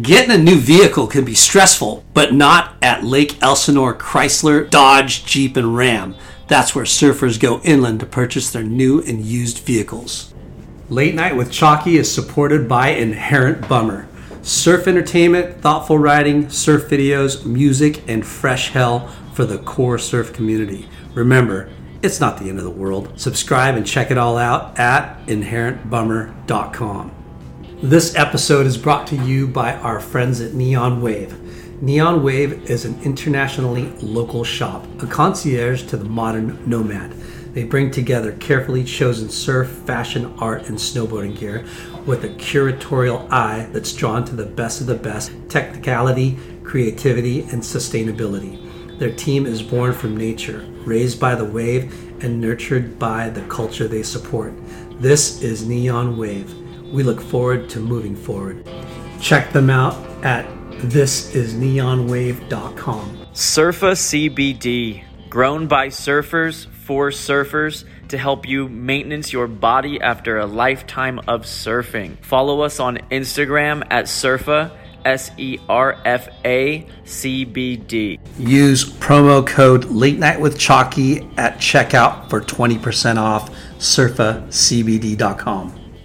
Getting a new vehicle can be stressful, but not at Lake Elsinore Chrysler, Dodge, Jeep, and Ram. That's where surfers go inland to purchase their new and used vehicles. Late Night with Chalky is supported by Inherent Bummer. Surf entertainment, thoughtful writing, surf videos, music, and fresh hell for the core surf community. Remember, it's not the end of the world. Subscribe and check it all out at inherentbummer.com. This episode is brought to you by our friends at Neon Wave. Neon Wave is an internationally local shop, a concierge to the modern nomad. They bring together carefully chosen surf, fashion, art, and snowboarding gear with a curatorial eye that's drawn to the best of the best technicality, creativity, and sustainability. Their team is born from nature, raised by the wave, and nurtured by the culture they support. This is Neon Wave. We look forward to moving forward. Check them out at thisisneonwave.com. Surfa CBD, grown by surfers for surfers to help you maintenance your body after a lifetime of surfing. Follow us on Instagram at Surfa, S E R F A C B D. Use promo code Late Night with Chalky at checkout for 20% off surfacbd.com.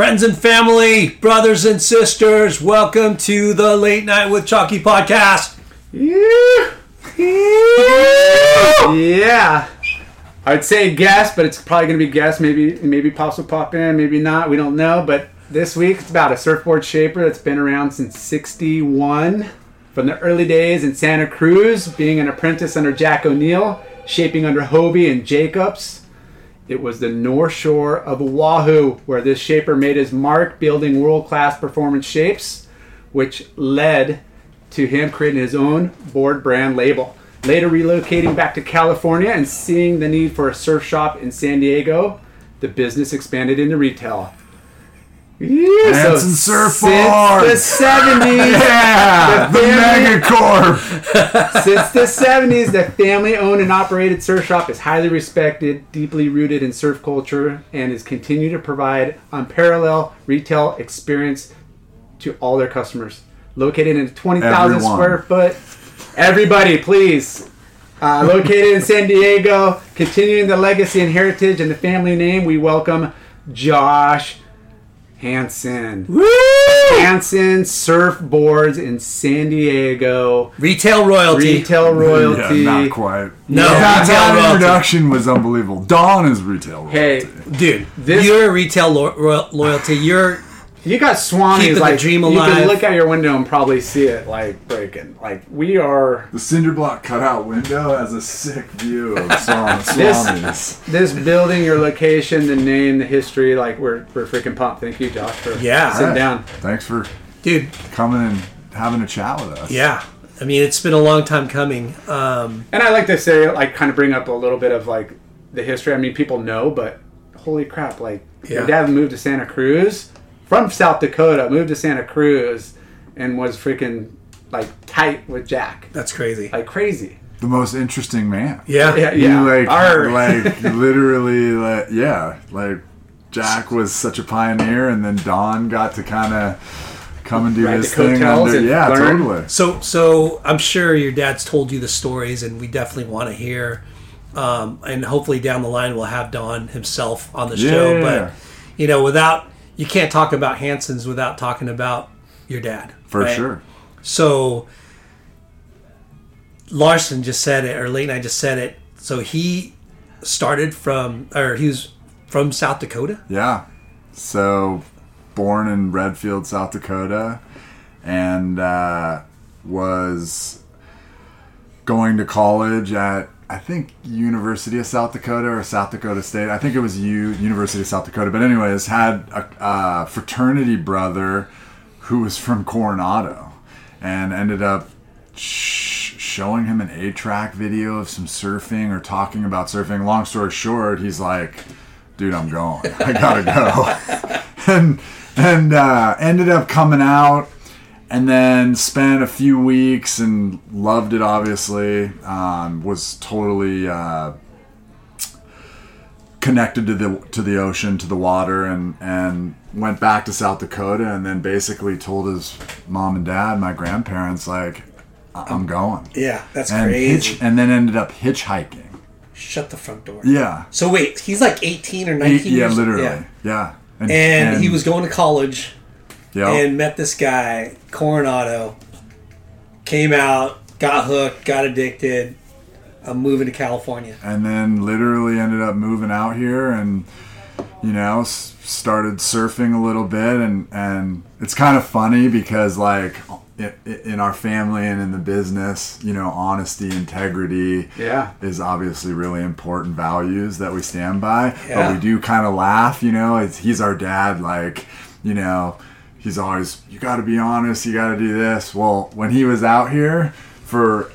Friends and family, brothers and sisters, welcome to the Late Night with Chalky podcast. Yeah. yeah. I'd say guess, but it's probably going to be guess. Maybe maybe Pops will pop in, maybe not. We don't know. But this week it's about a surfboard shaper that's been around since '61. From the early days in Santa Cruz, being an apprentice under Jack O'Neill, shaping under Hobie and Jacobs. It was the North Shore of Oahu where this shaper made his mark, building world class performance shapes, which led to him creating his own board brand label. Later relocating back to California and seeing the need for a surf shop in San Diego, the business expanded into retail. Yeah, Hansen Surfboard. Since the 70s, Yeah, the, family- Megacorp. since the 70s, the family owned and operated surf shop is highly respected, deeply rooted in surf culture, and is continued to provide unparalleled retail experience to all their customers. Located in a 20,000 square foot. Everybody, please. Uh, located in San Diego, continuing the legacy and heritage and the family name, we welcome Josh Hansen. Hansen Surfboards in San Diego. Retail royalty. Retail royalty. Yeah, not quite. No, that, retail that introduction was unbelievable. Don is retail royalty. Hey, Dude, This- you're retail lo- ro- loyalty. You're you got Swamis Keeping the like dream you can look out your window and probably see it like breaking. Like we are. The cinder block cutout window has a sick view of Swan This- Swamis. This building, your location, the name, the history, like we're, we're freaking pumped. Thank you, Josh, for Yeah. sitting down. Thanks for dude. coming and having a chat with us. Yeah. I mean, it's been a long time coming. Um, And I like to say, like, kind of bring up a little bit of like the history. I mean, people know, but holy crap! Like, Yeah. your dad moved to Santa Cruz from South Dakota, moved to Santa Cruz, and was freaking like tight with Jack, that's crazy. like crazy. The most interesting man. Yeah. Yeah, You yeah. like Arr. like literally like yeah like Jack was such a pioneer and then Don got to kind of come and do Ride his the thing coattails under and yeah learn. totally So, so I'm sure your dad's told you the stories, and we definitely want to hear. Um, and hopefully down the line we'll have Don himself on the show. Yeah. But you know, without you can't talk about Hansen's without talking about your dad. for right? sure So Larson just said it, or late I just said it. So he started from, or he was from South Dakota. Yeah. So, born in Redfield, South Dakota, and uh, was going to college at I think University of South Dakota or South Dakota State. I think it was U University of South Dakota. But anyways, had a, a fraternity brother who was from Coronado, and ended up sh- showing him an A track video of some surfing or talking about surfing. Long story short, he's like, "Dude, I'm going. I gotta go," and and uh, ended up coming out and then spent a few weeks and loved it obviously. Um, was totally uh, connected to the to the ocean to the water and and went back to South Dakota and then basically told his mom and dad my grandparents like "I- I'm going. Yeah, that's and crazy. hitch, and then ended up hitchhiking. Shut the front door. yeah. So wait, he's like 18 or 19 yeah years literally. Yeah. yeah, And, he was going to college yeah and met this guy, Coronado. Came out, got hooked, got addicted. I'm moving to California. and then literally ended up moving out here and you know s- started surfing a little bit and and it's kind of funny because like i- i- in our family and in the business you know honesty integrity Yeah. is obviously really important values that we stand by Yeah. but we do kind of laugh you know it's, he's our dad like you know he's always you got to be honest you got to do this well when he was out here for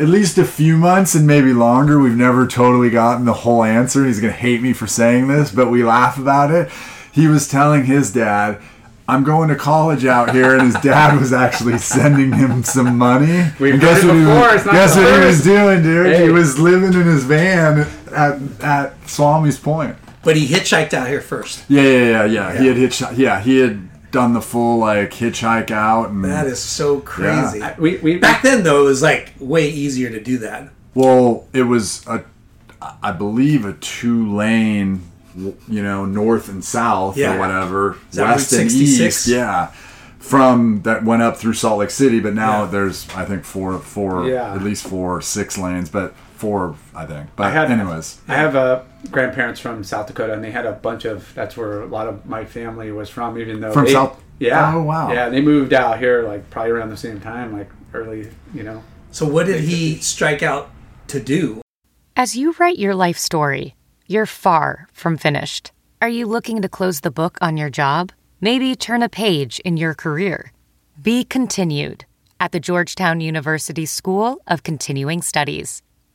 at least a few months and maybe longer. We've never totally gotten the whole answer. He's going to hate me for saying this, but we laugh about it. He was telling his dad, I'm going to college out here, and his dad was actually sending him some money. We've And heard it what he was, guess what he was doing, dude? Hey. He was living in his van at at Swami's Point. But he hitchhiked out here first. Yeah, yeah, yeah, yeah. He had hitch. Yeah, he had done the full like hitchhike out, and That is so crazy. I- we, we, Back then, though, it was like way easier to do that. Well, it was a, I believe a two lane, you know, north and south Yeah. or whatever, Is that west and east. Yeah, from that went up through Salt Lake City, but now Yeah. there's I think four, four, Yeah. at least four, six lanes, but four I think. But I had- anyways, I have uh, grandparents from South Dakota, and they had a bunch of. That's where a lot of my family was from, even though From they- South- Yeah. Oh, wow. Yeah, they moved out here like probably around the same time, like early. You know. So, what did he strike out to do? As you write your life story, you're far from finished. Are you looking to close the book on your job? Maybe turn a page in your career? Be continued at the Georgetown University School of Continuing Studies.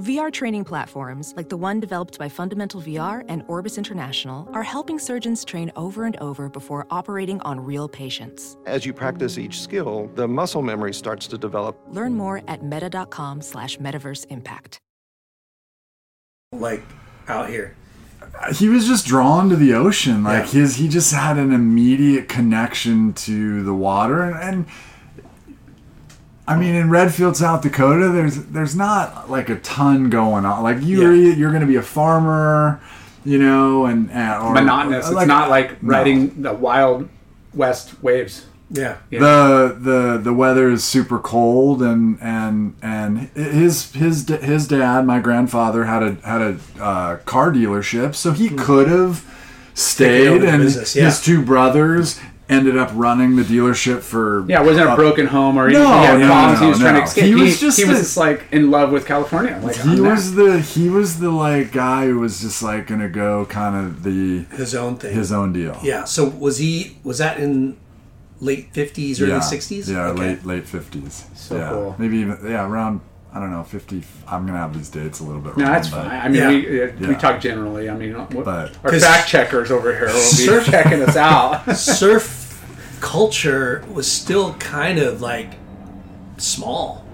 VR training platforms, like the one developed by Fundamental VR and Orbis International, are helping surgeons train over and over before operating on real patients. As you practice each skill, the muscle memory starts to develop. Learn more at meta.com slash metaverse impact. Like, out here. he was just drawn to the ocean. Like Yeah. his, he just had an immediate connection to the water, and, and I mean, in Redfield, South Dakota, there's there's not like a ton going on. Like you, Yeah. you're going to be a farmer, you know, and uh, or, Monotonous. It's not like no. riding the wild west waves. Yeah. the the the weather is super cold and and and his his his dad my grandfather had a had a uh, car dealership so he could have stayed and yeah. his two brothers ended up running the dealership for Yeah, it wasn't a broken home or he, No, he had no, problems. no, he was trying to escape. He He was was just he was a- just like in love with California. Like he I'm not. was the he was the like guy who was just like gonna go kind of the His own thing. his own deal Yeah. So, was he, was that in late 50s, early yeah 60s? yeah Okay. late late fifties So yeah cool. maybe even yeah around I don't know fifty I'm gonna have these dates a little bit No, wrong, that's but- fine. I mean, Yeah. we, uh, we talk generally. I mean, what, But- our 'Cause- fact checkers over here will be Surf- checking us out. Surf culture was still kind of like small.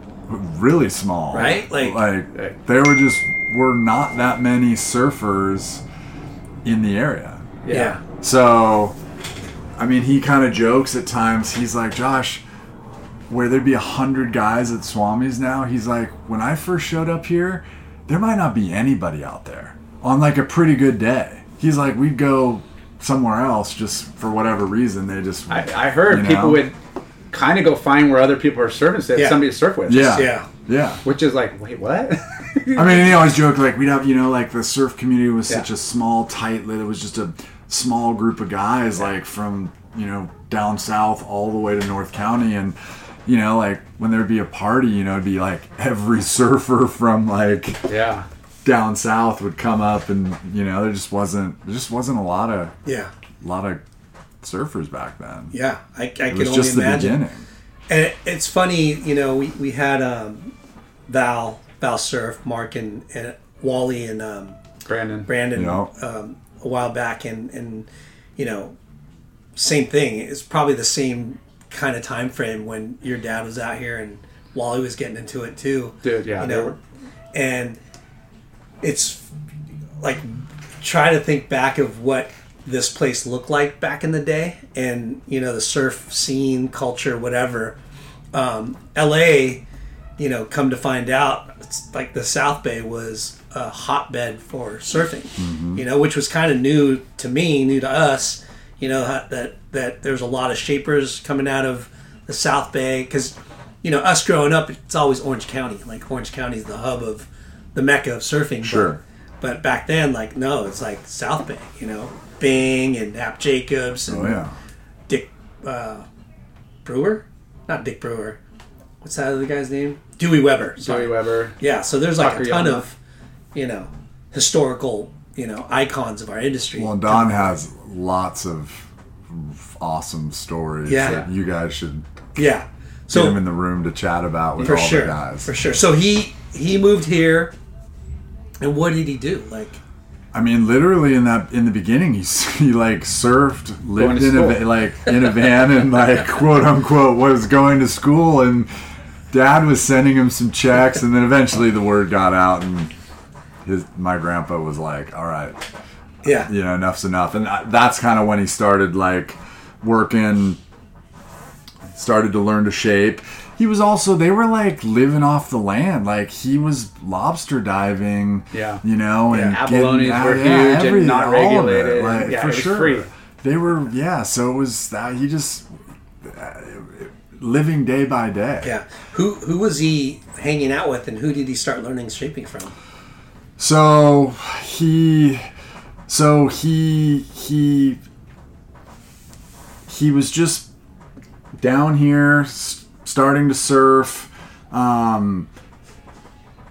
really small, Right? Like- like there were just were not that many surfers in the area. Yeah. So, I mean, he kind of jokes at times. He's like, Josh, where there'd be a hundred guys at Swami's now, he's like, when I first showed up here, there might not be anybody out there on like a pretty good day. He's like, we'd go somewhere else just for whatever reason. They just, I, I heard you know? people would kind of go find where other people are surfing, so Yeah. somebody to surf with. yeah, Yeah. yeah. Which is like, wait, what? I mean, he always joke like we'd have, you know, like the surf community was such a small, tight. It was just a small group of guys, like from you know down south all the way to North County, and you know, like when there'd be a party, you know, it'd be like every surfer from like yeah. down south would come up, and you know, there just wasn't there just wasn't a lot of Yeah. a lot of surfers back then. Yeah. I, I It can was only just the imagine. beginning. And it, it's funny, you know, we, we had um, Val, Val Surf, Mark, and, and Wally and um, Brandon. Brandon Yeah. um, a while back, and and you know, same thing. It's probably the same kind of time frame when your dad was out here and Wally was getting into it too. Dude, yeah, you know, were- and it's like try to think back of what this place looked like back in the day, and you know the surf scene, culture, whatever. Um, L.A. You know, come to find out, it's like the South Bay was a hotbed for surfing. You know, which was kind of new to me, new to us. You know that that there's a lot of shapers coming out of the South Bay because you know us growing up, it's always Orange County. Like Orange County is the hub of the mecca of surfing. but- Sure. But, back then, like no, it's like South Bay. You know, Bing and Hap Jacobs and Oh yeah. Dick uh, Brewer, not Dick Brewer. What's that other guy's name? Dewey Weber. Sorry. Joey Weber. Yeah, so there's like a ton Takayama. of, you know, historical, you know, icons of our industry. Well, Don has lots of awesome stories Yeah. that you guys should yeah. get him in the room to chat about with for all sure, the guys. for sure. So he he moved here, and what did he do? Like, I mean, literally in that in the beginning, he he like surfed, lived in a school. va- like in a van, and like quote unquote was going to school, and dad was sending him some checks, and then eventually the word got out, and his my grandpa was like, "All right, yeah, you know, enough's enough," and that- that's kind of when he started like working, started to learn to shape. He was also they were like living off the land, like he was lobster diving, Yeah. you know, and Yeah, ah, were yeah, huge and every- not all of it, like, Yeah, for sure. free. They were, yeah. So it was that he just uh, living day by day. yeah. Who who was he hanging out with, and who did he start learning shaping from? So he, so he he he was just down here s- starting to surf. Um,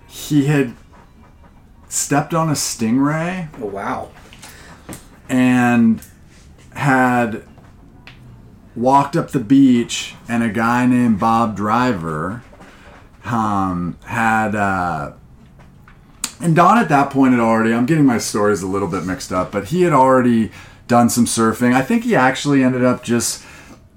he had stepped on a stingray Oh wow, and had walked up the beach and a guy named Bob Driver um, had uh, and Don at that point had already I'm getting my stories a little bit mixed up but he had already done some surfing I think he actually ended up just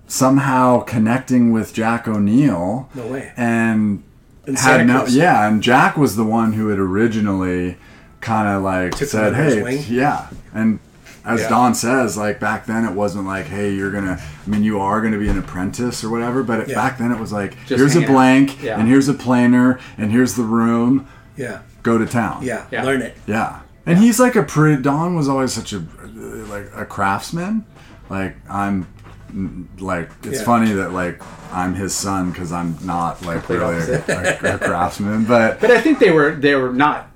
somehow connecting with Jack O'Neill No way. and In had no yeah and Jack was the one who had originally kind of like Took said hey yeah and as Yeah. Don says, like back then it wasn't like, hey, you're gonna. I mean, you are gonna be an apprentice or whatever. But it, Yeah. back then it was like, Just here's a blank, Yeah. and here's a planer, and here's the room. yeah, Go to town. yeah, Yeah. learn it. yeah. And he's like a pretty. Don was always such a like a craftsman. Like I'm. Like it's Yeah. funny that like I'm his son because I'm not like really a, a, a craftsman, but But I think they were they were not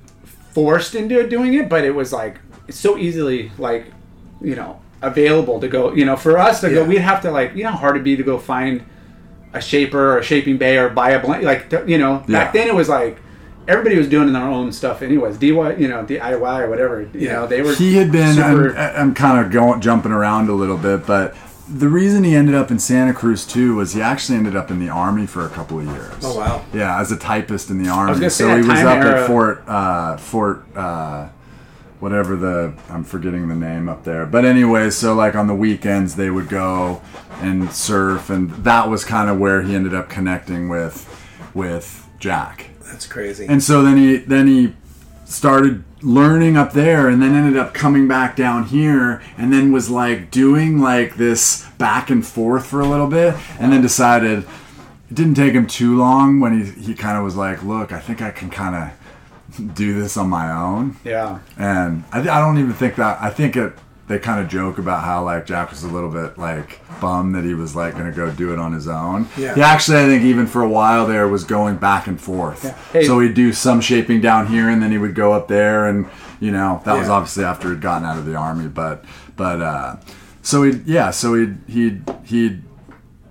forced into doing it, but it was like it's so easily like you know available to go. You know, for us to go, we'd have to like you know how hard it'd be to go find a shaper or a shaping bay or buy a blank. Like th- you know, Yeah. back then it was like everybody was doing their own stuff anyways. DIY, you know, DIY or whatever. You Yeah. know, they were. he had been super- I'm, I'm kind of going jumping around a little bit but the reason he ended up in santa cruz too was he actually ended up in the army for a couple of years Oh wow, yeah as a typist in the army gonna say so that he was up era- at fort uh, fort uh, whatever the i'm forgetting the name up there but anyway so like on the weekends they would go and surf and that was kind of where he ended up connecting with with jack that's crazy. and so then he then he started learning up there and then ended up coming back down here and then was like doing like this back and forth for a little bit and then decided it didn't take him too long when he, he kind of was like look i think i can kind of do this on my own Yeah. and I, I don't even think that I think it they kind of joke about how like Jack was a little bit like bummed that he was like going to go do it on his own. Yeah. He actually I think even for a while there was going back and forth. Hey- so he'd do some shaping down here and then he would go up there and you know that was obviously after he'd gotten out of the army but but uh so he yeah so he he he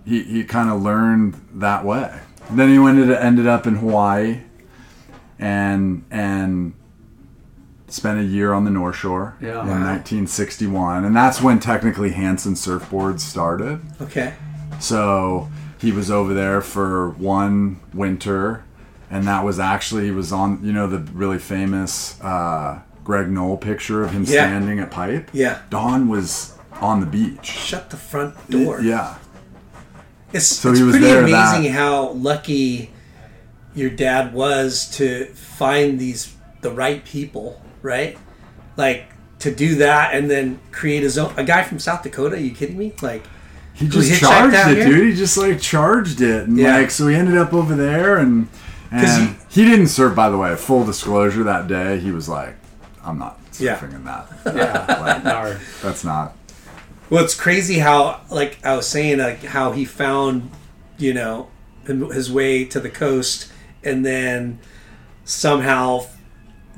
he he kind of learned that way. Then he ended ended up in Hawaii and and spent a year on the North Shore Yeah. in Wow. 1961, and that's when technically Hansen surfboards started. Okay. So he was over there for one winter, and that was actually he was on you know the really famous uh, Greg Noll picture of him Yeah. standing at Pipe. Yeah. Don was on the beach. Shut the front door. Yeah. It's, So it's he was pretty there amazing that- how lucky your dad was to find these the right people, right? Like to do that and then create his own. A guy from South Dakota? Are you kidding me? Like He just hitchhiked charged it, here? dude. He just like charged it, and Yeah. like so he ended up over there, and 'Cause and he, didn't surf. By the way, full disclosure, that day he was like, "I'm not Yeah. surfing in that. Yeah. Like, Nar. that's not." Well, it's crazy how, like I was saying, like how he found, you know, his way to the coast, and then somehow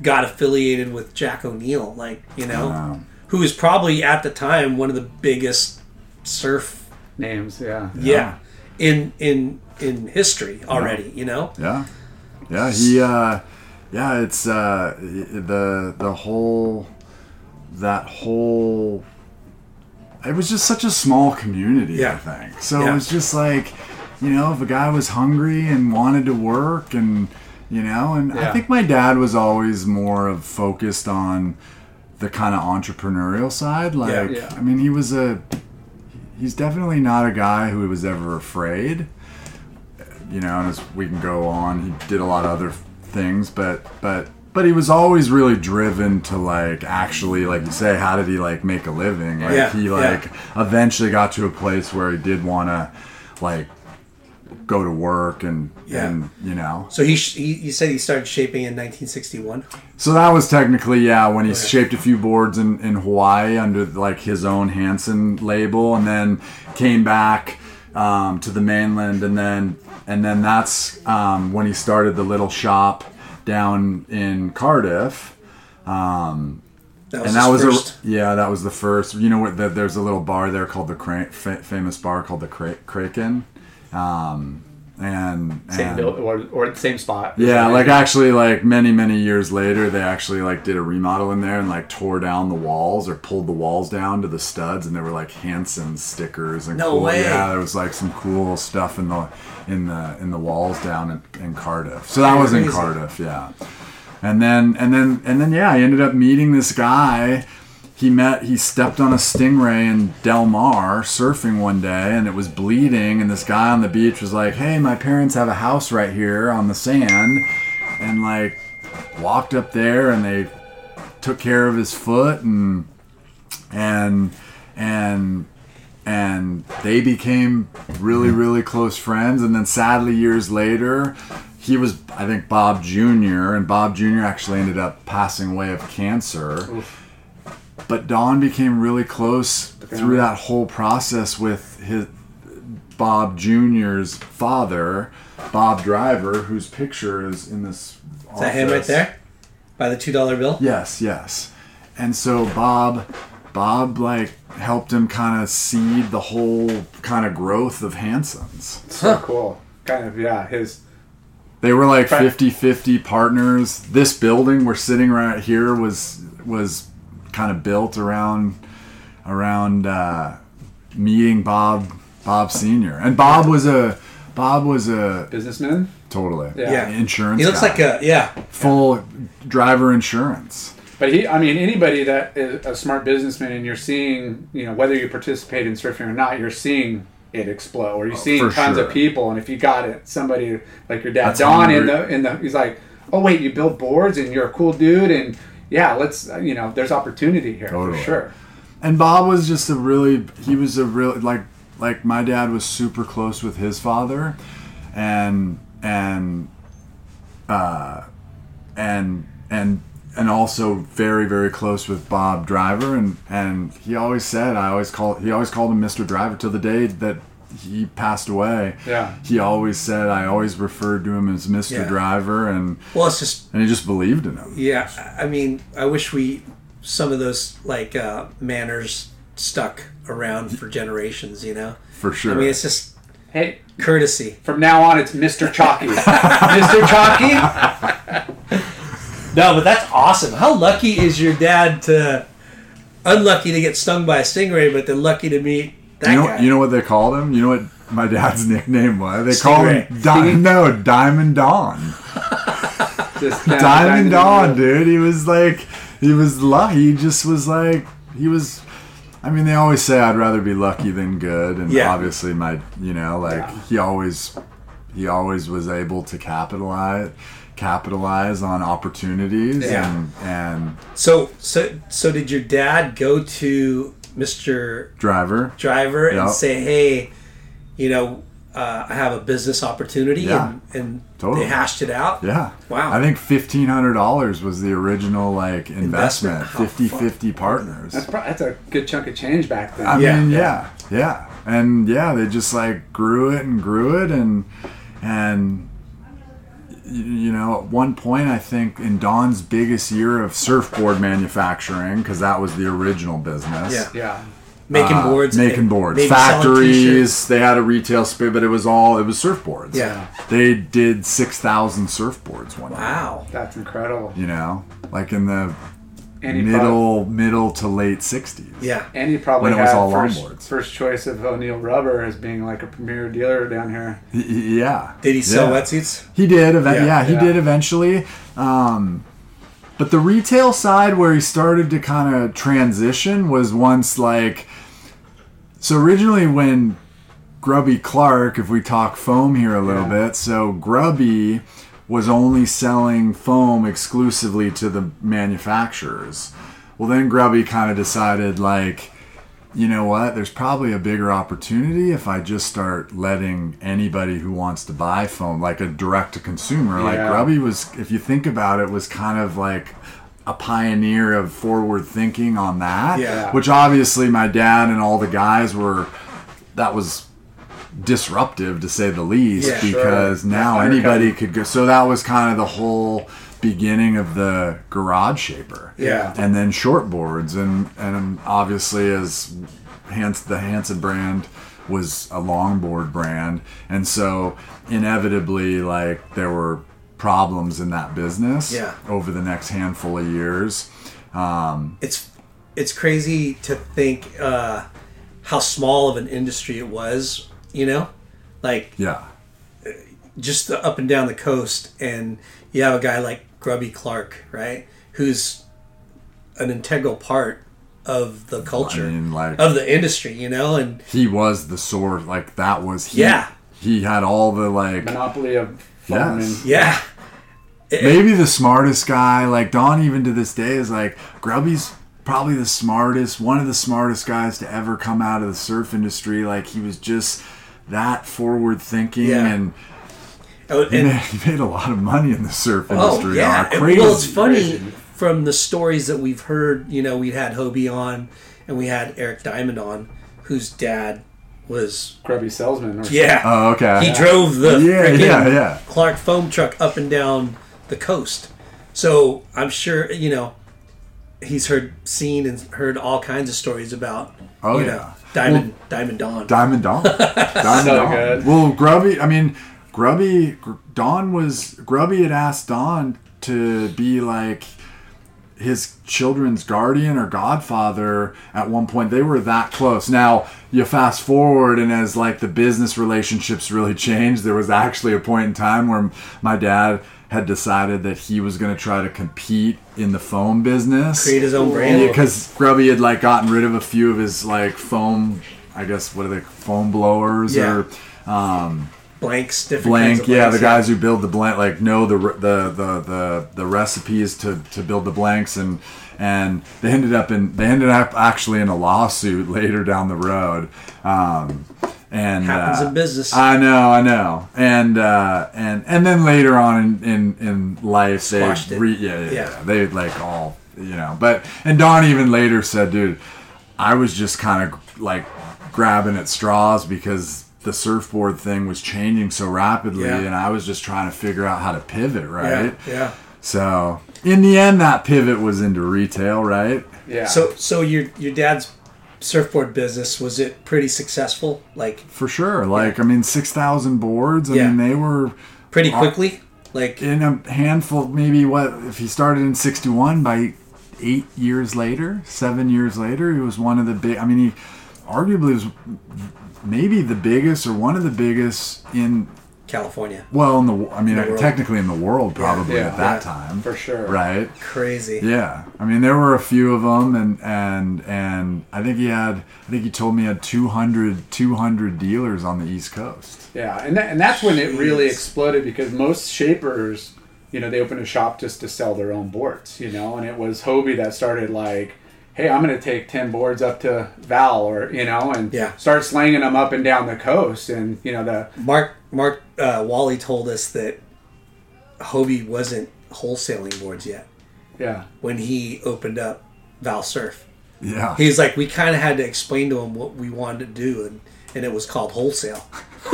got affiliated with Jack O'Neill, like you know, Wow. who was probably at the time one of the biggest surf, Names. Yeah. yeah, in in in history already. You know, Yeah, yeah. He, uh, yeah. It's uh, the the whole that whole. It was just such a small community. Yeah. I think so. Yeah. It was just like, you know, if a guy was hungry and wanted to work, and you know, and I think my dad was always more of focused on the kind of entrepreneurial side. Like, Yeah. I mean, he was a. He's definitely not a guy who was ever afraid you know, and as we can go on, he did a lot of other things, but but but he was always really driven to like actually, like you say, how did he like make a living? Like Yeah, he yeah. like eventually got to a place where he did want to like go to work and Yeah. and you know. so he sh- he, you said he started shaping in 1961. So that was technically yeah when he shaped a few boards in, in Hawaii under like his own Hansen label, and then came back um, to the mainland, and then and then that's um, when he started the little shop down in Cardiff. Um, That was and that was first. a yeah, that was the first. You know what? The, there's a little bar there called the famous bar called the Cra- Kraken, um, and Same and- build or, or same spot. yeah, like actually, like many many years later, they actually like did a remodel in there and like tore down the walls or pulled the walls down to the studs, and there were like Hansen stickers and No cool, way. yeah, there was like some cool stuff in the in the in the walls down in, in Cardiff. So that was in Cardiff, yeah. And then and then and then yeah, I ended up meeting this guy. He met he stepped on a stingray in Del Mar surfing one day and it was bleeding and this guy on the beach was like, "Hey, my parents have a house right here on the sand." And like walked up there and they took care of his foot and and and and they became really really close friends and then sadly years later he was i think bob jr and bob jr actually ended up passing away of cancer but don became really close through that whole process with his bob jr's father bob driver whose picture is in this Is that him right there? By the two dollar bill? Yes, yes. And so Bob, Bob like helped him kind of seed the whole kind of growth of Hansen's. So cool. Kind of yeah. His They were like Right. 50-50 partners. This building we're sitting right here was was kind of built around around uh, meeting Bob Bob Senior. And Bob was a Bob was a businessman. totally Yeah. Yeah. insurance. He looks guy. like a yeah. full driver insurance. But he, I mean, anybody that is a smart businessman, and you're seeing, you know, whether you participate in surfing or not, you're seeing it explode, or you're seeing Oh, for tons sure. of people. And if you got it, somebody like your dad, That's Don, in the in the, he's like, oh wait, you build boards and you're a cool dude, and yeah, let's uh, you know, there's opportunity here Totally. for sure. And Bob was just a really he was a real like like my dad was super close with his father and and uh and and and also very very close with Bob Driver and and he always said I always call he always called him Mr. Driver till the day that he passed away. Yeah. He always said I always referred to him as Mr. Yeah. Driver and Well, it's just and he just believed in him. yeah. I I mean, I wish we some of those like uh, manners stuck around for generations. You know, For sure. I mean, it's just Hey, courtesy. from now on, it's Mr. Chalky. Mr. Chalky. No, but that's awesome. How lucky is your dad to? Unlucky to get stung by a stingray, but then lucky to meet that you know, guy. you know what they called him? You know what my dad's nickname was? They called him Di- no Diamond Don. Diamond down Don, dude. He was like, he was lucky. He just was like, he was. I mean, they always say I'd rather be lucky than good, and Yeah. obviously, my, you know, like Yeah. he always, he always was able to capitalize, capitalize on opportunities, Yeah. and and So, so, so did your dad go to Mr. driver. Driver and say, "Hey, you know, uh, I have a business opportunity," Yeah. and, and Totally. they hashed it out. Yeah. Wow. I think fifteen hundred dollars was the original like investment. Investment. How 50-50 partners. That's, pro- that's a good chunk of change back then. I Yeah. mean, yeah, yeah, and yeah, they just like grew it and grew it, and and y- you know, at one point, I think in Don's biggest year of surfboard manufacturing, because that was the original business. Yeah. yeah. making uh, boards, making and boards, factories. They had a retail space, but it was all it was surfboards. Yeah. they did six thousand surfboards one year. Wow. That's incredible. You know, like in the And he middle middle to late sixties. Yeah. And he probably When it was had all first, first choice of O'Neill Rubber as being like a premier dealer down here. Yeah. Did he sell Yeah. wetsuits? He did. Eve- Yeah, yeah, he yeah. did eventually. Um, but the retail side, where he started to kind of transition, was once like. So originally, when Grubby Clark, if we talk foam here a little Yeah. bit, so Grubby was only selling foam exclusively to the manufacturers. Well, then Grubby kind of decided, like, you know what? There's probably a bigger opportunity if I just start letting anybody who wants to buy foam, like a direct to consumer. Like Grubby was, if you think about it, was kind of like a pioneer of forward thinking on that. Yeah. Which obviously my dad and all the guys were. That was disruptive to say the least Yeah, sure. because now anybody could go. So that was kind of the whole beginning of the garage shaper Yeah. and then shortboards and and obviously as Hans the Hansen brand was a longboard brand and so inevitably like there were problems in that business Yeah. over the next handful of years um, It's it's crazy to think uh, how small of an industry it was. You know, like yeah just the up and down the coast, and you have a guy like Grubby Clark, right, who's an integral part of the culture mean, like- of the industry. You know, and he was the source like that was he, Yeah. he had all the like Monopoly of foam Yes. and yeah, maybe the smartest guy. Like Don, even to this day, is like Grubby's probably the smartest, one of the smartest guys to ever come out of the surf industry. Like he was just that forward thinking, Yeah. and Oh, he, and- made, he made a lot of money in the surf industry. Oh industry. yeah, Uh, crazy. well, it's funny Crazy. from the stories that we've heard. You know, we had Hobie on, and we had Eric Diamond on, whose dad was grubby salesman. Or yeah. Oh, okay. he drove the Yeah, frickin' yeah, yeah. Clark foam truck up and down the coast. So I'm sure you know he's heard, seen, and heard all kinds of stories about Oh, you yeah. know Diamond Diamond Don. Diamond Don. Diamond So Don. good. Well, Grubby. I mean, Grubby. Gr- Don was Grubby had asked Don to be like his children's guardian or godfather at one point they were that close now you fast forward and as like the business relationships really changed there was actually a point in time where my dad had decided that he was going to try to compete in the foam business Create his own brand. because Grubby had like gotten rid of a few of his like foam, I guess what are they foam blowers Yeah. or um, blanks, different blank yeah the guys who build the blank like know the the the the, the recipes to to build the blanks and and they ended up in they ended up actually in a lawsuit later down the road um and Happens uh, in business. I know, I know, and uh, and and then later on in in, in life, they re- yeah, yeah, Yeah. yeah, they like all you know. But and Don even later said, "Dude, I was just kind of like grabbing at straws because the surfboard thing was changing so rapidly, Yeah. and I was just trying to figure out how to pivot, right? Yeah, yeah. So in the end, that pivot was into retail, right? Yeah. So, so your your dad's surfboard business was it pretty successful? Like For sure. Like I mean, six thousand boards. I Yeah. mean, they were pretty quickly? Like in a handful maybe what if he started in 61 by eight years later seven years later he was one of the big i mean he arguably was maybe the biggest or one of the biggest in California. well in the i mean the technically in the world probably Yeah. at that Yeah, time for sure. right Crazy. yeah i mean there were a few of them and and and i think he had i think he told me he had 200 200 dealers on the east coast Yeah, and that, and that's when it really exploded because most shapers, you know, they opened a shop just to sell their own boards, you know, and it was Hobie that started like, hey, I'm going to take ten boards up to Val, or you know, and Yeah. start slanging them up and down the coast, and you know the Mark Mark uh, Wally told us that Hobie wasn't wholesaling boards yet yeah when he opened up Val Surf. yeah He's like, we kind of had to explain to him what we wanted to do, and, and it was called wholesale.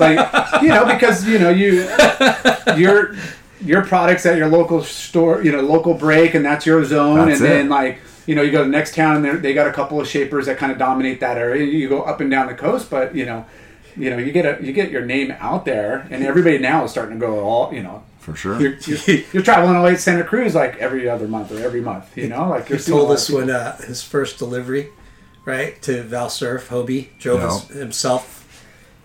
like you know because you know you your your products at your local store you know local break and that's your zone That's and then like you know you go to the next town and they got a couple of shapers that kind of dominate that area. You go up and down the coast but you know you know you get a you get your name out there and everybody now is starting to go all you know. For sure. You're, you're, you're traveling away to Santa Cruz like every other month or every month you know like a told us when uh, his first delivery, right, to Val Surf, Hobie drove his, himself.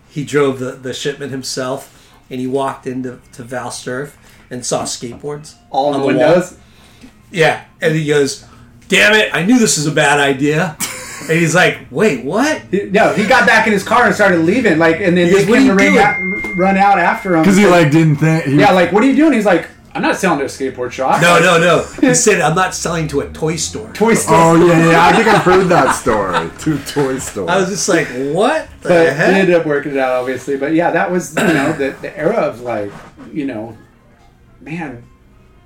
He drove the, the shipment himself, and he walked into to Val Surf and saw skateboards all in on the the wall. windows Yeah, and he goes, "Damn it! I knew this was a bad idea." and he's like, "Wait, what?" No, he got back in his car and started leaving. Like, and then He they goes, "What came are to you run out, run out after him because he like didn't think he yeah, like, what are you doing? He's like, I'm not selling to a skateboard shop. No, no, no. He said, "I'm not selling to a toy store." Toy store. Oh yeah, yeah. I think I've heard that story. Two toy stores. I was just like, "What the but they heck?" ended up working it out, obviously. But yeah, that was you know the, the era of like you know, man,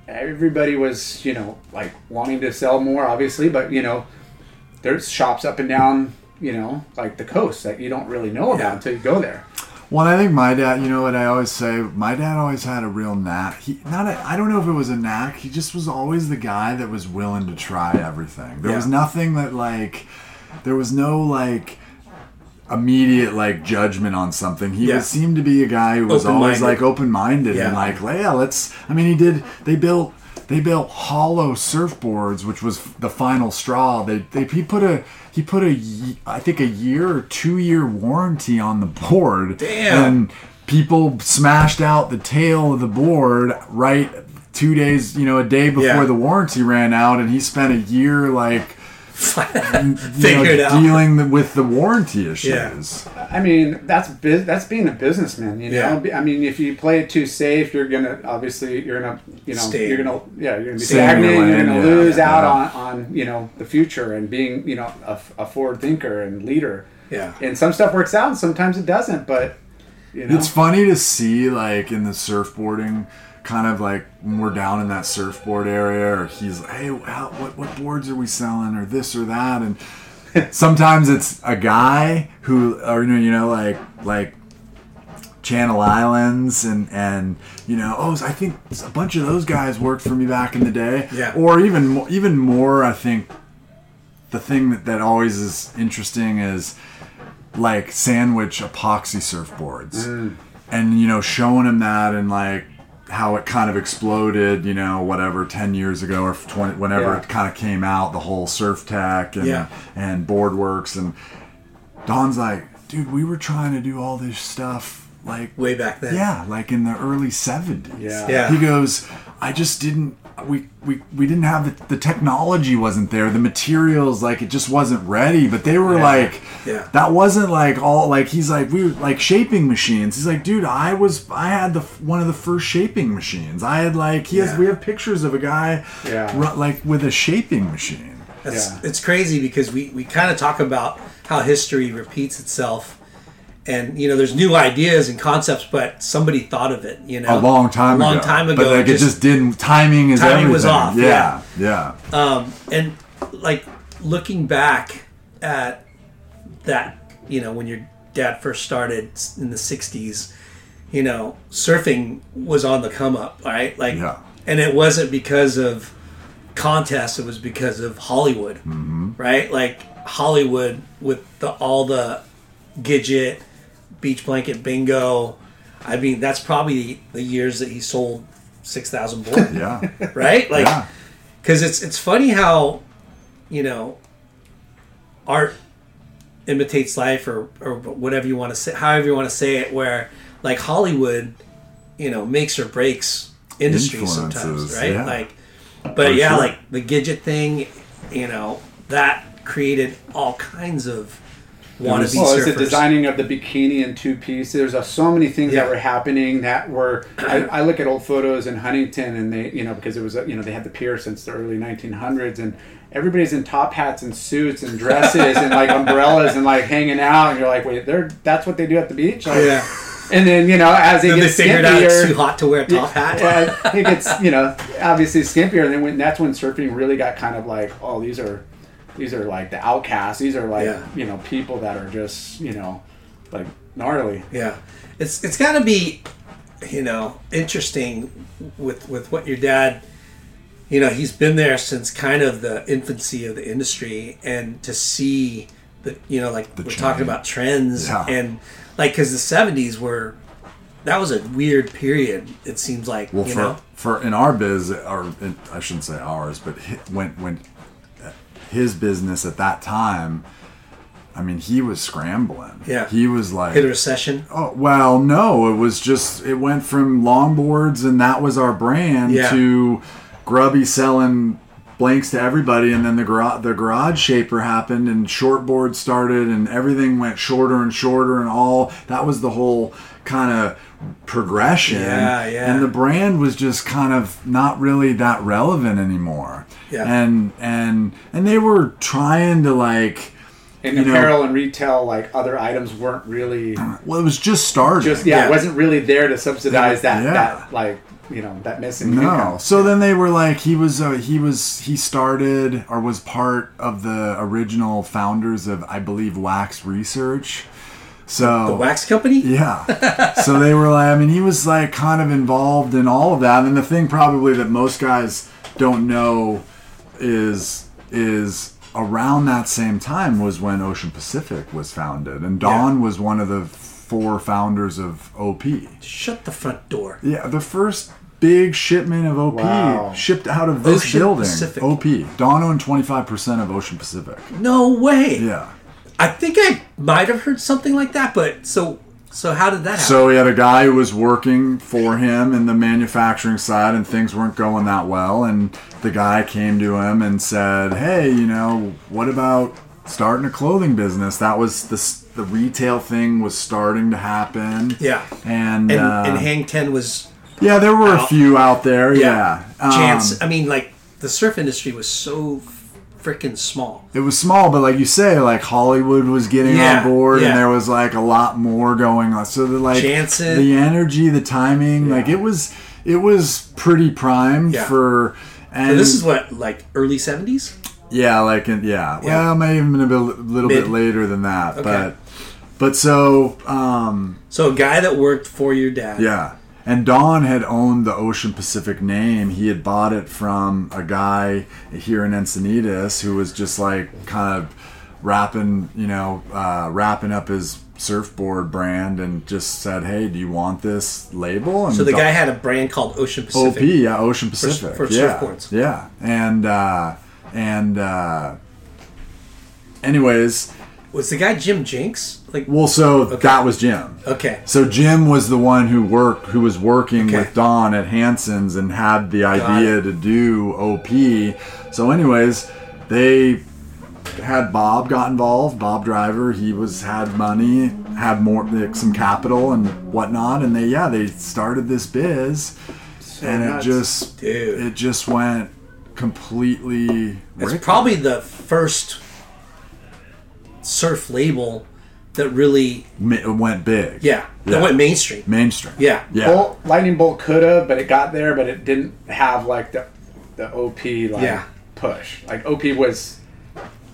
everybody was you know like wanting to sell more, obviously. But you know, there's shops up and down you know like the coast that you don't really know about Yeah. until you go there. Well, I think my dad. You know what I always say. My dad always had a real knack. He not. A, I don't know if it was a knack. He just was always the guy that was willing to try everything. There was nothing that like. There was no like immediate like judgment on something. He Yeah. was, seemed to be a guy who was always like open minded Yeah. and like, yeah, let's. I mean, he did. They built. They built hollow surfboards, which was the final straw. They, they he put a he put a I think a year or two year warranty on the board. Damn. And people smashed out the tail of the board right two days, you know, a day before Yeah. the warranty ran out, and he spent a year like you know, out. dealing with the warranty issues. I mean, that's bus- that's being a businessman, you know. I mean, if you play it too safe, you're gonna obviously you're gonna you know Stay. you're gonna yeah you're gonna be Stay in your. You're lane, gonna yeah, lose yeah. out on on you know the future and being you know a, a forward thinker and leader. Yeah. And some stuff works out, and sometimes it doesn't. But you know, It's funny to see like in the surfboarding, kind of like when we're down in that surfboard area, or he's like, "Hey, how, what what boards are we selling, or this or that?" And sometimes it's a guy who, or you know, you know, like like Channel Islands and and you know, oh, I think a bunch of those guys worked for me back in the day. Yeah. Or even mo- even more, I think the thing that, that always is interesting is like sandwich epoxy surfboards mm. and you know showing him that and like how it kind of exploded you know whatever 10 years ago or 20 whenever Yeah. it kind of came out the whole Surftech and Yeah. and boardworks and don's like dude we were trying to do all this stuff like Way back then. yeah like in the early 70s Yeah. Yeah. he goes i just didn't we we, we didn't have the, the technology wasn't there the materials like it just wasn't ready but they were like Yeah. that wasn't like all like he's like we were like shaping machines he's like dude i was i had the one of the first shaping machines i had like he has we have pictures of a guy Yeah. ru- like with a shaping machine It's, Yeah. it's crazy because we, we kind of talk about how history repeats itself. And, you know, there's new ideas and concepts, but somebody thought of it, you know. a long time a long ago time ago. but like it just didn't timing is Timing everything was off, yeah yeah, um, and like looking back at that, you know, when your dad first started in the '60s, you know, surfing was on the come up, right? Like, Yeah. and it wasn't because of contests; it was because of Hollywood, Mm-hmm. right? Like Hollywood with the all the Gidget, beach blanket bingo. I mean, that's probably the years that he sold six thousand boards, yeah right? Like, yeah because it's it's funny how you know art imitates life or or whatever you want to say however you want to say it where like hollywood you know makes or breaks industry sometimes right yeah. like but For yeah sure. like the gidget thing you know that created all kinds of wannabe Well, it's surfers the designing of the bikini and two piece. There's uh, so many things Yeah. that were happening that were. I, I look at old photos in Huntington, and they, you know, because it was, a, you know, they had the pier since the early 1900s, and everybody's in top hats and suits and dresses and like umbrellas and like hanging out, and you're like, wait, they're that's what they do at the beach. Like, yeah And then you know, as they then get they figured out it's too hot to wear a top hat it gets you know obviously skimpier. And then when that's when surfing really got kind of like, oh, these are these are like the outcasts. These are like Yeah. you know people that are just you know like gnarly. Yeah, it's it's got to be, you know, interesting with with what your dad, you know, he's been there since kind of the infancy of the industry, and to see the you know like we're change. talking about trends Yeah. and like because the seventies were that was a weird period. It seems like Well, you for know for in our biz, or in, I shouldn't say ours, but hi, when when his business at that time, I mean, he was scrambling. Yeah. he was like, hit a recession. oh well, no, it was just it went from longboards and that was our brand Yeah. to grubby selling blanks to everybody and then the garage the garage shaper happened and shortboard started and everything went shorter and shorter and all that was the whole kind of progression Yeah, yeah. and the brand was just kind of not really that relevant anymore Yeah. and and and they were trying to like And You know- apparel and retail, like other items, weren't really well it was just starting just yeah, Yeah. it wasn't really there to subsidize that Yeah. that like you know that missing No. income. So then they were like, he was, uh, he was, he started or was part of the original founders of, I believe, Wax Research. So The wax company. yeah. so they were like, I mean, he was like kind of involved in all of that. And the thing probably that most guys don't know is is around that same time was when Ocean Pacific was founded, and Don was one of the four founders of OP. Shut the front door. Yeah, the first big shipment of OP Wow. shipped out of this Ocean building. Pacific. OP. Don owned 25% of Ocean Pacific. No way. Yeah. I think I might have heard something like that, but so so how did that happen? So he had a guy who was working for him in the manufacturing side, and things weren't going that well. And the guy came to him and said, "Hey, you know, what about starting a clothing business?" That was the the retail thing was starting to happen. Yeah. and and, uh, and Hang Ten was yeah, there were a few out there. Yeah, Um, chance. I mean, like the surf industry was so freaking small. It was small, but like you say, like Hollywood was getting Yeah, on board, yeah. and there was like a lot more going on. So the like Jansen. the energy, the timing, like it was, it was pretty primed Yeah. for. And So this is what like early seventies. yeah, like in, yeah, Yeah. well, maybe even a bit, little bit later than that, Okay. but but so um So a guy that worked for your dad. yeah. And Don had owned the Ocean Pacific name. He had bought it from a guy here in Encinitas who was just like kind of wrapping, you know, uh, wrapping up his surfboard brand and just said, "Hey, do you want this label?" And So the Don- guy had a brand called Ocean Pacific. OP, yeah, Ocean Pacific, for yeah, surfboards. yeah, and uh, and uh, anyways, Was the guy Jim Jenks? Like, Well, so that was Jim. okay, So Jim was the one who worked, who was working Okay. with Don at Hansen's and had the idea to do OP. So, anyways, they had Bob got involved. Bob Driver, he was had money, had more like, some capital and whatnot, and they yeah they started this biz, and it just Dude. it just went completely. it's probably the first surf label that really, ma- went big. yeah, that Yeah. went mainstream. mainstream. Yeah. yeah. Bolt, Lightning Bolt could have, but it got there, but it didn't have like the the OP like Yeah. push. Like OP was,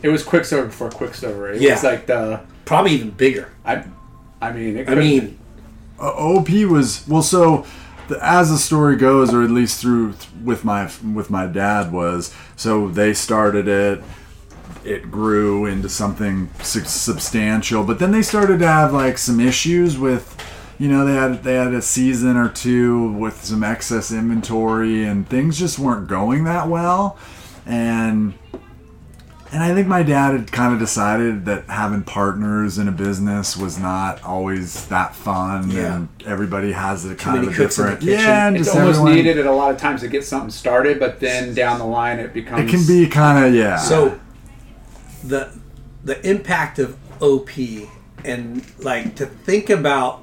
it was Quiksilver before Quiksilver. It Yeah. was like the Probably even bigger. I, I mean, it I mean, Uh, OP was well. So, the, as the story goes, or at least through with my with my dad was so they started it. It grew into something su- substantial, but then they started to have like some issues with, you know, they had they had a season or two with some excess inventory, and things just weren't going that well, and and I think my dad had kind of decided that having partners in a business was not always that fun, Yeah. and everybody has a kind of a cooks in the different. Yeah, and it's almost everyone- needed at a lot of times to get something started, but then down the line it becomes. It can be kind of yeah. so the the impact of OP and like to think about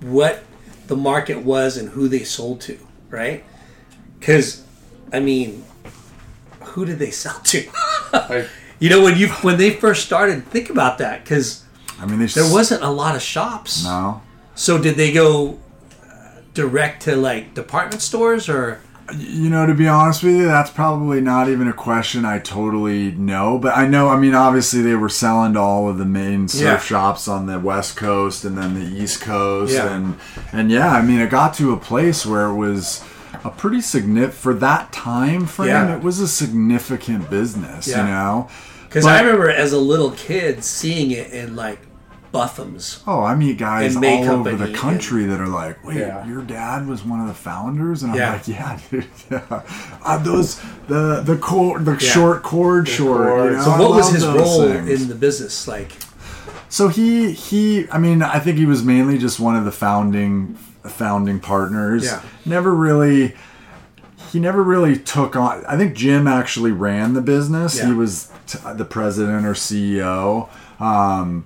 what the market was and who they sold to, right? Because I mean, who did they sell to? like, you know, when you when they first started, think about that because I mean, they there wasn't a lot of shops. no. So did they go uh, direct to like department stores or? You know, to be honest with you, that's probably not even a question I totally know. But I know, I mean, obviously they were selling to all of the main surf Yeah. shops on the West Coast and then the East Coast, Yeah. and and yeah, I mean, it got to a place where it was a pretty significant for that time frame. Yeah. It was a significant business, you know. Because I remember as a little kid seeing it in like Oh, I meet guys all over the country that are like, "Wait, Yeah. your dad was one of the founders?" And I'm Yeah. like, "Yeah, dude, yeah." Uh, those the the cord, the short cord short. cord. You know? So I what was his role things. in the business? Like, So he he, I mean, I think he was mainly just one of the founding founding partners. Yeah. Never really. He never really took on. I think Jim actually ran the business. Yeah. He was t- the president or CEO. Um,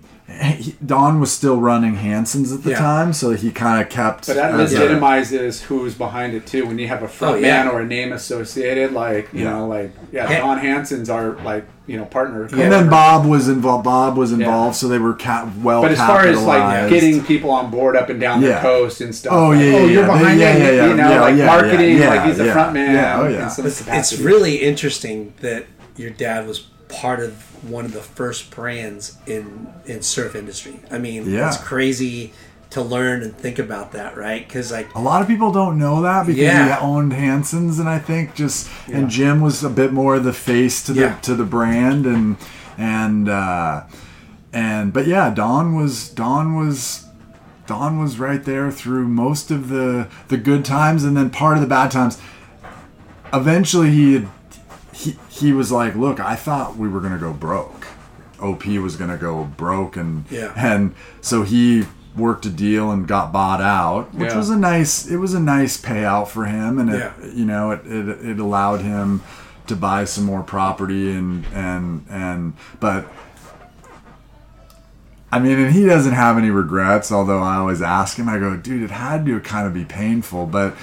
Don was still running Hansen's at the Yeah. time, so he kind of kept. But that as a- legitimizes who's behind it too. When you have a front Oh, yeah. man or a name associated, like you Yeah. know, like yeah, Yeah. Don Hansen's our like you know partner. And then Bob was involved. Bob was involved, Yeah. so they were ca- well. But as far as like getting people on board up and down the coast and stuff. Oh, like, yeah, yeah, oh, you're yeah. behind Yeah, it. yeah, yeah. You know, Yeah, like yeah, marketing. yeah, like he's a yeah. front man. Yeah, oh, yeah. it's, it's really interesting that your dad was part of one of the first brands in in surf industry. I mean, Yeah. it's crazy to learn and think about that, right? Because like, A lot of people don't know that because Yeah. he owned Hansen's, and I think just and Jim was a bit more the face to the Yeah. to the brand, and and uh, and but yeah, Don was Don was Don was right there through most of the the good times, and then part of the bad times. Eventually, he had, he was like, "Look, I thought we were gonna go broke. OP was gonna go broke, and Yeah. and so he." worked a deal and got bought out which Yeah. was a nice it was a nice payout for him and it Yeah. you know it, it, it allowed him to buy some more property and and and but I mean and he doesn't have any regrets although I always ask him I go dude it had to kind of be painful but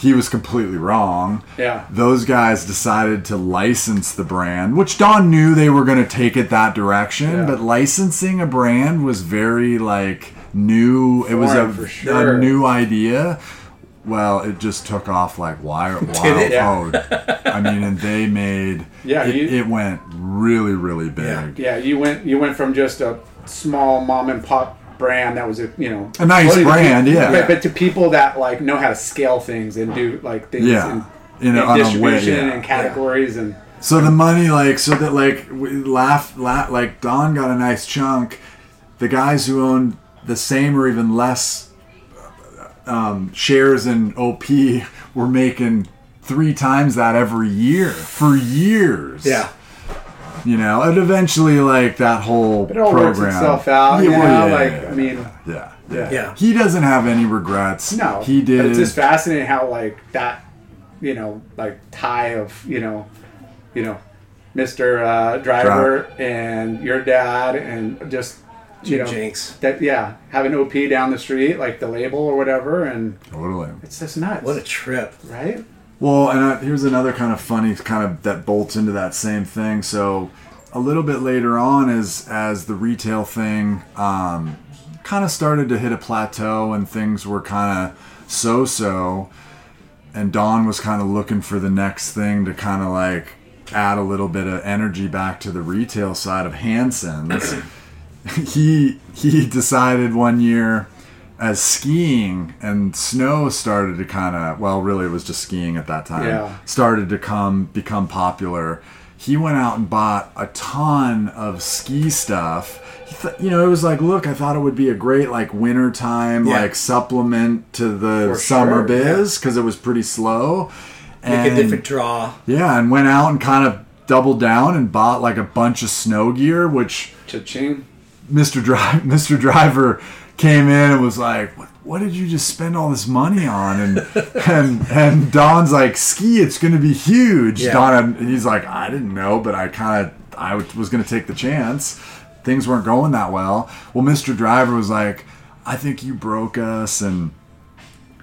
he was completely wrong Yeah. those guys decided to license the brand which Don knew they were going to take it that direction Yeah. but licensing a brand was very like new it was a, sure. a new idea well it just took off like wire wild it? Yeah. I mean and they made Yeah, it, you- it went really really big Yeah. Yeah, you went you went from just a small mom and pop brand that was a you know A nice brand, people- yeah. But, but to people that like know how to scale things and do like things Yeah. in, In a- in on a way, distribution yeah. and categories and So the money, like, so that like we laugh, laugh, like Don got a nice chunk. The guys who owned the same or even less um, shares in OP were making three times that every year for years. yeah, you know, and eventually like that whole But it all program works itself out. you well, know, yeah, like yeah, I mean, yeah, yeah, yeah. Yeah. He doesn't have any regrets. no, he did. But it's just fascinating how like that, you know, like tie of you know, you know, Mister uh, Driver and your dad and just you know Jenks. that yeah having OP down the street like the label or whatever and totally. it's just nuts. What a trip. right? Well, and uh, here's another kind of funny kind of that bolts into that same thing. So, a little bit later on, as as the retail thing um, kind of started to hit a plateau and things were kind of so so, and Don was kind of looking for the next thing to kind of like add a little bit of energy back to the retail side of Hansen's. he he decided one year as skiing and snow started to kind of well really it was just skiing at that time Yeah. started to come become popular he went out and bought a ton of ski stuff he th- you know it was like look i thought it would be a great like winter time Yeah. like supplement to the For summer sure, biz because it was pretty slow Make and, a different draw. yeah and went out and kind of doubled down and bought like a bunch of snow gear which Cha-ching. Mr. Drive, Mr. Driver came in and was like, "What? What did you just spend all this money on?" And and and Don's like, "Ski, it's going to be huge." Yeah. Don, he's like, "I didn't know, but I kind of I was going to take the chance." Things weren't going that well. Well, Mr. Driver was like, "I think you broke us," and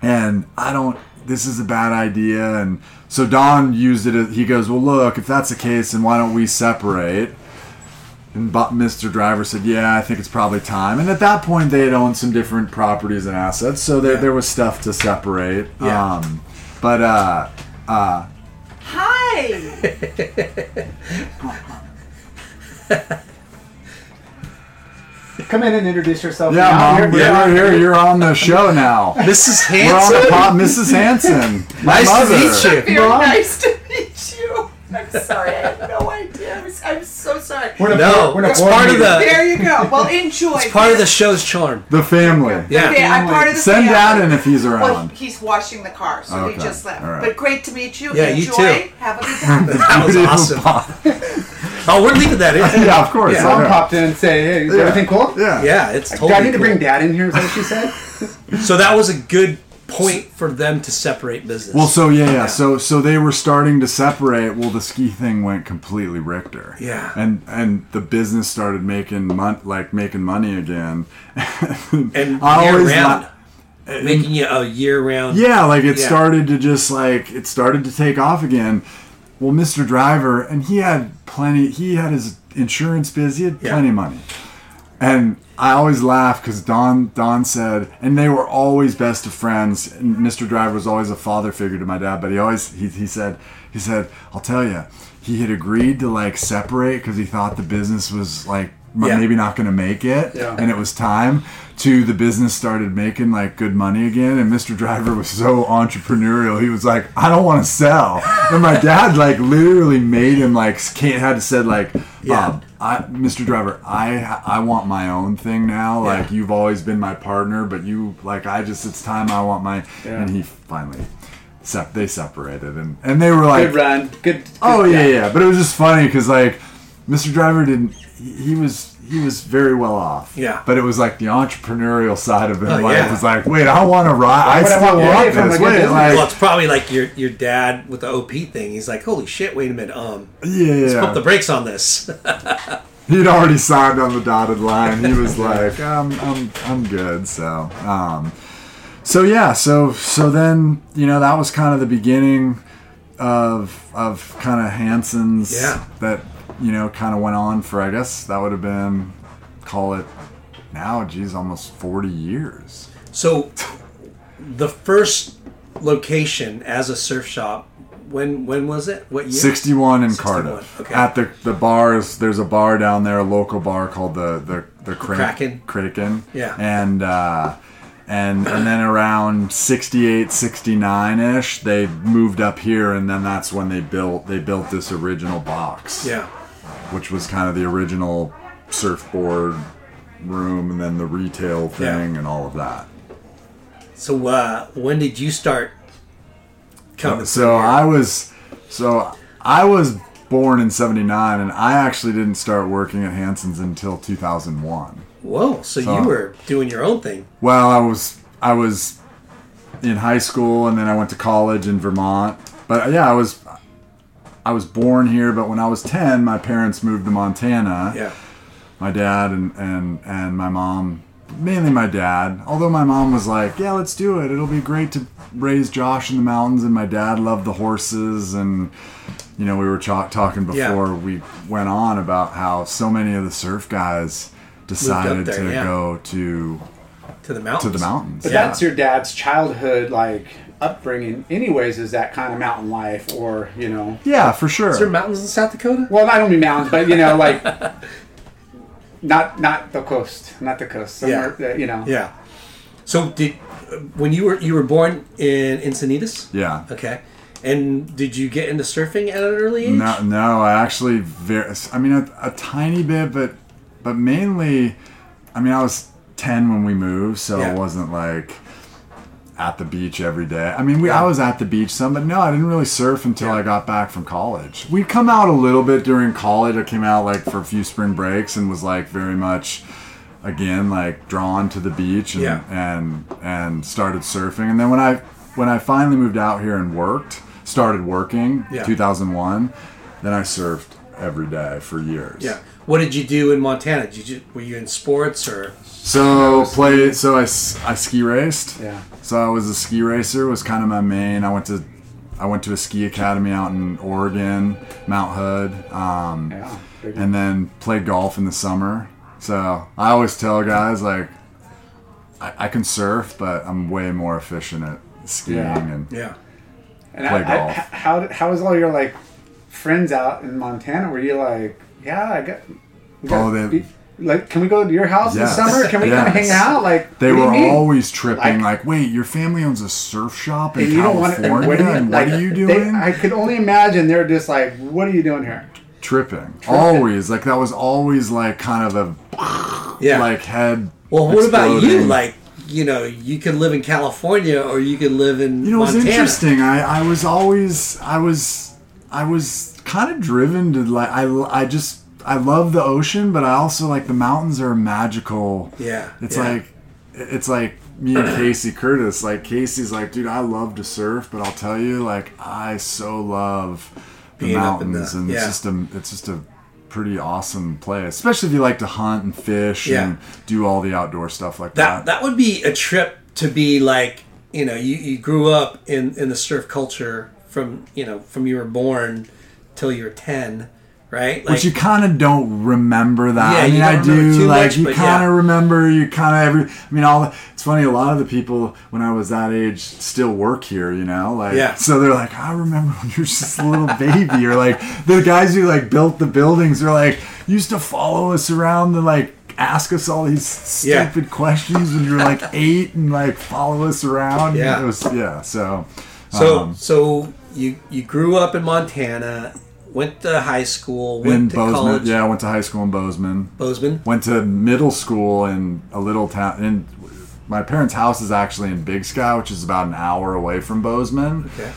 and I don't. This is a bad idea. And so Don used it. He goes, "Well, look, if that's the case, then why don't we separate?" And Mr. Driver said, "Yeah, I think it's probably time." And at that point, they had owned some different properties and assets, so there, there was stuff to separate. Yeah. Um, but uh, uh, Hi. Come in and introduce yourself. yeah, now. mom, You're- you're, you're- here. You're on the show now. Mrs. We're on Hansen. the pod, Mrs. Hansen. my Nice mother. to meet you. Mom? nice to meet you. I'm sorry. I had no idea. I was, I'm so sorry. We're in a No, board- we're in a it's board part of meeting. the There you go. Well, enjoy. it's part of the show's charm. The family. Yeah. Okay, I'm part of the Send family. Dad in if he's Well, around. he's washing the car, so Okay, he just left. all right. But great to meet you. Yeah, you too. Have a good time. That was awesome. Oh, we're leaving that in. yeah, of course. Mom yeah. popped in and say, "Hey, is Yeah. everything cool?" Yeah. Yeah, it's Do totally I need to cool. bring Dad in here? Is that what she said? So that was a good point for them to separate business. Well, so yeah, yeah, so so they were starting to separate. Well, the ski thing went completely Richter. Yeah. and and the business started making mon- like making money again. and I year always round, li- making you a year round. yeah, like it Yeah. started to just like it started to take off again. Well, Mr. Driver, and he had plenty. He had his insurance biz. He had Yeah. plenty of money. And I always laugh because Don Don said, and they were always best of friends. And Mr. Driver was always a father figure to my dad, but he always he, he said he said I'll tell you, he had agreed to like separate because he thought the business was like Yeah. maybe not going to make it, Yeah. and it was time. To the business started making like good money again, and Mr. Driver was so entrepreneurial. He was like, "I don't want to sell," and my dad like literally made him like can't had to said like, Yeah. "Bob, I, Mr. Driver, I I want my own thing now. Like you've always been my partner, but you like I just it's time I want my." Yeah. And he finally, sep- they separated, and and they were like, Good run. Good. good "Oh yeah, yeah." But it was just funny because like Mr. Driver didn't. He, he was he was very well off. Yeah. But it was like the entrepreneurial side of him. Oh, like yeah. was like, wait, I want to ride. I still want a this. Wait, business? like well, it's probably like your your dad with the OP thing. He's like, "Holy shit! Wait a minute. Um, yeah. pump the brakes on this." he'd already signed on the dotted line. He was like, I'm, I'm, I'm good. So, um, so yeah, so, so then, you know, that was kind of the beginning of, of kind of Hansen's Yeah. that, you know, kind of went on for, I guess that would have been, call it now, geez, almost 40 years. so, the first location as a surf shop. When when was it? What year? 61 in 61, Cardiff. okay. At the the bars, there's a bar down there, a local bar called the the the Cra- Kraken? Kraken. Yeah. And uh, and and then around 68, 69 ish, they moved up here, and then that's when they built they built this original box. Yeah. Which was kind of the original surfboard room, and then the retail thing, and all of that. So uh, when did you start coming? So I was, so I was born in 79 and I actually didn't start working at Hansen's until 2001. Whoa! So, So- you were doing your own thing. Well, I was I was in high school and then I went to college in Vermont. But yeah, I was I was born here, but when I was 10, my parents moved to Montana. Yeah. My dad and and and my mom, mainly my dad. Although my mom was like, "Yeah, let's do it. It'll be great to raise Josh in the mountains." And my dad loved the horses and you know, we were cha- talking Yeah. before we went on about how so many of the surf guys decided there, to yeah. go to To the mountains. to the mountains. But yeah. that's your dad's childhood, like upbringing. Anyways, is that kind of mountain life, or you know? yeah, for sure. Is there mountains in South Dakota? Well, I don't mean mountains, but you know, like not not the coast, not the coast. Somewhere, that, you know. Yeah. So did when you were you were born in Encinitas? yeah. Okay. And did you get into surfing at an early age? No, no, I actually very. I mean, a, a tiny bit, but but mainly, I mean, I was ten when we moved, so Yeah. it wasn't like at the beach every day. I mean, we I was at the beach some, but no, I didn't really surf until I got back from college. We'd come out a little bit during college. I came out like for a few spring breaks and was like very much again like drawn to the beach and Yeah. and and started surfing. And then when I when I finally moved out here and worked, started working, Yeah. 2001, then I surfed every day for years. Yeah. What did you do in Montana? Did you were you in sports or? So play. So I, s- I ski raced. Yeah. So I was a ski racer. Was kind of my main. I went to I went to a ski academy out in Oregon, Mount Hood, um, Yeah. and then played golf in the summer. So I always tell guys like I, I can surf, but I'm way more efficient at skiing Yeah. and Yeah. And play I, I, golf. h- how how was all your like friends out in Montana? Were you like, yeah, I got, we got Oh, they- be- like, can we go to your house Yes. this summer? Can we come Yes. hang out? Like, They what do you were always tripping, Like- like, "Wait, your family owns a surf shop in And you don't want California, to. What, do you, and like, are you they- doing?" I could only imagine they're just like, what are you doing here? tripping. Always, like that was always like kind of a Yeah. like head. well, what about you? Like, you know, you could live in California or you could live in you know, it's interesting. I I was always I was I was kind of driven to like I I just I love the ocean, but I also like the mountains are magical. Yeah, it's yeah. like it's like me and Casey Curtis. Like Casey's like, dude, I love to surf, but I'll tell you, like, I so love the Being mountains, the- and yeah. it's just a it's just a pretty awesome place, especially if you like to hunt and fish Yeah. and do all the outdoor stuff like That that. that would be a trip to be like, you know, you, you grew up in, in the surf culture from you know from you were born till you were ten, right? Like, Which you kind of don't remember that. Yeah, I mean, I do. Like much, you kind of yeah. remember. You kind of every. I mean, all. The, it's funny. A lot of the people when I was that age still work here. You know, like Yeah. So they're like, I remember when you were just a little baby, or like the guys who like built the buildings. They're like used to follow us around and like ask us all these Yeah. stupid questions when you were like eight and like follow us around. Yeah. It was yeah. So. so um, so you you grew up in Montana, went to high school, went in to Bozeman, college, yeah, I went to high school in Bozeman. Bozeman. went to middle school in a little town in my parents house is actually in big sky which is about an hour away from bozeman Okay.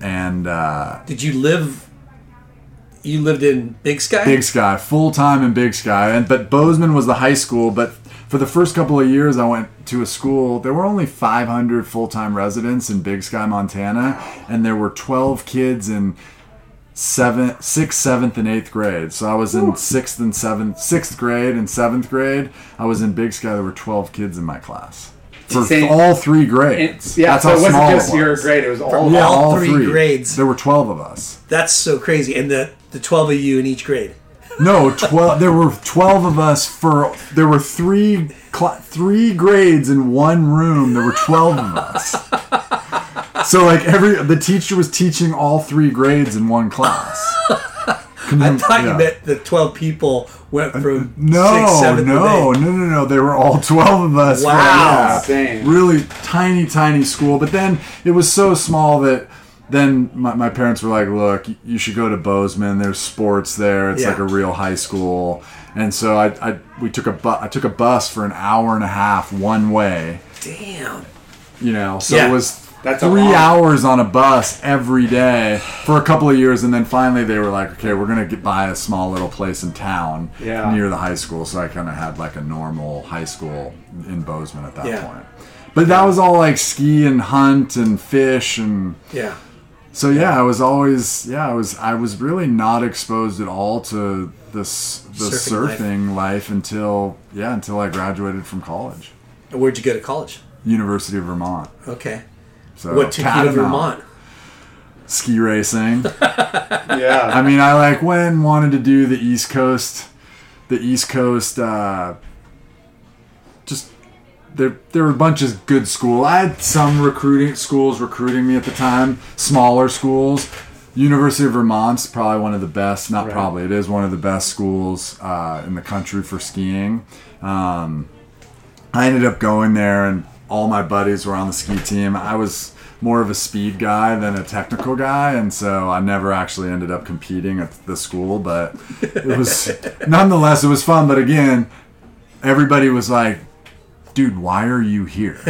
and uh, Did you live? You lived in Big Sky. big sky full time in big sky and but bozeman was the high school but for the first couple of years i went to a school there were only 500 full-time residents in big sky montana and there were 12 kids in seventh, sixth, seventh, and eighth grade. So I was in sixth and seventh, sixth grade and seventh grade. I was in Big Sky. There were twelve kids in my class for Same- all three grades. It's, yeah, That's so how it wasn't small just it your grade; it was all. Yeah, all all, three three grades. There were twelve of us. That's so crazy. And the the twelve of you in each grade. No, twelve. there were twelve of us for. There were three cl- three grades in one room. There were twelve of us. So like every the teacher was teaching all three grades in one class. I thought yeah. you meant the twelve people went uh, from No, sixth, seventh, no, and no, no, no. They were all twelve of us. for- Wow. yeah, really tiny, tiny school. But then it was so small that then my, my parents were like, "Look, you should go to Bozeman. There's sports there. It's Yeah. like a real high school." And so I, I we took a bu- I took a bus for an hour and a half one way. Damn. You know, so Yeah. it was That's three hours on a bus every day for a couple of years, and then finally they were like, "Okay, we're gonna get buy a small little place in town Yeah. near the high school." So I kind of had like a normal high school in Bozeman at that Yeah. point. But that was all like ski and hunt and fish and Yeah. so yeah, I was always yeah, I was I was really not exposed at all to this the Surfing surfing, life. life. until yeah until I graduated from college, And where'd you go to college? University of Vermont. Okay. So what took you to Vermont? Ski racing. Yeah. I mean, I like when wanted to do the East Coast, the East Coast. uh Just there, there were a bunch of good school. I had some recruiting schools recruiting me at the time, smaller schools. University of Vermont's probably one of the best. Not Right. probably, it is one of the best schools uh, in the country for skiing. Um, I ended up going there, and all my buddies were on the ski team. I was more of a speed guy than a technical guy, and so I never actually ended up competing at the school. But it was nonetheless it was fun. But again, everybody was like, "Dude, why are you here?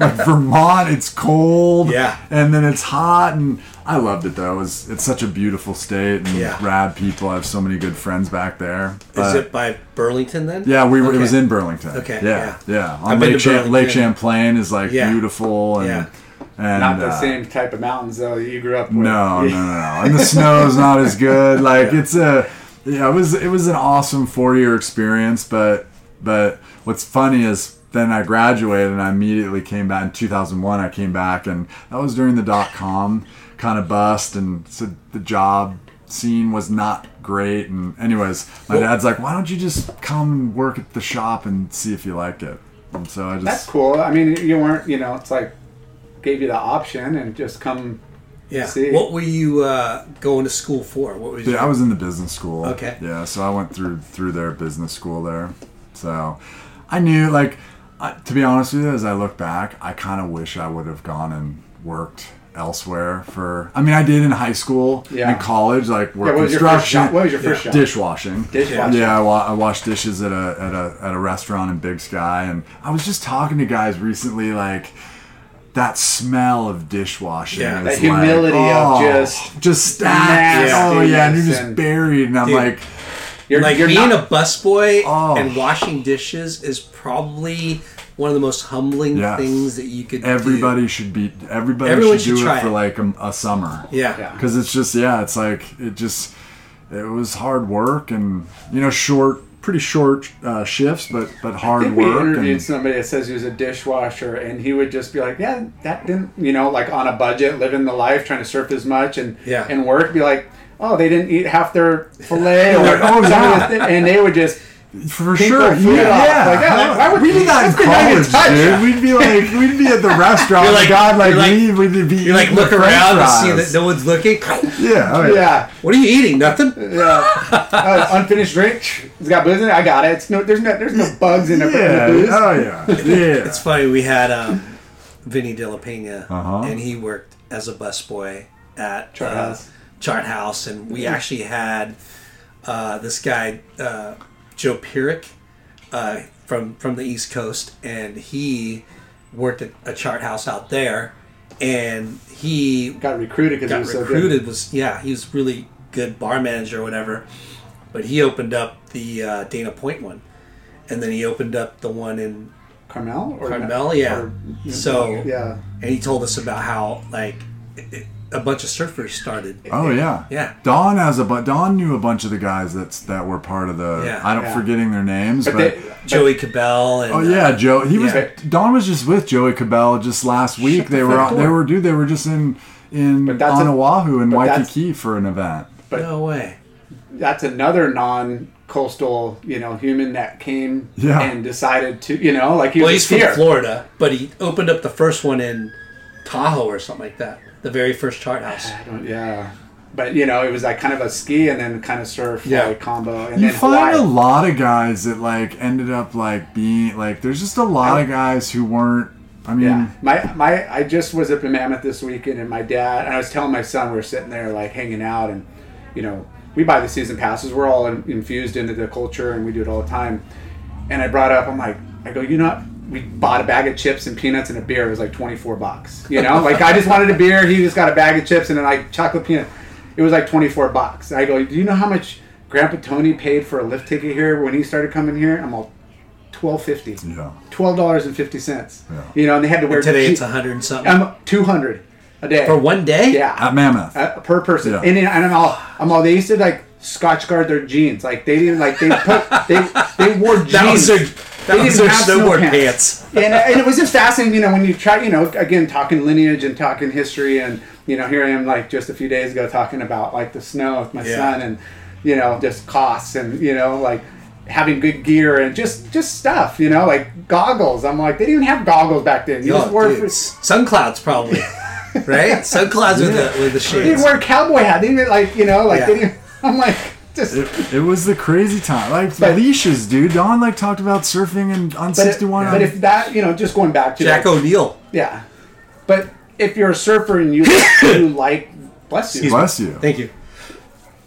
like Vermont, it's cold, Yeah. and then it's hot, and I loved it though. It was it's such a beautiful state and Yeah. rad people. I have so many good friends back there. Is But- it by Burlington then? yeah, we were. It was in Burlington. Okay, Yeah, yeah. I've On been Lake, to Cham- Lake Champlain is like Yeah. beautiful and Yeah. and Not the uh, same type of mountains though that you grew up with. No, no, no, no. And the snow's not as good. Like it's a yeah. It was it was an awesome four year experience. But but what's funny is then I graduated and I immediately came back in 2001. I came back and that was during the dot com kind of bust and so the job scene was not great. And anyways, my dad's like, why don't you just come and work at the shop and see if you like it? And so I just That's cool. I mean, you weren't, you know, it's like gave you the option and just come. Yeah. See. What were you uh, going to school for? What was Yeah, I was in the business school. Okay. Yeah, so I went through through their business school there. So I knew, like, I, to be honest with you, as I look back, I kind of wish I would have gone and worked elsewhere for. I mean, I did in high school Yeah. and college, like work Yeah, what was your first construction, job? What was your first job? dishwashing. Dishwashing. Yeah, I, wa- I washed dishes at a, at a at a restaurant in Big Sky, and I was just talking to guys recently, like. That smell of dishwashing, Yeah, that humility like, of oh, just just stacked. Oh yeah, and you're just nastiness buried, and I'm Dude. like, You're, like you're being not, a busboy Oh. and washing dishes is probably one of the most humbling Yes. things that you could everybody should be, everybody Everyone should, should do try it for it. like a, a summer. do. Yeah. Yeah. because it's just yeah, it's like it just it was hard work and you know short, pretty short uh, shifts, but but I hard think we work. interviewed And, somebody that says he was a dishwasher, and he would just be like, "Yeah, that didn't, you know, like on a budget, living the life, trying to surf as much and Yeah. and work." Be like, "Oh, they didn't eat half their fillet, or Like, oh, yeah. and they would just for sure, food yeah, off. yeah. Like, yeah, like, why would we you- did not in that's the night you college, touch dude. We'd be like, we'd be at the restaurant. You're like- God, like, you're like- leave. We'd be You like look around and see that no one's looking. Yeah, oh, yeah. yeah, What are you eating? Nothing. yeah. Uh, unfinished drink. It's got booze in it. I got it. It's no, there's no, there's no bugs in it. Yeah, in the booze. oh yeah, yeah. It's funny. We had um, Vinny De La Pena, Uh-huh. and he worked as a busboy at Chart uh, House. Chart House, and we actually had uh, this guy uh, Joe Pierrick uh, from from the East Coast, and he worked at a Chart House out there, and he Got recruited because he was so recruited good. was yeah he was really good bar manager or whatever but he opened up the uh, dana point one and then he opened up the one in Carmel or carmel yeah or- so yeah. and he told us about how like it- a bunch of surfers started Oh yeah, Yeah. Don has a but Don knew a bunch of the guys that's that were part of the. Yeah. I don't Yeah. forgetting their names, But but, they, joey cabell and oh yeah, uh, Joe. He was yeah. Don was just with Joey Cabell just last week. the They were front they were dude. They were just in in on a- Oahu in but Waikiki for an event. But no way that's another non-coastal, you know, human that came Yeah. and decided to, you know, like he well was he's from florida but he opened up the first one in tahoe or something like that the very first chart house I don't- Yeah, but you know, it was like kind of a ski and then kind of surf Yeah. like combo, and You then find Hawaii. a lot of guys that like ended up like being like. There's just a lot of guys who weren't. I mean, Yeah, my my I just was up in Mammoth this weekend, and my dad and I was telling my son we were sitting there like hanging out, and you know we buy the season passes. We're all in, infused into the culture, and we do it all the time. And I brought up, I'm like, I go, you know, we bought a bag of chips and peanuts and a beer. It was like twenty four bucks. You know, like I just wanted a beer. He just got a bag of chips and then like chocolate peanut. It was like twenty four bucks. And I go, do you know how much Grandpa Tony paid for a lift ticket here when he started coming here? I'm all twelve fifty. Yeah. Twelve dollars and fifty cents. Yeah. You know, and they had to wear Today je- it's a hundred and something I'm two hundred a day for one day. Yeah, At Mammoth. uh, per person. Yeah. And, then- and I'm all, I'm all. They used to like Scotch guard their jeans. Like they didn't like they put they they wore jeans. That was their, They that was didn't have snow snowboard pants. pants. and, and it was just fascinating, you know, when you try, you know, again talking lineage and talking history, and you know, here I am like just a few days ago talking about like the snow with my Yeah. son, and you know, just costs, and you know, like having good gear and just just stuff, you know, like goggles. I'm like, they didn't even have goggles back then. You Oh, just wore dude, clouds probably, right? Sun clouds with the with the they didn't wear a cowboy hat. They didn't like you know, like Yeah. they didn't. I'm like just. It, it was the crazy time. Like But- leashes, dude. Don like talked about surfing and on 61. but if that, you know, just going back to Jack like, O'Neill. yeah. But if you're a surfer and you you like, bless you, bless you. Thank you.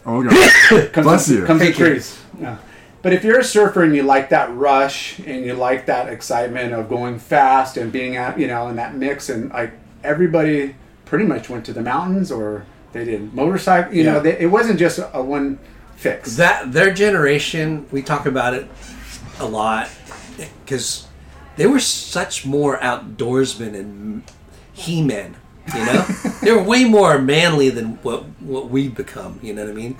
Oh god. comes bless in, you. comes in Thank you. threes. Yeah. But if you're a surfer and you like that rush and you like that excitement of going fast and being at, you know, in that mix and like everybody pretty much went to the mountains or they didn't. motorcycle, you know, they, it wasn't just a one fix. That their generation, we talk about it a lot because they were such more outdoorsmen and he-men. You know, they were way more manly than what what we've become. You know what I mean?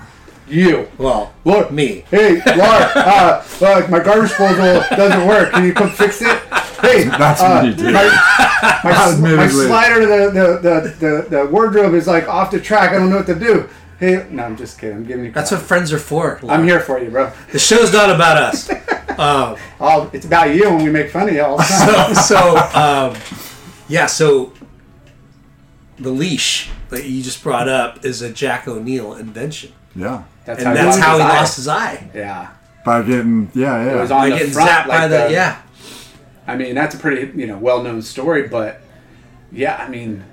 you. Well, Look, me. Hey, Laura, uh, look, my garbage disposal doesn't work. Can you come fix it? Hey, That's uh, what you do. My, my, my Admittedly. slider, the, the, the, the, the wardrobe is like off the track. I don't know what to do. Hey, no, I'm just kidding. I'm giving you. That's what friends are for. I'm here for you, bro. The show's not about us. Um, Oh, it's about you when we make fun of you all the time. so, so um, yeah. So the leash that you just brought up is a Jack O'Neill invention, Yeah. That's and that's lost how he eye. lost his eye. Yeah, By getting yeah, yeah. it was on By the getting front. zapped like by the, yeah. I mean, that's a pretty you know well known story, but yeah, I mean,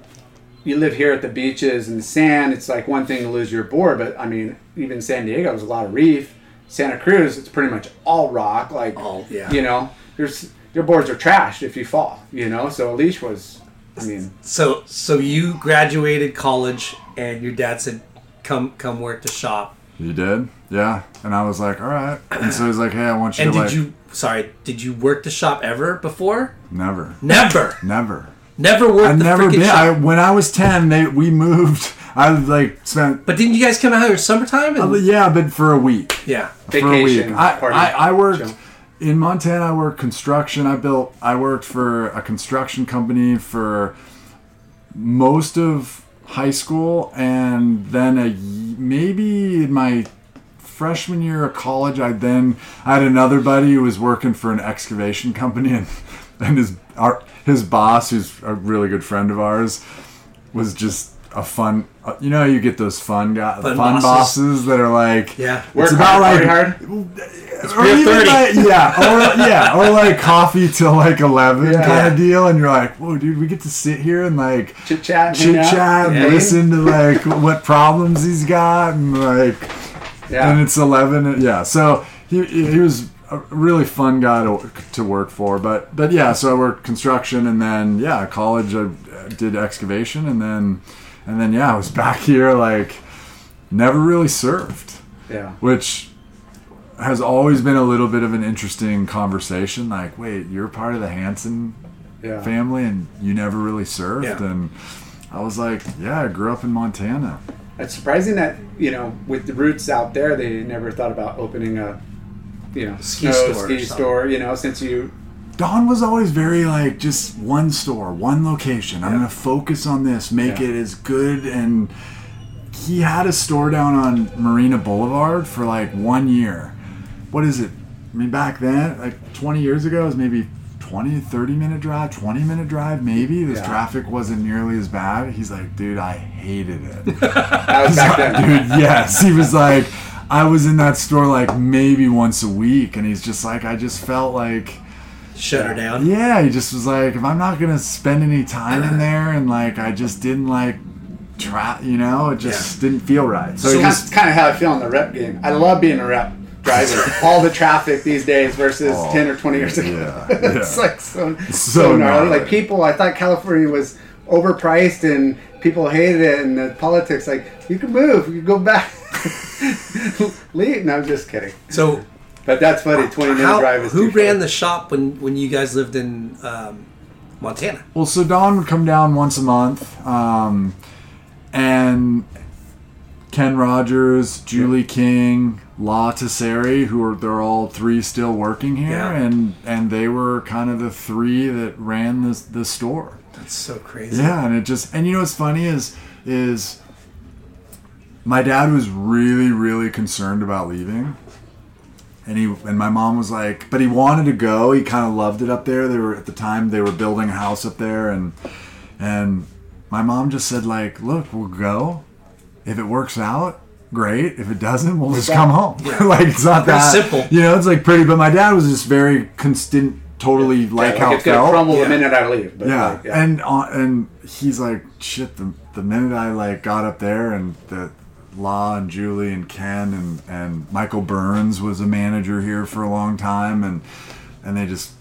you live here at the beaches and the sand. It's like one thing to lose your board, but I mean, even San Diego was a lot of reef. Santa Cruz, it's pretty much all rock. Like, All- yeah. you know, there's your boards are trashed if you fall. You know, so a leash was. I mean, So, so you graduated college, and your dad said, "Come, come work the shop." You did? Yeah. And I was like, all right. And so he's like, hey, I want you And to did like you? Sorry, did you work the shop ever before? never. Never, Never. never worked I've the never freaking been shop. I when I was ten, they we moved I like spent but didn't you guys come out here summertime? And, uh, yeah, but for a week. yeah. for a week. Vacation I, party. I, I worked Chill. in Montana. I worked construction. I built. I worked for a construction company for most of high school, and then a maybe in my freshman year of college. I then I had another buddy who was working for an excavation company, and and his our his boss, who's a really good friend of ours, was just. A fun, uh, you know, you get those fun guys, Fun fun, bosses. bosses. that are like, Yeah. work it's about hard, like hard. or even 30. like, yeah, or yeah, or like coffee till like eleven kind of deal, and you're like, whoa, dude, we get to sit here and like Chit chat, chit chat, Yeah. listen to like what problems he's got, and like, Yeah. and it's eleven, and, yeah. So he he was a really fun guy to to work for, but but yeah, so I worked construction, and then yeah, college I did excavation, and then and then yeah, I was back here like never really surfed yeah. which has always been a little bit of an interesting conversation. Like, wait, you're part of the Hansen Yeah. family and you never really surfed? Yeah. And I was like, yeah, I grew up in Montana. It's surprising that you know, with the roots out there, they never thought about opening a, you know, Ski snow store or ski store. You know, since you, Don was always very like just one store, one location. I'm Yeah. gonna focus on this, make Yeah. it as good. And he had a store down on Marina Boulevard for like one year. What is it? I mean, back then, like 20 years ago, it was maybe 20, 30 minute drive, 20 minute drive, maybe. This Yeah. traffic wasn't nearly as bad. He's like, dude, I hated it. that was back then. dude yes he was like i was in that store like maybe once a week and he's just like i just felt like Shut her down. yeah he just was like if i'm not gonna spend any time in there and like i just didn't like try you know it just didn't feel right so, So That's kind of how I feel in the rep game. I love being a rep. driver. all the traffic these days versus Oh, 10 or 20 years ago. yeah, it's like so, so, So gnarly. gnarly. Like people, I thought California was overpriced and people hated it and the politics. Like you can move, you can go back, leave. No, I'm just kidding. So, But that's funny. 20 minute how, drive is who too ran far. the shop when when you guys lived in um, Montana? Well, so Don would come down once a month, um, and Ken Rogers, Julie King, La Tesseri, who are they're all three still working here, Yeah. and and they were kind of the three that ran the the store. That's so crazy. Yeah, and it just and you know what's funny is is my dad was really really concerned about leaving. And he and my mom was like, but he wanted to go. He kind of loved it up there. They were at the time they were building a house up there, and and my mom just said like, look, we'll go. If it works out, great. If it doesn't, we'll just come home. like it's not Pretty that simple. You know, it's like pretty. But my dad was just very constant, totally like Yeah, how it's it gonna felt. crumble Yeah. the minute I leave. But Yeah, like, yeah. and uh, and he's like, shit. The the minute I like got up there, and the La and Julie and Ken and and Michael Burns was a manager here for a long time, and and they just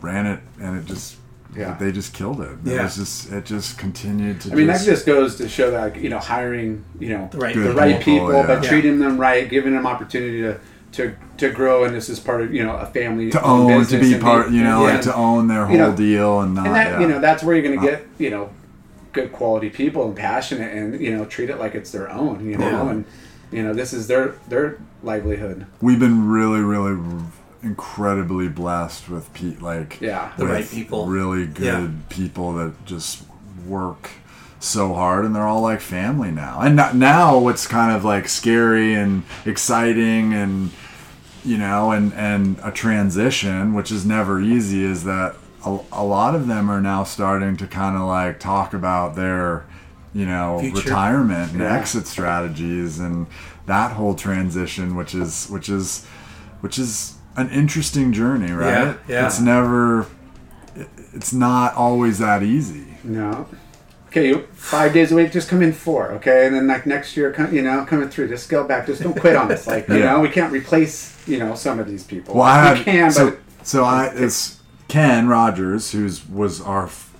ran it, and it just Yeah. they just killed it. It Yeah. was just it just continued to. I mean, just, that just goes to show that, you know, hiring, you know, The right the Good right people, people, yeah. but Yeah. treating them right, giving them opportunity to, to, to grow, and this is part of, you know, a family to own to be part, you know, yeah. like to own their whole You know, deal and not. and that, yeah. you know, that's where you're going to uh, get, you know, good quality people and passionate, and you know, treat it like it's their own, you know, Yeah. and you know, this is their their livelihood. we've been really, really incredibly blessed with pete like Yeah. The right people. really good Yeah. people that just work so hard and they're all like family now and not, now what's kind of like scary and exciting and you know and and a transition which is never easy is that a, a lot of them are now starting to kind of like talk about their you know Future. retirement and Yeah. exit strategies and that whole transition which is which is which is an interesting journey right Yeah, yeah. it's never it's not always that easy No. Okay, you five days a week, just come in four, okay, and then like next year, come, you know, coming through. Just scale back. Just don't quit on us. Like you know, we can't replace you know some of these people. Well, I we can, so, but so I it's Ken Rogers who's was our f-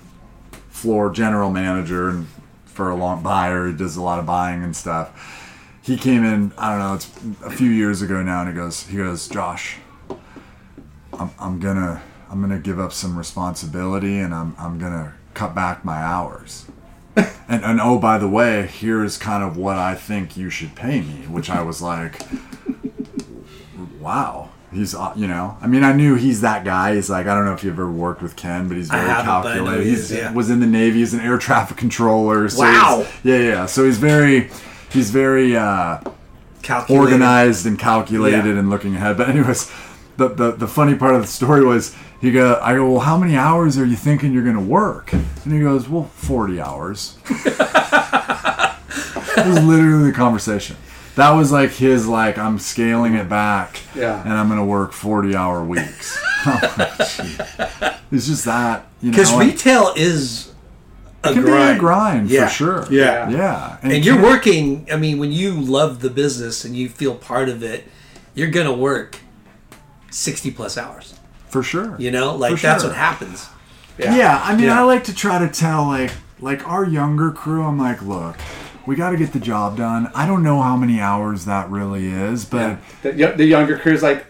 floor general manager and for a long buyer. He does a lot of buying and stuff. He came in. I don't know. It's a few years ago now, and he goes. He goes, Josh. I'm, I'm gonna I'm gonna give up some responsibility, and I'm I'm gonna cut back my hours. And, and oh, by the way, here's kind of what I think you should pay me, which I was like, wow he's uh, you know i mean i knew he's that guy he's like i don't know if you've ever worked with ken but he's very haven't, but I know calculated he he's is, yeah. was in the navy he's an air traffic controller so Wow. yeah yeah so he's very he's very uh Calculated. organized and calculated Yeah. and looking ahead but anyways the, the the funny part of the story was he go i go well how many hours are you thinking you're gonna work and he goes well 40 hours it was literally the conversation that was like his like i'm scaling it back Yeah. and i'm gonna work 40 hour weeks it's just that you know Because and retail is a it can grind. be a grind Yeah. for sure Yeah. yeah And you're Ken- working, I mean, when you love the business and you feel part of it, you're going to work 60 plus hours. for sure You know, like For that's sure. what happens. Yeah. I mean, Yeah. I like to try to tell like like our younger crew. I'm like, look, we got to get the job done. I don't know how many hours that really is, but the, y- the younger crew's like,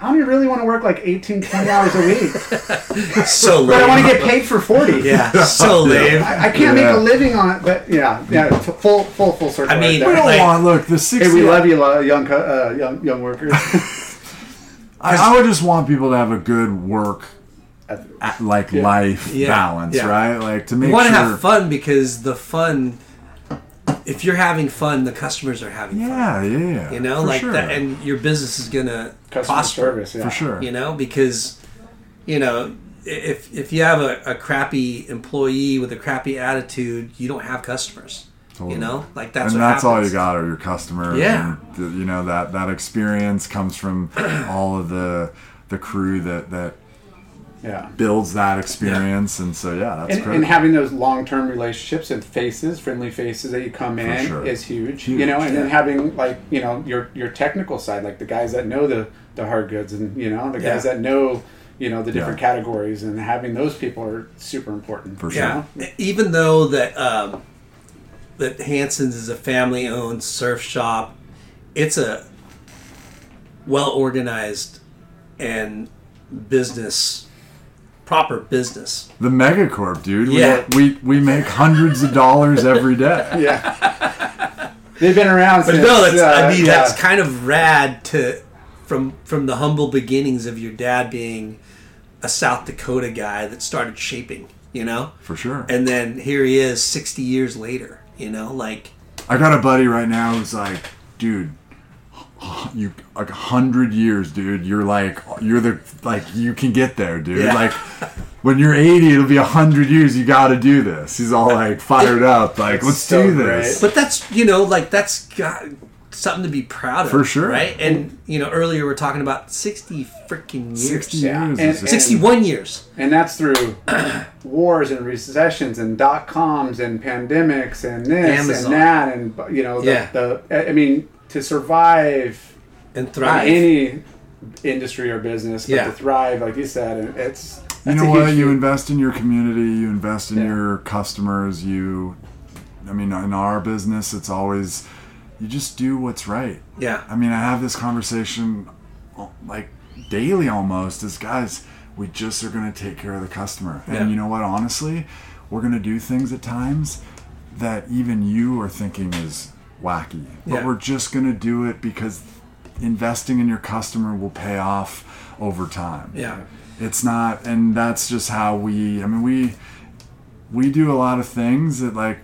I don't really want to work like 18, 20 hours a week, So but I want to get paid for 40. Yeah, so lame. I, I can't Yeah. make a living on it, but yeah, yeah, t- full, full, full circle. I mean, right we don't Like- want look the 60. hey, we love you, young, uh, young, young workers. I, I would just want people to have a good work. at- Like Yeah. life Yeah. balance, Yeah. right? Like to make You want to sure. have fun because the fun, if you're having fun, the customers are having fun. Yeah, yeah, yeah. You know, for like sure. that, and your business is going to Customer prosper. service, yeah. for sure. you know because you know if if you have a, a crappy employee with a crappy attitude you don't have customers you know like that's and what that's all you got are your customers. Yeah. and the, you know that that experience comes from all of the the crew that that Yeah. builds that experience, and so yeah, that's and, great. and having those long-term relationships and faces, friendly faces that you come in sure. is huge, Huge, You know, and then having like you know your your technical side, like the guys that know the the hard goods, and you know the guys Yeah. that know you know the different Yeah. categories, and having those people are super important. For you sure. know? Even though that um, that Hansen's is a family-owned surf shop, it's a well organized and business proper business. the Megacorp, dude. We- Yeah. we, we make hundreds of dollars every day. Yeah. They've been around But since. no, that's uh, I mean yeah. that's kind of rad to from from the humble beginnings of your dad being a South Dakota guy that started shaping, you know? For sure. And then here he is 60 years later, you know, like I got a buddy right now who's like, dude, you like a hundred years, dude. You're like, you're the like, you can get there, dude. Yeah. Like, when you're 80, it'll be a hundred years. You got to do this. He's all like fired up, like, let's so do great. this. But that's you know like that's got something to be proud of For sure. right? And you know earlier we are talking about sixty freaking years, 60 Yeah. years. And- is and- sixty-one years. and that's through wars and recessions and dot coms and pandemics and this Amazon. and that and you know the, Yeah. the I mean to survive And in thrive. any industry or business, but Yeah. to thrive, like you said, and it's you know what? You invest in your community. You invest in Yeah. your customers. You, I mean, in our business, it's always you just do what's right. yeah. I mean, I have this conversation like daily almost as guys, we just are going to take care of the customer. And Yeah. you know what? Honestly, we're going to do things at times that even you are thinking is wacky. But Yeah. we're just going to do it because investing in your customer will pay off over time. Yeah. It's not and that's just how we I mean we we do a lot of things that like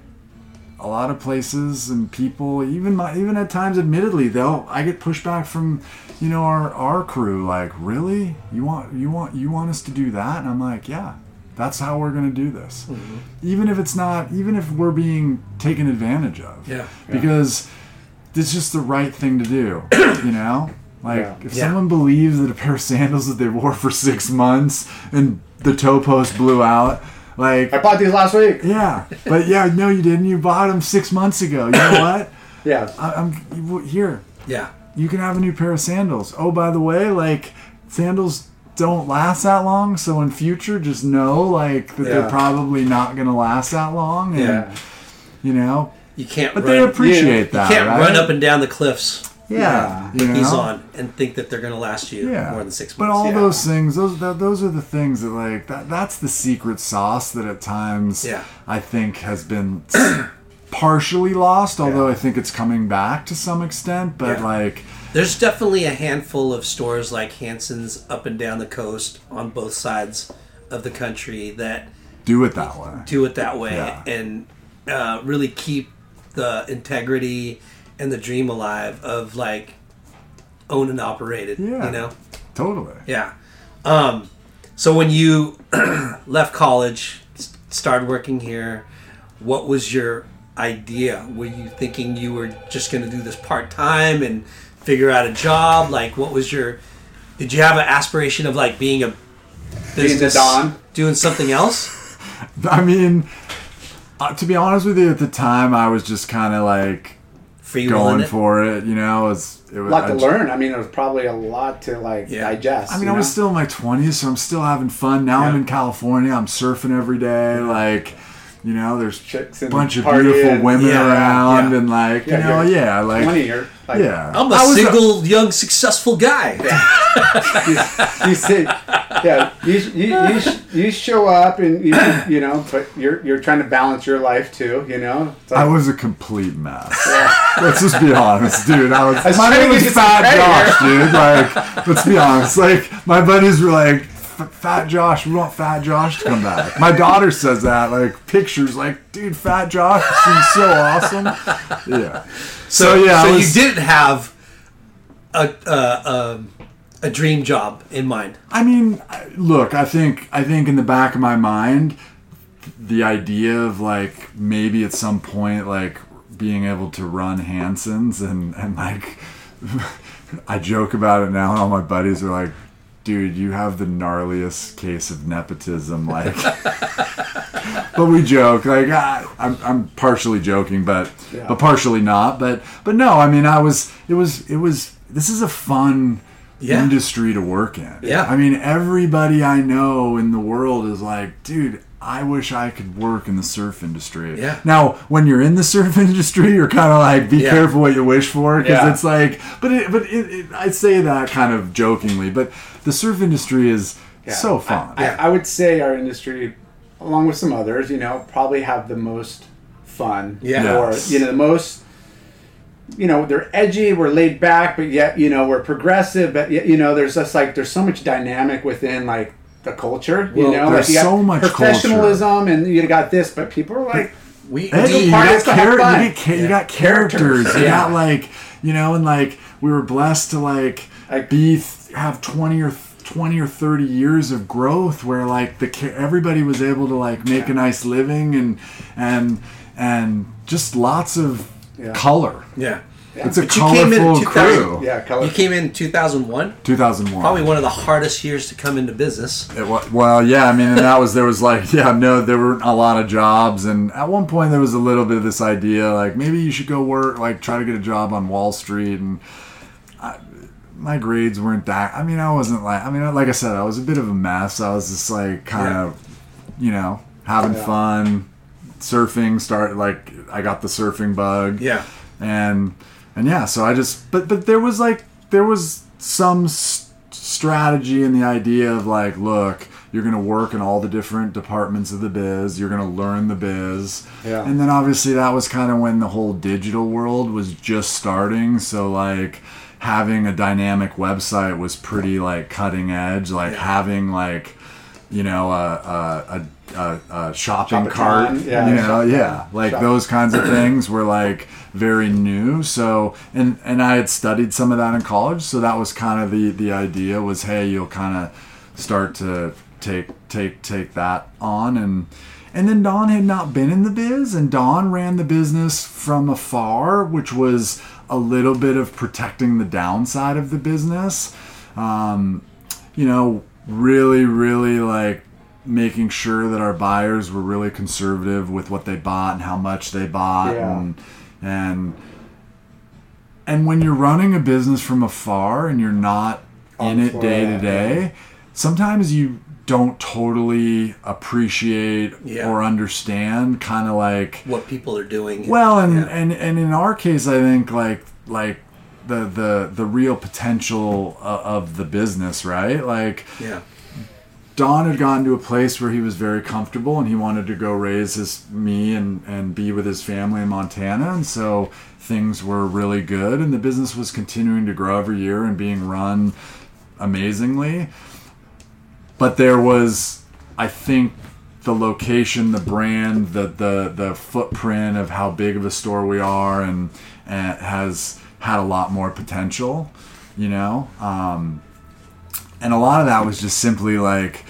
a lot of places and people even my even at times admittedly they'll I get pushback from you know our our crew like really you want you want you want us to do that and I'm like yeah that's how we're going to do this Mm-hmm. even if it's not even if we're being taken advantage of Yeah. because it's just the right thing to do you know like Yeah. if Yeah. someone believes that a pair of sandals that they wore for six months and the toe post blew out like I bought these last week. yeah, but yeah, no, you didn't. You bought them six months ago. You know what? Yeah, I, I'm here. Yeah. You can have a new pair of sandals. Oh, by the way, like sandals don't last that long. So in future, just know like that Yeah. they're probably not gonna last that long. And, yeah. You know, You can't but run, they appreciate you that. You can't right? run up and down the cliffs Yeah, uh, you know? he's on and think that they're going to last you yeah. more than six months. But all yeah. those things, those that, those are the things that like that. That's the secret sauce that at times Yeah. I think has been partially lost. Although I think it's coming back to some extent. But like, There's definitely a handful of stores like Hansen's up and down the coast on both sides of the country that do it that way. do it that way Yeah. and uh, really keep the integrity and the dream alive of like own and operated. Yeah. You know? Totally. Yeah. Um, so when you left college, started working here, what was your idea? Were you thinking you were just going to do this part time and figure out a job? Like, what was your? Did you have an aspiration of like being a Being the business, Don? doing something else? I mean, uh, to be honest with you, at the time I was just kind of like Free going it? for it. You know, it was it A was lot I to j- learn. I mean, there was probably a lot to like Yeah. digest. I mean, you I was still in my 20s, so I'm still having fun. Now I'm in California. I'm surfing every day. Like, you know, there's Chicks a and bunch of beautiful women Yeah, around, yeah. and like, Yeah, you know, yeah, like, 20 year. Like, yeah. I'm a I was single, young, successful guy. you say, yeah, you, you, you, you show up and you, you know, but you're you're trying to balance your life too, you know. It's I was a complete mess. Let's just be honest, dude. I was. was my trying name was get you some Fat Josh, dude. Like, let's be honest. Like, my buddies were like, "Fat Josh, we want Fat Josh to come back." My daughter says that. Like, pictures, like, dude, Fat Josh seems so awesome. Yeah. So, yeah, so was- you didn't have a, a, a a dream job in mind. I mean, look, I think I think in the back of my mind, the idea of like maybe at some point like being able to run Hansen's and and like I joke about it now, and all my buddies are like. Dude, you have the gnarliest case of nepotism. Like, but we joke. Like, I, I'm, I'm partially joking, but Yeah. but partially not. But but no, I mean, I was. It was. It was. This is a fun. Yeah. Industry to work in. Yeah. I mean, everybody I know in the world is like, dude, I wish I could work in the surf industry. Yeah. Now, when you're in the surf industry, you're kind of like, be Yeah. careful what you wish for, because Yeah. it's like, but it, but it, it, I say that kind of jokingly, but the surf industry is Yeah. so fun. I, I would say our industry, along with some others, you know, probably have the most fun. Yeah. Or you know, the most. You know, they're edgy. We're laid back, but yet you know we're progressive. But yet, you know, there's just like there's so much dynamic within like the culture. You Well, know, there's like you got so much professionalism, and you got this, but people are like, We, Hey, It's you, got it's char- you, get ca- you got characters. Characters, You got like you know, and like we were blessed to like, Like- be th- have twenty or twenty or thirty years of growth where like the everybody was able to like make a nice living and and and just lots of Yeah. color. yeah. It's a But you came in colorful crew. yeah, color. You came in 2001. 2001. Probably one of the hardest years to come into business. It wa- well, yeah, I mean, and that was there was like, yeah, no, there weren't a lot of jobs, and at one point there was a little bit of this idea, like maybe you should go work, like try to get a job on Wall Street, and I, my grades weren't that. I mean, I wasn't like, I mean, like I said, I was a bit of a mess. I was just like kind Yeah. of, you know, having Yeah. fun, surfing. Start like I got the surfing bug Yeah. and and yeah so i just but but there was like there was some s- strategy in the idea of like look you're going to work in all the different departments of the biz you're going to learn the biz. Yeah. and then obviously that was kind of when the whole digital world was just starting. So like having a dynamic website was pretty like cutting edge like having like you know a a, a, a, shopping cart yeah, you know yeah. Like Shop- those kinds of things were like very new so and and i had studied some of that in college so that was kind of the the idea was hey you'll kind of start to take take take that on and and then Don had not been in the biz, and Don ran the business from afar, which was a little bit of protecting the downside of the business. Um, you know, really, really like making sure that our buyers were really conservative with what they bought and how much they bought, Yeah. and and and when you're running a business from afar and you're not On in it day to day, sometimes you don't totally appreciate Yeah. or understand kind of like What people are doing. well and, Yeah. and and in our case i think like like the the the real potential of, of the business right like yeah. Don had gotten to a place where he was very comfortable and he wanted to go raise his me and and be with his family in Montana and so things were really good and the business was continuing to grow every year and being run amazingly but there was I think the location, the brand, the the the footprint of how big of a store we are and, and has had a lot more potential, you know. Um, and a lot of that was just simply like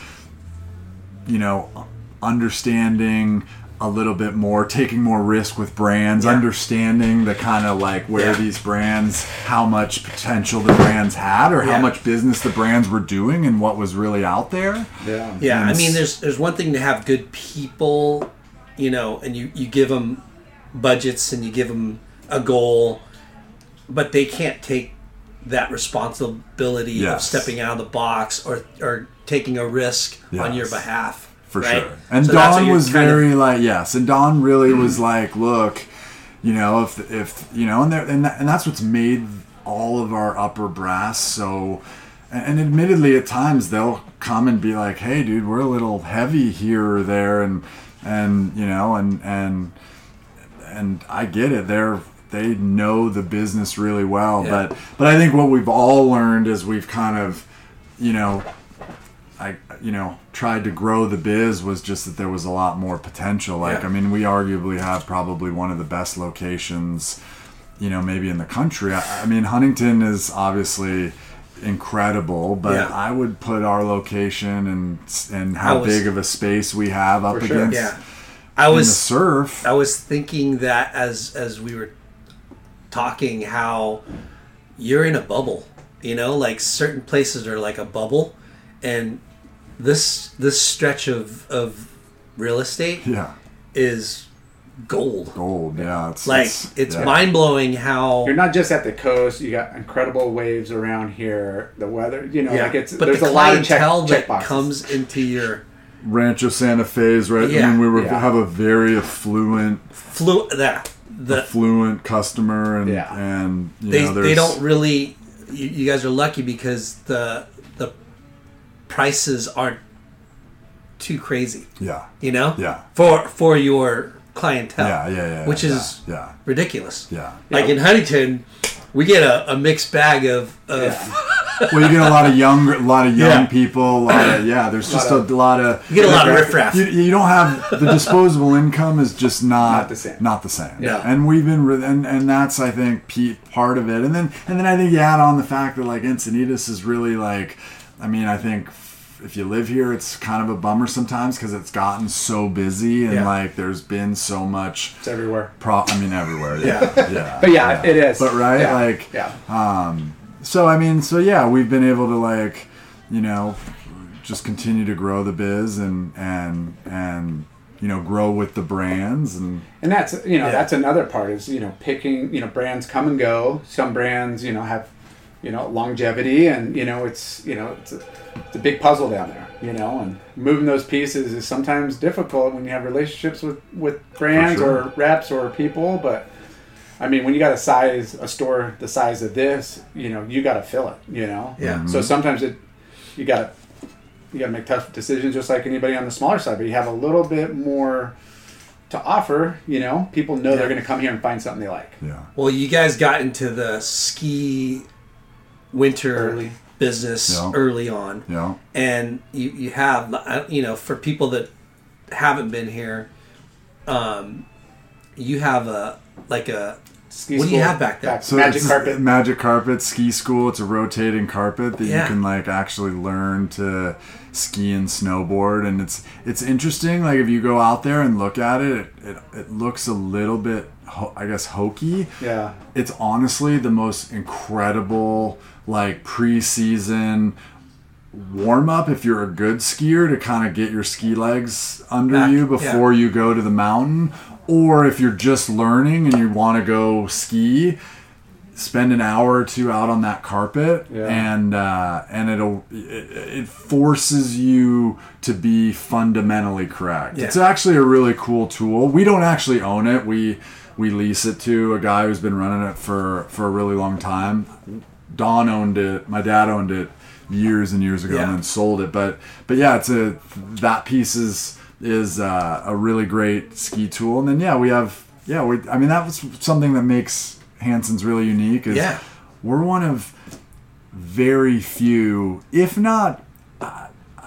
you know understanding a little bit more taking more risk with brands Yeah. understanding the kind of like where Yeah. these brands how much potential the brands had or Yeah. how much business the brands were doing and what was really out there yeah. Yeah, I mean, there's there's one thing to have good people, you know, and you you give them budgets and you give them a goal, but they can't take that responsibility of stepping out of the box or or taking a risk on your behalf. for right? sure. And So Don was kind of- very like yes, and Don really was mm-hmm. like, look, you know, if if you know, and there and that, and that's what's made all of our upper brass so. And and admittedly, at times they'll come and be like, "Hey, dude, we're a little heavy here or there," and and you know, and and and I get it. They're they know the business really well, Yeah. but but I think what we've all learned is we've kind of, you know, I you know tried to grow the biz was just that there was a lot more potential. Like Yeah. I mean, we arguably have probably one of the best locations, you know, maybe in the country. I, I mean, Huntington is obviously incredible, but Yeah. I would put our location and and how was- big of a space we have up sure. against Yeah, I was surf. I was thinking that as as we were talking, how you're in a bubble. You know, like certain places are like a bubble, and this this stretch of of real estate Yeah. is gold. Gold. Yeah. It's Like it's, it's yeah. mind blowing how You're not just at the coast. You got incredible waves around here. The weather, you know, yeah, like it's but there's the a lot of check, clientele check that comes into your Rancho Santa Fe's, right? Yeah. I mean, we were Yeah. have a very affluent, flu that the affluent customer, and Yeah. and you they know, they don't really. You, you guys are lucky because the the prices aren't too crazy. Yeah. You know, Yeah. for for your clientele. Yeah, yeah, yeah, which yeah, is yeah. ridiculous. Yeah. Like in Huntington, we get a, a mixed bag of, of Well, you get a lot of young, a lot of young Yeah. people. A lot of yeah. There's just a lot of You get a lot of riffraff. You, you don't have the disposable income is just not, Not the same. Not the same. Yeah. And we've been and and that's I think pe- part of it. And then and then I think you add on the fact that like Encinitas is really like, I mean I think. If you live here, it's kind of a bummer sometimes because it's gotten so busy and Yeah. like there's been so much. It's everywhere. Pro- I mean, everywhere. Yeah, yeah. But yeah, it is. But right, Yeah. like, yeah. um, so I mean, so yeah, we've been able to like, you know, just continue to grow the biz and and and you know grow with the brands and And that's you know Yeah. that's another part is you know picking you know brands come and go. Some brands you know have you know longevity and you know it's you know it's a, it's a big puzzle down there you know and moving those pieces is sometimes difficult when you have relationships with with brands sure. or reps or people. But I mean when you got a size a store the size of this you know you got to fill it you know Yeah. So mm-hmm. sometimes it you got to you got to make tough decisions just like anybody on the smaller side but you have a little bit more to offer you know people know Yeah. they're going to come here and find something they like yeah, Well, you guys got into the ski winter Early. business Yeah. early on, you know, and you you have uh, you know for people that haven't been here, um, you have a like a Ski What do you have back there? so magic carpet magic carpet ski school. It's a rotating carpet that Yeah. you can like actually learn to ski and snowboard, and it's it's interesting. Like if you go out there and look at it, it it, it looks a little bit, ho- I guess, hokey. yeah it's honestly the most incredible like preseason warm up if you're a good skier to kind of get your ski legs under Back, you before you go to the mountain. Or if you're just learning and you want to go ski spend an hour or two out on that carpet Yeah. and uh, and it'll it, it forces you to be fundamentally correct. Yeah. it's actually a really cool tool. We don't actually own it. We we lease it to a guy who's been running it for for a really long time don owned it my dad owned it years and years ago Yeah. and then sold it but but yeah it's a that piece is is uh, a really great ski tool and then yeah we have yeah we i mean that was something that makes hansen's really unique is Yeah. we're one of very few if not uh,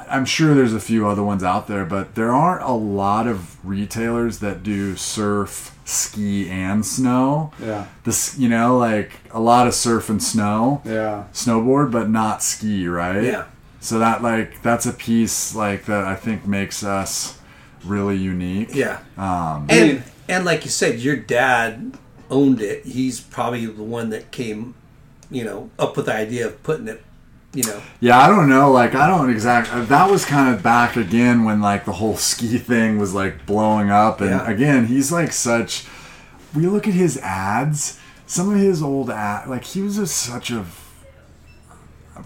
i'm sure there's a few other ones out there but there aren't a lot of retailers that do surf ski and snow. Yeah. This you know like a lot of surf and snow. Yeah. Snowboard but not ski right? Yeah. so that like that's a piece like that i think makes us really unique. Yeah, um and and like you said, your dad owned it. He's probably the one that came, you know, up with the idea of putting it, you know, yeah i don't know like i don't exactly uh, that was kind of back again when like the whole ski thing was like blowing up and Yeah. again he's like such we look at his ads some of his old ad like he was just such a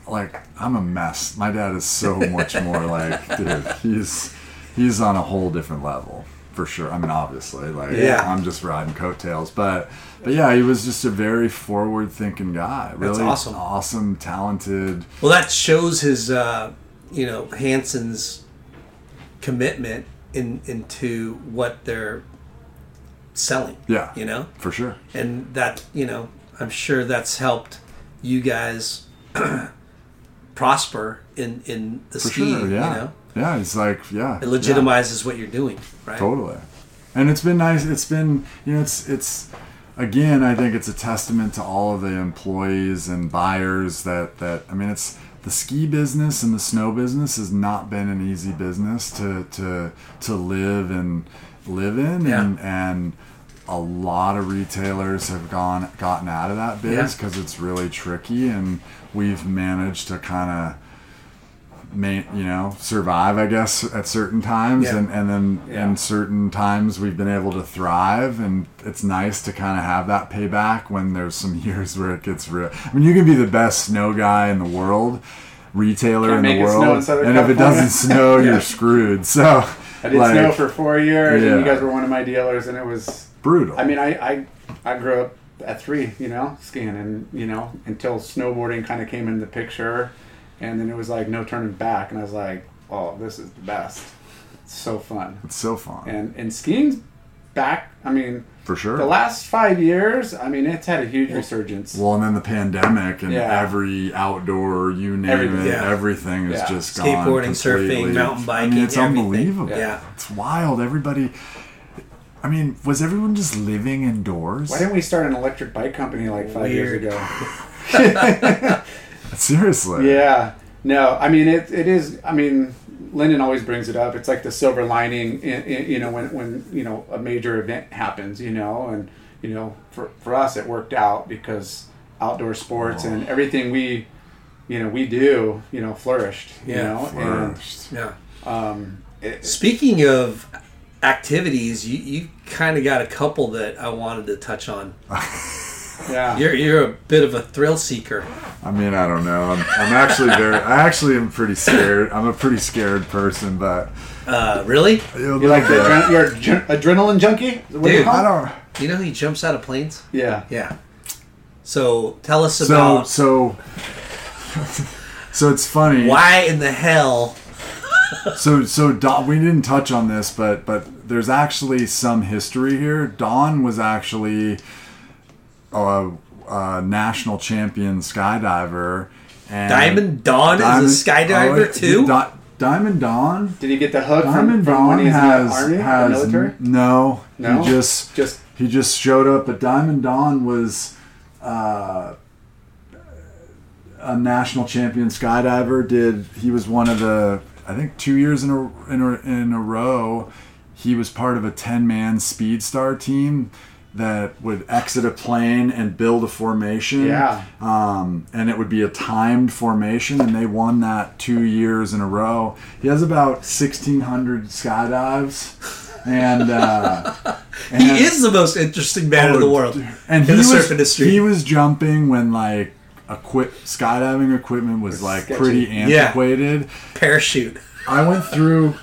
like i'm a mess my dad is so much more like dude he's he's on a whole different level for sure i mean obviously like Yeah. i'm just riding coattails but but yeah he was just a very forward thinking guy really awesome. awesome talented Well, that shows his, uh, you know, Hansen's commitment in into what they're selling. Yeah. you know, for sure and that you know, I'm sure that's helped you guys prosper in in the for sure yeah You know, yeah it's like yeah it legitimizes what you're doing, right? Totally. And it's been nice. It's been, you know, it's, it's, again, I think it's a testament to all of the employees and buyers that, that, I mean, it's, the ski business and the snow business has not been an easy business to, to, to live and live in. Yeah. And, and a lot of retailers have gone, gotten out of that biz Yeah. because it's really tricky and we've managed to kind of, main, you know, survive, I guess, at certain times, Yeah. and and then Yeah. in certain times we've been able to thrive, and it's nice to kind of have that payback when there's some years where it gets real. I mean, you can be the best snow guy in the world, retailer Can't in the make it snow in world, Southern and if it doesn't snow, you're screwed. So, I did like, snow for four years, and you guys were one of my dealers, and it was. brutal. I mean, I, I I grew up at three, you know, skiing, and you know, until snowboarding kind of came into the picture, and then it was like no turning back, and I was like, oh, this is the best. It's so fun, it's so fun, and and skiing's back. I mean, for sure. the last five years, I mean, it's had a huge resurgence. Well, and then the pandemic and Yeah. every outdoor, you name Everything. it, Yeah. everything is Yeah. just gone. Skateboarding, surfing, completely. mountain I mean, biking, it's everything. unbelievable. Yeah. It's wild. Everybody. I mean, was everyone just living indoors? Why didn't we start an electric bike company like five Weird. years ago? Seriously. Yeah. No, I mean it. It is. I mean, Lyndon always brings it up. It's like the silver lining, in, in, you know, when when you know a major event happens, you know, and you know, for for us it worked out because outdoor sports and everything we, you know, we do, you know, flourished. You Yeah, know, Flourished. Yeah. and um, it, Speaking of activities, you, you kind of got a couple that I wanted to touch on. yeah. You're you're a bit of a thrill seeker. I mean, I don't know. I'm, I'm actually very. I actually am pretty scared. I'm a pretty scared person, but Uh, really? You like the adren- you're a gen- adrenaline junkie? What do you Dude, call I don't. You know he jumps out of planes? Yeah. Yeah. So tell us about. So about so. So it's funny. why in the hell. So so Don, we didn't touch on this, but but there's actually some history here. Don was actually a, a national champion skydiver. And Diamond Don is a skydiver oh, too? Di- Diamond Don. Did he get the hook from, Diamond from when Dawn he's has in the army or has military? no. No? He just Just he just showed up. But Diamond Don was uh, a national champion skydiver. Did he was one of the I think two years in a in a, in a row. He was part of a ten man Speed Star team that would exit a plane and build a formation. Yeah. Um, and it would be a timed formation, and they won that two years in a row. He has about sixteen hundred skydives, and uh, and- He is the most interesting man in the Oh, world. And in he the was, surf industry. He was jumping when like equip skydiving equipment was like sketchy. pretty Yeah. antiquated. Parachute. I went through.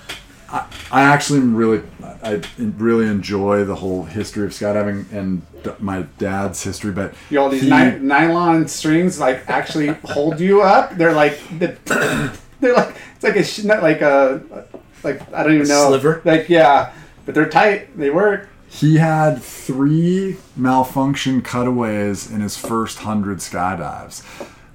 I, I actually am really, I really enjoy the whole history of skydiving and d- my dad's history. But you all these he- ny- nylon strings like actually hold you up. They're like the, they're like it's like a sh- not like a like I don't even know Sliver? Like yeah, but they're tight. They work. He had three malfunction cutaways in his first hundred skydives.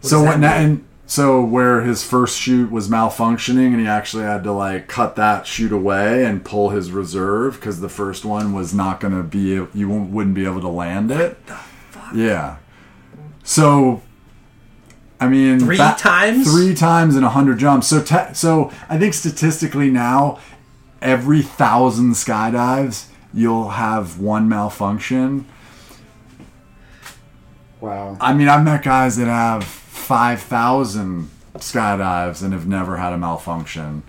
so does when that that, and so where his first shoot was malfunctioning, and he actually had to like cut that shoot away and pull his reserve because the first one was not going to be you wouldn't be able to land it. Yeah. So. I mean, Three times? Three times in a hundred jumps. So, te- so I think statistically now, every thousand skydives, you'll have one malfunction. Wow. I mean, I've met guys that have 5,000 skydives and have never had a malfunction.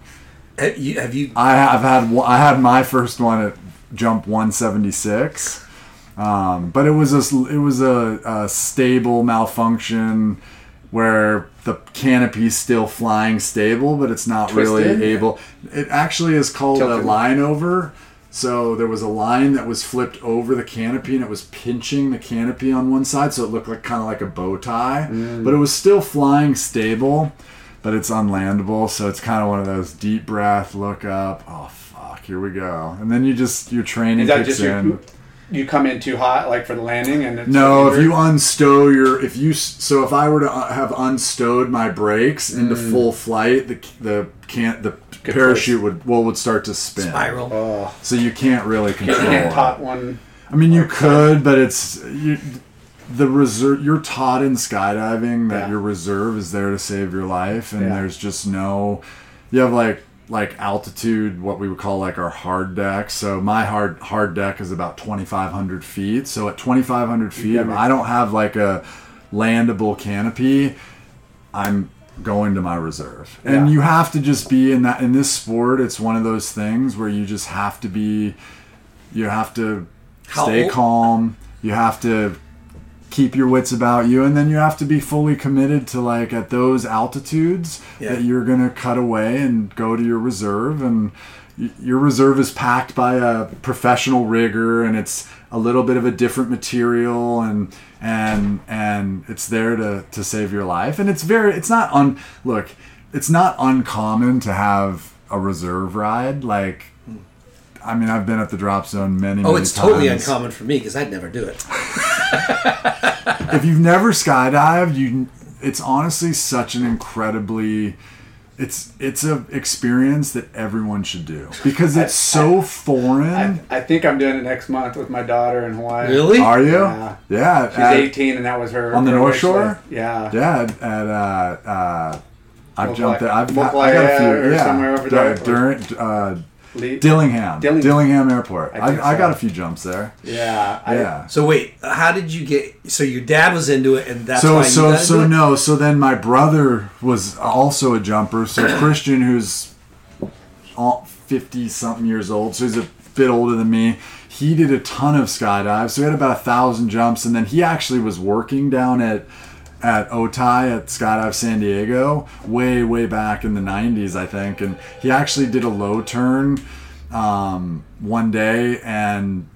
Have you, have you I have had I had my first one at jump 176. Um, but it was a it was a, a stable malfunction where the canopy's still flying stable, but it's not Twisted? really able. It actually is called a line over. So there was a line that was flipped over the canopy and it was pinching the canopy on one side, so it looked like kind of like a bow tie, Mm. but it was still flying stable, but it's unlandable. So it's kind of one of those deep breath, look up. Oh fuck, here we go, and then you just your training Is that kicks just your, you come in too hot like for the landing and it's No, if you unstow your, if you, so if I were to uh, have unstowed my brakes into Mm. full flight, the the can't the parachute would well would start to spin. spiral? oh, So you can't really you control. can't it. one. I mean, you could, but it's you, the reserve. You're taught in skydiving that Yeah. your reserve is there to save your life, and Yeah. there's just no. You have like like altitude, what we would call like our hard deck. So my hard hard deck is about 2,500 feet. So at 2,500 feet. I don't have like a landable canopy, I'm going to my reserve. And Yeah. you have to just be in that in this sport, it's one of those things where you just have to be you have to How stay old- calm. You have to keep your wits about you and then you have to be fully committed to like at those altitudes Yeah. that you're going to cut away and go to your reserve and your reserve is packed by a professional rigger and it's a little bit of a different material and and and it's there to to save your life. And it's very it's not on look it's not uncommon to have a reserve ride. Like I mean, I've been at the drop zone many, Oh, many it's totally uncommon for me because I'd never do it. if you've never skydived, you it's honestly such an incredibly it's it's a experience that everyone should do because it's so foreign. I, I think I'm doing it next month with my daughter in Hawaii. Really? Are you? Yeah. Yeah. She's at- 18, and that was her On the North Shore? list. Yeah. Yeah, at, at uh, uh, I've Mokulea- jumped there. I've had, I Mokuleia got a few. or yeah, somewhere over dur- there. During uh, Le- Dillingham, Dillingham. Dillingham Airport. I I, think I, got so. a few jumps there. Yeah. I, Yeah. So wait, how did you get? So your dad was into it, and that's so why you so so it? no so then my brother was also a jumper so christian who's 50 something years old so he's a bit older than me he did a ton of skydives so he had about a thousand jumps and then he actually was working down at at otay at skydive san diego way way back in the 90s i think and he actually did a low turn um, one day and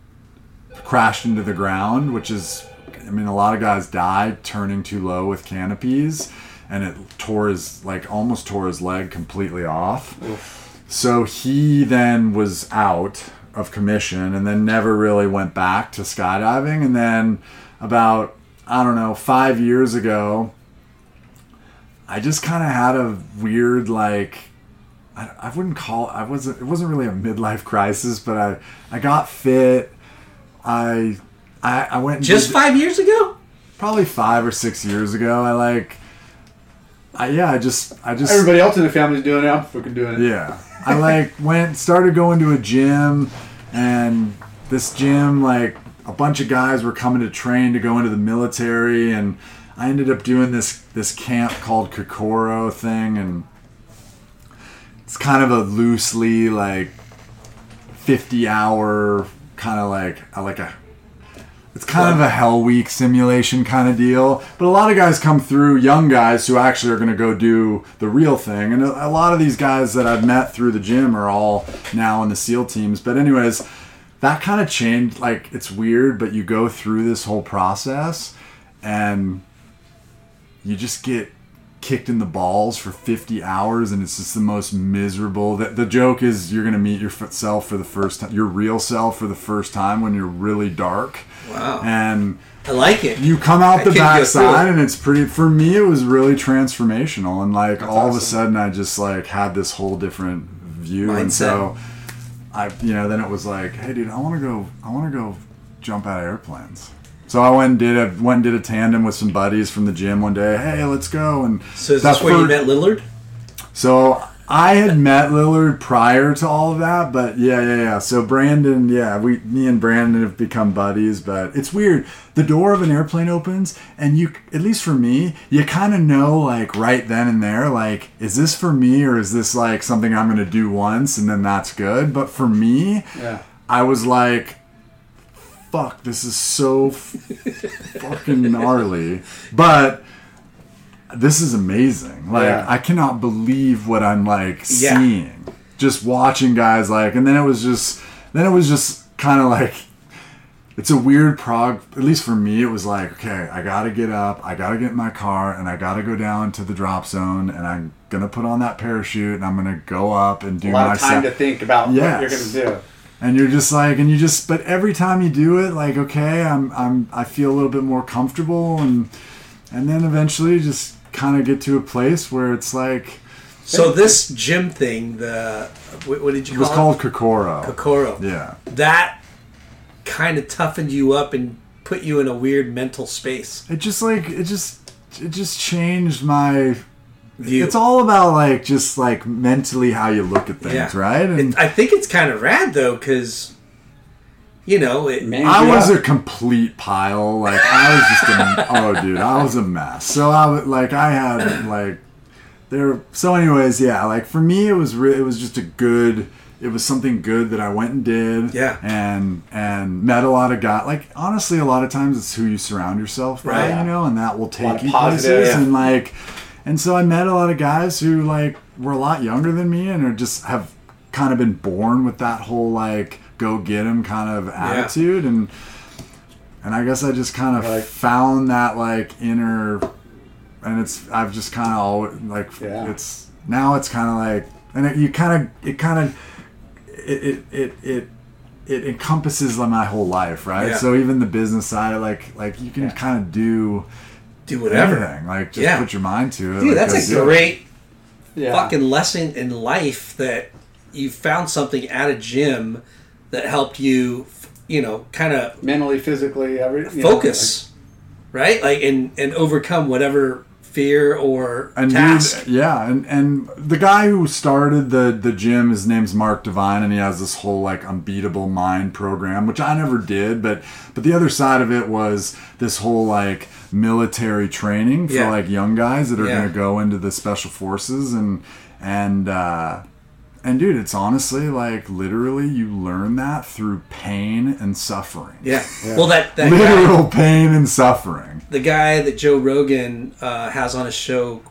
crashed into the ground, which is, I mean, a lot of guys die turning too low with canopies, and it tore his like almost tore his leg completely off. So he then was out of commission, and then never really went back to skydiving. And then about I don't know five years ago, I just kind of had a weird like I, I wouldn't call I wasn't it wasn't really a midlife crisis, but I I got fit. I I, I went Just did- five years ago? probably five or six years ago. I like I yeah I just I just Everybody else in the family's doing it. I'm fucking doing it. yeah. I like went started going to a gym and this gym like a bunch of guys were coming to train to go into the military and I ended up doing this this camp called Kokoro thing and it's kind of a loosely like 50 hour kind of like I like a it's kind of a hell week simulation kind of deal. But a lot of guys come through young guys who actually are going to go do the real thing. And a, a lot of these guys that i've met through the gym are all now in the seal teams. But anyways that kind of changed like it's weird but you go through this whole process and you just get kicked in the balls for 50 hours and it's just the most miserable. The, the joke is you're going to meet yourself for the first time your real self for the first time when you're really dark. Wow. and I like it. you come out I the backside and it's pretty for me it was really transformational and like all of a sudden i just like had this whole different view. And so i you know then it was like hey dude i want to go i want to go jump out of airplanes so I went and did a went and did a tandem with some buddies from the gym one day. Hey, let's go! And So is that this where you met Lillard? so I had met Lillard prior to all of that, but yeah, yeah, yeah. So Brandon, yeah, we, me and Brandon have become buddies, but it's weird. The door of an airplane opens, and you, at least for me, you kind of know, like right then and there, like, is this for me or is this like something I'm gonna do once and then that's good? But for me, Yeah. I was like, fuck, this is so f- fucking gnarly. But this is amazing. Like, Yeah. I cannot believe what I'm like Yeah. seeing. Just watching guys like, and then it was just, then it was just kind of like, it's a weird prog. At least for me, it was like, okay, I gotta get up, I gotta get in my car, and I gotta go down to the drop zone, and I'm gonna put on that parachute, and I'm gonna go up and do A lot my of time set- to think about Yes. what you're gonna do. and you're just like and you just but every time you do it like okay i'm i'm i feel a little bit more comfortable and and then eventually just kind of get to a place where it's like So this gym thing, the what, what did you it was call called kokoro? Kokoro. yeah That kind of toughened you up and put you in a weird mental space. it just like it just it just changed my View. it's all about like just like mentally how you look at things Yeah. right and It- I think it's kind of rad though, because you know it. Man, I yeah. was a complete pile. Like I was just a oh dude, I was a mess. So I was like I had like there. So, anyways, yeah. Like for me, it was re- it was just a good. It was something good that I went and did. Yeah. And and met a lot of guys. Like honestly, a lot of times it's who you surround yourself by, Right. you know, and that will take you positive, places. yeah. And like, and so I met a lot of guys who like were a lot younger than me and are just have kind of been born with that whole like go get 'em kind of attitude and and I guess I just kind of Like- found that like inner and it's I've just kind of always like Yeah. it's now it's kind of like and it, you kind of it kind of it it it, it it encompasses like my whole life, right? Yeah. So even the business side, like like you can Yeah. kind of do Do whatever. anything, like just Yeah. put your mind to it. Dude, like, that's a do it. great Yeah. fucking lesson in life that you found something at a gym that helped you, you know, kind of mentally, physically, every you know, focus, right? Like and and overcome whatever fear or And task. dude, yeah, and and the guy who started the the gym, his name's Mark Divine, and he has this whole like unbeatable mind program, which I never did, but but the other side of it was this whole like military training for Yeah. like young guys that are Yeah. gonna go into the special forces and and uh and dude, it's honestly like literally you learn that through pain and suffering. yeah. Well, that that guy, Literal pain and suffering. the guy that Joe Rogan uh, has on his show,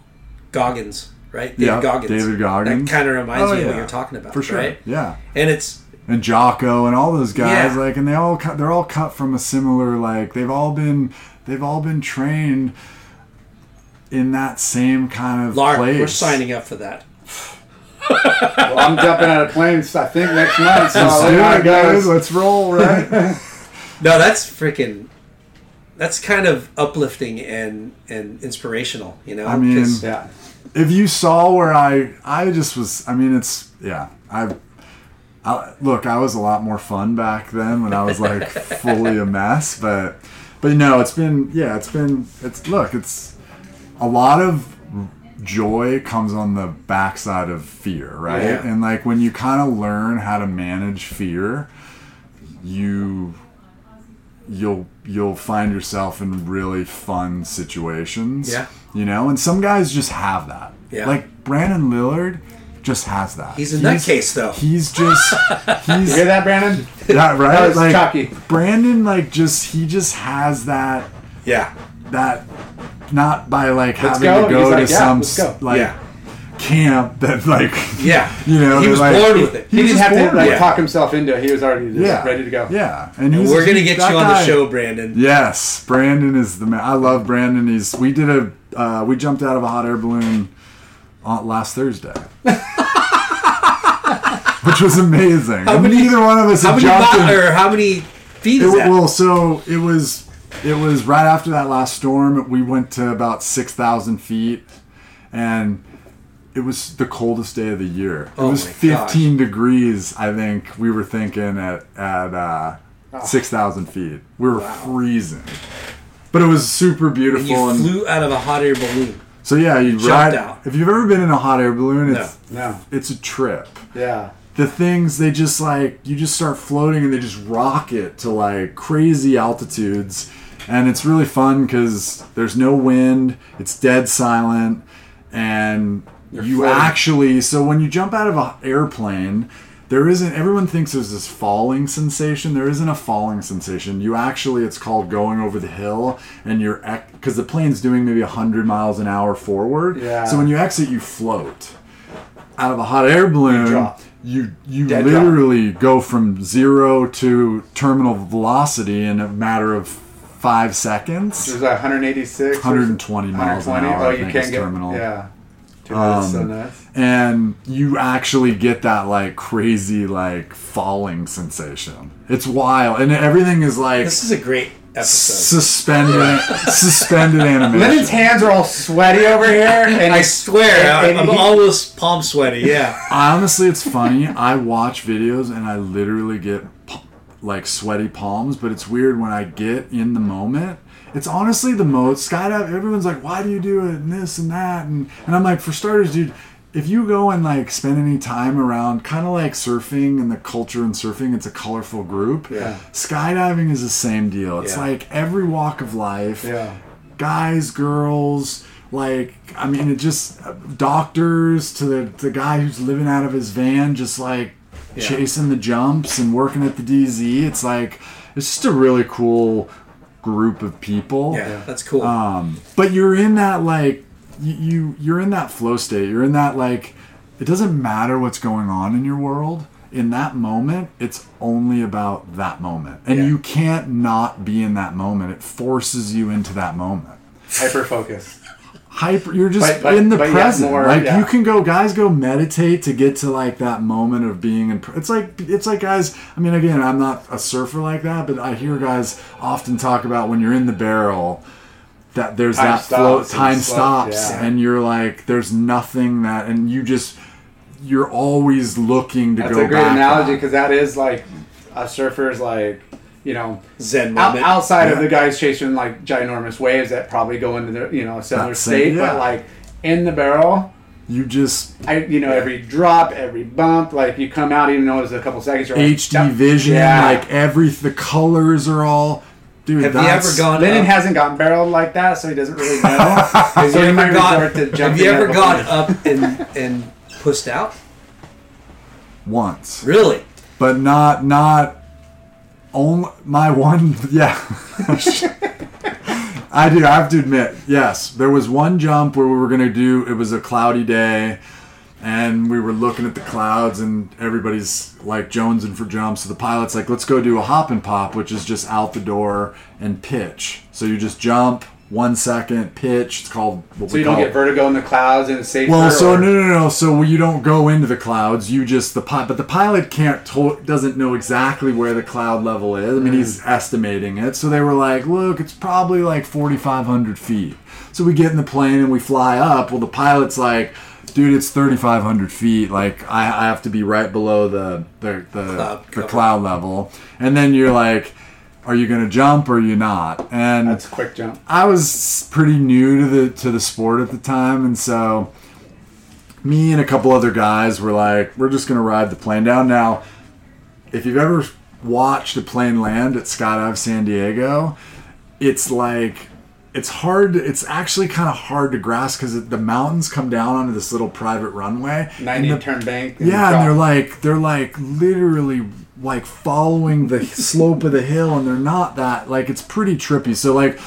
Goggins, right? David Yeah, Goggins. David Goggins. That kind of reminds Oh, me of what you're talking about, For sure. right? Yeah. And it's and Jocko and all those guys Yeah. like and they all cut they're all cut from a similar like they've all been they've all been trained in that same kind of Lark. place. We're signing up for that. Well, I'm jumping out of planes. I think next month. So Let's I'll do let you know how it, it guys. Let's roll, right? No, that's freaking. That's kind of uplifting and and inspirational, you know. I mean- Yeah. if you saw where I I just was I mean it's yeah I, I look I was a lot more fun back then when I was like fully a mess but but no it's been yeah it's been it's look it's a lot of joy comes on the backside of fear right Yeah. and like when you kind of learn how to manage fear you you'll you'll find yourself in really fun situations Yeah. you know and some guys just have that Yeah. like brandon lillard just has that He's a nutcase, though. he's just You hear that, Brandon? yeah, right That was like chalky. brandon like just he just has that yeah, that not by like Let's having go. to go to yeah, some go. like Yeah. camp that like yeah. you know he was like- born with it. He didn't have to like talk himself into it. He was already yeah ready to go. yeah and, And we're gonna get you on the show, Brandon. Yes, Brandon is the man. I love Brandon. He's we did a uh, we jumped out of a hot air balloon on last Thursday, which was amazing. How many- Neither one of us How had many jumped. in- or how many feet it, well, so it was it was right after that last storm. We went to about six thousand feet, and it was the coldest day of the year. It Oh was my gosh. fifteen degrees. I think we were thinking at at uh, Oh. six thousand feet. We were freezing, but it was super beautiful. and you and flew out of a hot air balloon. so yeah, you jumped ride. out. If you've ever been in a hot air balloon, it's No. it's a trip Yeah. the things they just like you just start floating and they just rocket to like crazy altitudes and it's really fun because there's no wind it's dead silent and you floating. actually so when you jump out of an airplane there isn't everyone thinks there's this falling sensation there isn't a falling sensation you actually it's called going over the hill and you're because the plane's doing maybe 100 miles an hour forward Yeah. so when you exit you float out of a hot air balloon, drop. you you Dead drop. literally go from zero to terminal velocity in a matter of five It seconds. was like 186. 120 miles an 120? hour. Oh, you can't get terminal. Yeah. Dude, that's so Um, nuts. And you actually get that like crazy like falling sensation. It's wild, and everything is like This is a great episode. suspended suspended animation. Lennon's hands are all sweaty over here, and I swear, and- I'm, and I'm he- almost palm sweaty. Yeah. Honestly, it's funny. I watch videos and I literally get p- like sweaty palms, but it's weird when I get in the moment. It's honestly the most skydive. Everyone's like, "Why do you do it?" and this and that, and and I'm like, for starters, dude. If you go and like spend any time around kind of like surfing and the culture in surfing, it's a colorful group. Yeah. Skydiving is the same deal. It's Yeah. like every walk of life Yeah. guys, girls, like I mean, it just doctors to the the guy who's living out of his van, just like chasing the jumps and working at the DZ. It's like it's just a really cool group of people. Yeah, that's cool. Um, but you're in that like you, you you're in that flow state. You're in that like it doesn't matter what's going on in your world. In that moment, it's only about that moment, and Yeah. you can't not be in that moment. It forces you into that moment Hyper focus. Hyper you're just But- but- in the present more- like yeah. you can go guys go meditate to get to like that moment of being in it's like it's like guys i mean again i'm not a surfer like that but i hear guys often talk about when you're in the barrel that there's Time that flow and time slow- stops yeah. and you're like there's nothing that and you just you're always looking to go. That's go a great analogy because that is like a surfer's like you know Zen out, moment. outside of the guys chasing like ginormous waves that probably go into their you know a similar That same- state, yeah. but like in the barrel, you just I you know every drop, every bump, like you come out even though it's a couple seconds. You're like, hd "Yep." vision Yeah. like every the colors are all dude Have you ever gone Lennon up? hasn't gotten barreled like that, so he doesn't really know. Have so you ever might gone? resort to Have you ever up gone up and and pushed out? once Really? but not not only my one yeah. I do i have to admit yes. There was one jump where we were to do it was a cloudy day and we were looking at the clouds and everybody's like jonesing for jumps. So the pilot's like let's go do a hop and pop which is just out the door and pitch. So you just jump one second pitch it's called what So you don't get vertigo in the clouds and it's safer. well, so or- no, no, no. So you don't go into the clouds. You just the pilot, but the pilot can't to- doesn't know exactly where the cloud level is. I mean, he's Mm. estimating it. So they were like, "Look, it's probably like forty five hundred feet." So we get in the plane and we fly up. Well, the pilot's like, "Dude, it's thirty five hundred feet. Like, I, I have to be right below the the the, Cloud the cloud level." And then you're like. Are you gonna jump or are you not? And That's a quick jump. I was pretty new to the to the sport at the time, and so me and a couple other guys were like, we're just gonna ride the plane down. Now, if you've ever watched a plane land at Skydive San Diego, it's like it's hard. It's actually kind of hard to grasp because the mountains come down onto this little private runway. and Ninety the- turn bank. yeah, and they're like they're like literally like following the slope of the hill, and they're not that like it's pretty trippy. So like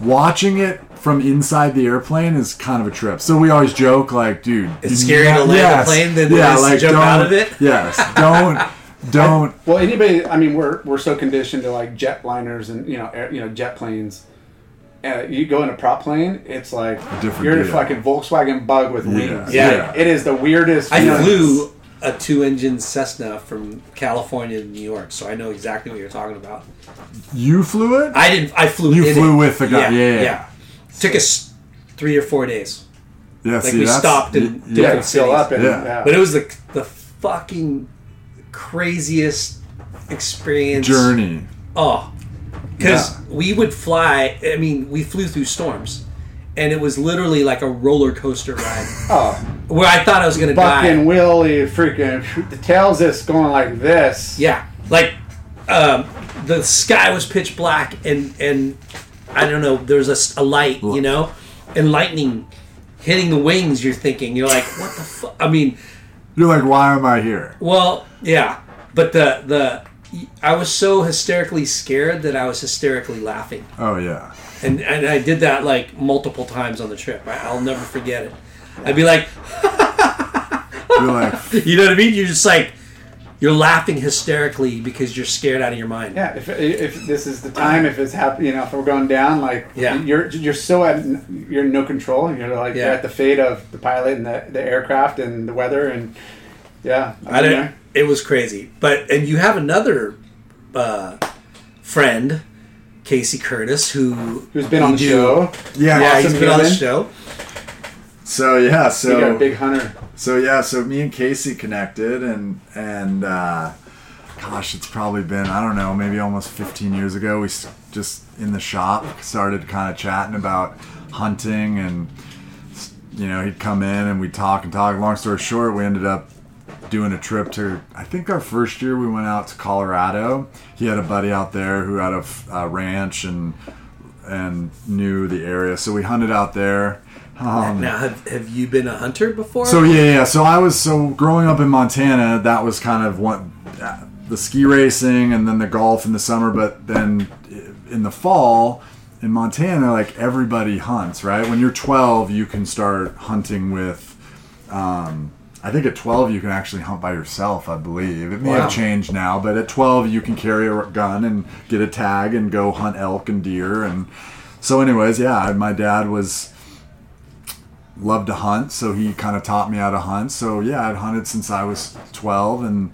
watching it from inside the airplane is kind of a trip. So we always joke like, dude, It's you scarier to not- land a plane than it is to jump out don't- of it? Yes, don't don't. Well, anybody. I mean, we're we're so conditioned to like jetliners and you know air, you know jet planes. Uh, you go in a prop plane, it's like different you're in a fucking Volkswagen Bug with wings. Yeah. Like, it is the weirdest. I you flew a two-engine Cessna from California to New York, so I know exactly what you're talking about. You flew it. I didn't. I flew. You in flew it. with the guy. Yeah, yeah, yeah. Took us three or four days, Yeah, like see, we that's- stopped in y- Yeah, different you cities. up and Yeah. yeah. but it was the the fucking craziest experience journey. Oh, because Yeah. we would fly. I mean, we flew through storms, and it was literally like a roller coaster ride. oh, where I thought I was gonna die. fucking. Willie, freaking the tail's just going like this. Yeah, like um, the sky was pitch black, and and I don't know. There was a a, light, you know, and lightning hitting the wings. You're thinking, you're like, what the fuck? I mean, You're like, why am I here? well, yeah, but the the I was so hysterically scared that I was hysterically laughing. Oh yeah. And and I did that like multiple times on the trip. I, I'll never forget it. I'd be like, You're like, you know what I mean? You're just like, you're laughing hysterically because you're scared out of your mind. Yeah, if, if this is the time, if it's happening, you know, if we're going down, like, Yeah. you're you're so at you're in no control. You're like you're at the fate of the pilot and the, the aircraft and the weather and yeah. I didn't. It was crazy. But and you have another uh, friend, Casey Curtis, who Who's been on the do- show? yeah. Yeah, Awesome he's been on the show. So yeah, You got a so big hunter. so yeah, so me and Casey connected, and and uh, gosh, it's probably been I don't know, maybe almost 15 years ago. We just in the shop started kind of chatting about hunting, and you know he'd come in and we'd talk and talk. Long story short, we ended up doing a trip to I think our first year we went out to Colorado. He had a buddy out there who had a ranch and and knew the area, so we hunted out there. now, have, have you been a hunter before? So yeah, yeah. So I was so growing up in Montana. That was kind of what the ski racing and then the golf in the summer. But then in the fall in Montana, like everybody hunts. Right when you're 12, you can start hunting with. Um, I think at 12 you can actually hunt by yourself. I believe it may Wow. have changed now, but at 12 you can carry a gun and get a tag and go hunt elk and deer and. So, anyways, yeah, my dad was loved to hunt, so he kind of taught me how to hunt. So yeah, I'd hunted since I was 12, and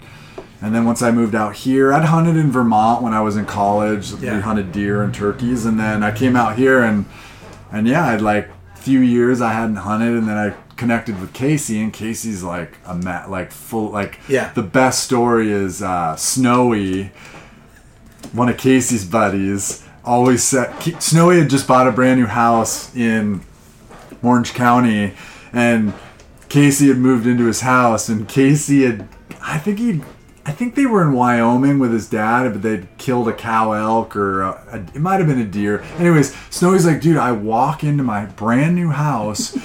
and then once I moved out here, I'd hunted in Vermont when I was in college. Yeah. We hunted deer and turkeys, and then I came out here and and yeah, I'd like few years I hadn't hunted, and then I connected with Casey, and Casey's like a ma- like full like Yeah. The best story is uh, Snowy one of Casey's buddies always said Snowy had just bought a brand new house in Orange County, and Casey had moved into his house, and Casey had, I think he, I think they were in Wyoming with his dad, but they'd killed a cow elk or a, a, it might have been a deer. Anyways, Snowy's like, dude, I walk into my brand new house,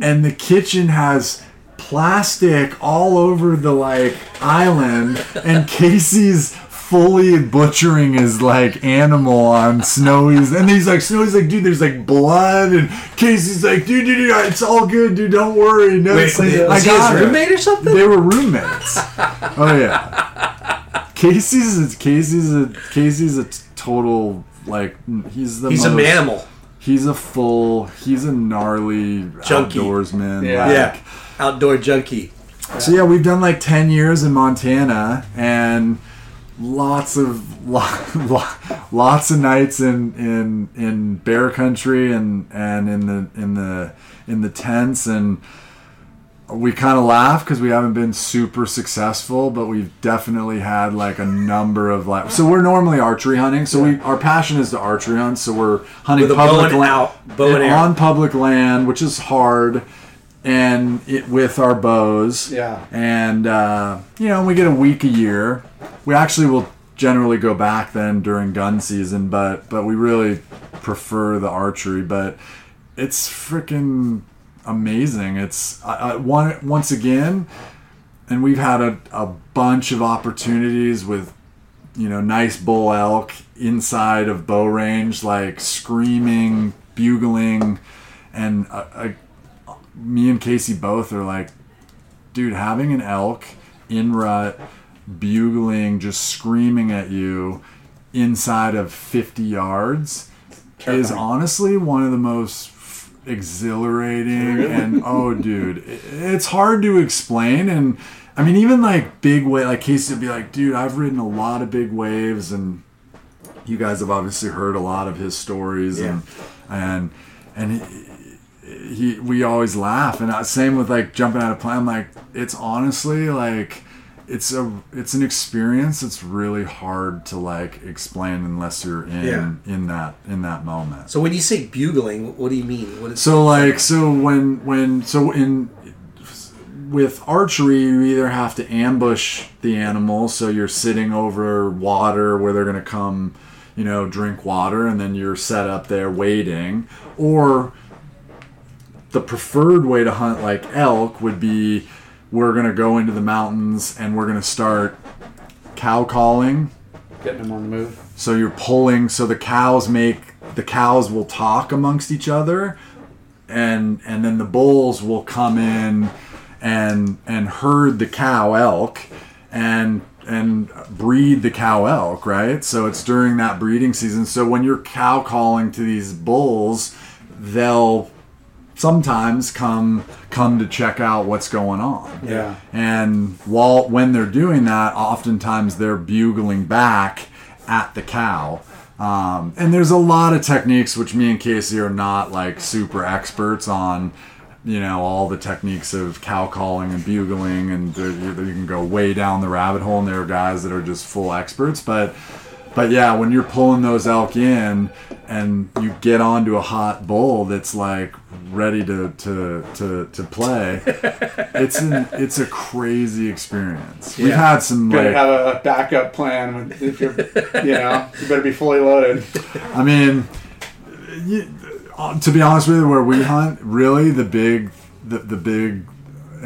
and the kitchen has plastic all over the like island, and Casey's fully butchering his like animal on Snowy's, and he's like, Snowy's like, dude, there's like blood, and Casey's like, dude, dude, dude it's all good, dude, don't worry. No, Wait, like, was he his it." roommate or something? They were roommates. oh yeah. Casey's a, Casey's a Casey's a total like he's the He's a most- manimal. He's a full. He's a gnarly Junkie. outdoorsman. Yeah. like- Yeah, outdoor junkie. so yeah, we've done like ten years in Montana, and lots of lo- lots of nights in in in bear country and and in the in the in the tents and. We kind of laugh because we haven't been super successful, but we've definitely had like a number of like. So we're normally archery hunting. So we our passion is to archery hunt. So we're hunting public and la- out- bow and arrow. on public land, which is hard, and it, with our bows. Yeah. And uh, you know, we get a week a year. We actually will generally go back then during gun season, but but we really prefer the archery. But it's freaking amazing. It's I, I, one once again, and we've had a, a bunch of opportunities with you know, nice bull elk inside of bow range, like screaming, bugling, and uh, me and Casey both are like, dude, having an elk in rut, bugling, just screaming at you inside of 50 yards is honestly one of the most exhilarating and oh dude it- it's hard to explain and i mean even like big wave like casey would be like dude i've ridden a lot of big waves and you guys have obviously heard a lot of his stories and and and he, he we always laugh and uh, same with like jumping out of plane i'm like it's honestly like it's a it's an experience that's really hard to like explain unless you're in Yeah. in that in that moment So when you say bugling, what do you mean? What is so like so when when so in with archery you either have to ambush the animal so you're sitting over water where they're going to come you know drink water and then you're set up there waiting or the preferred way to hunt like elk would be we're going to go into the mountains and we're going to start cow calling. Getting them on the move. so you're pulling so the cows make the cows will talk amongst each other and and then the bulls will come in and and herd the cow elk and and breed the cow elk right? So it's during that breeding season. So when you're cow calling to these bulls they'll sometimes come come to check out what's going on Yeah. and while when they're doing that, oftentimes they're bugling back at the cow. Um, and there's a lot of techniques which me and Casey are not like super experts on. You know all the techniques of cow calling and bugling, and you you can go way down the rabbit hole. And there are guys that are just full experts, but but yeah, when you're pulling those elk in and you get onto a hot bull that's like ready to to to, to play, it's an it's a crazy experience. We've had some Better like have a, backup plan if you're, you know, you better be fully loaded. I mean, you, to be honest with you, where we hunt, really the big, the, the big,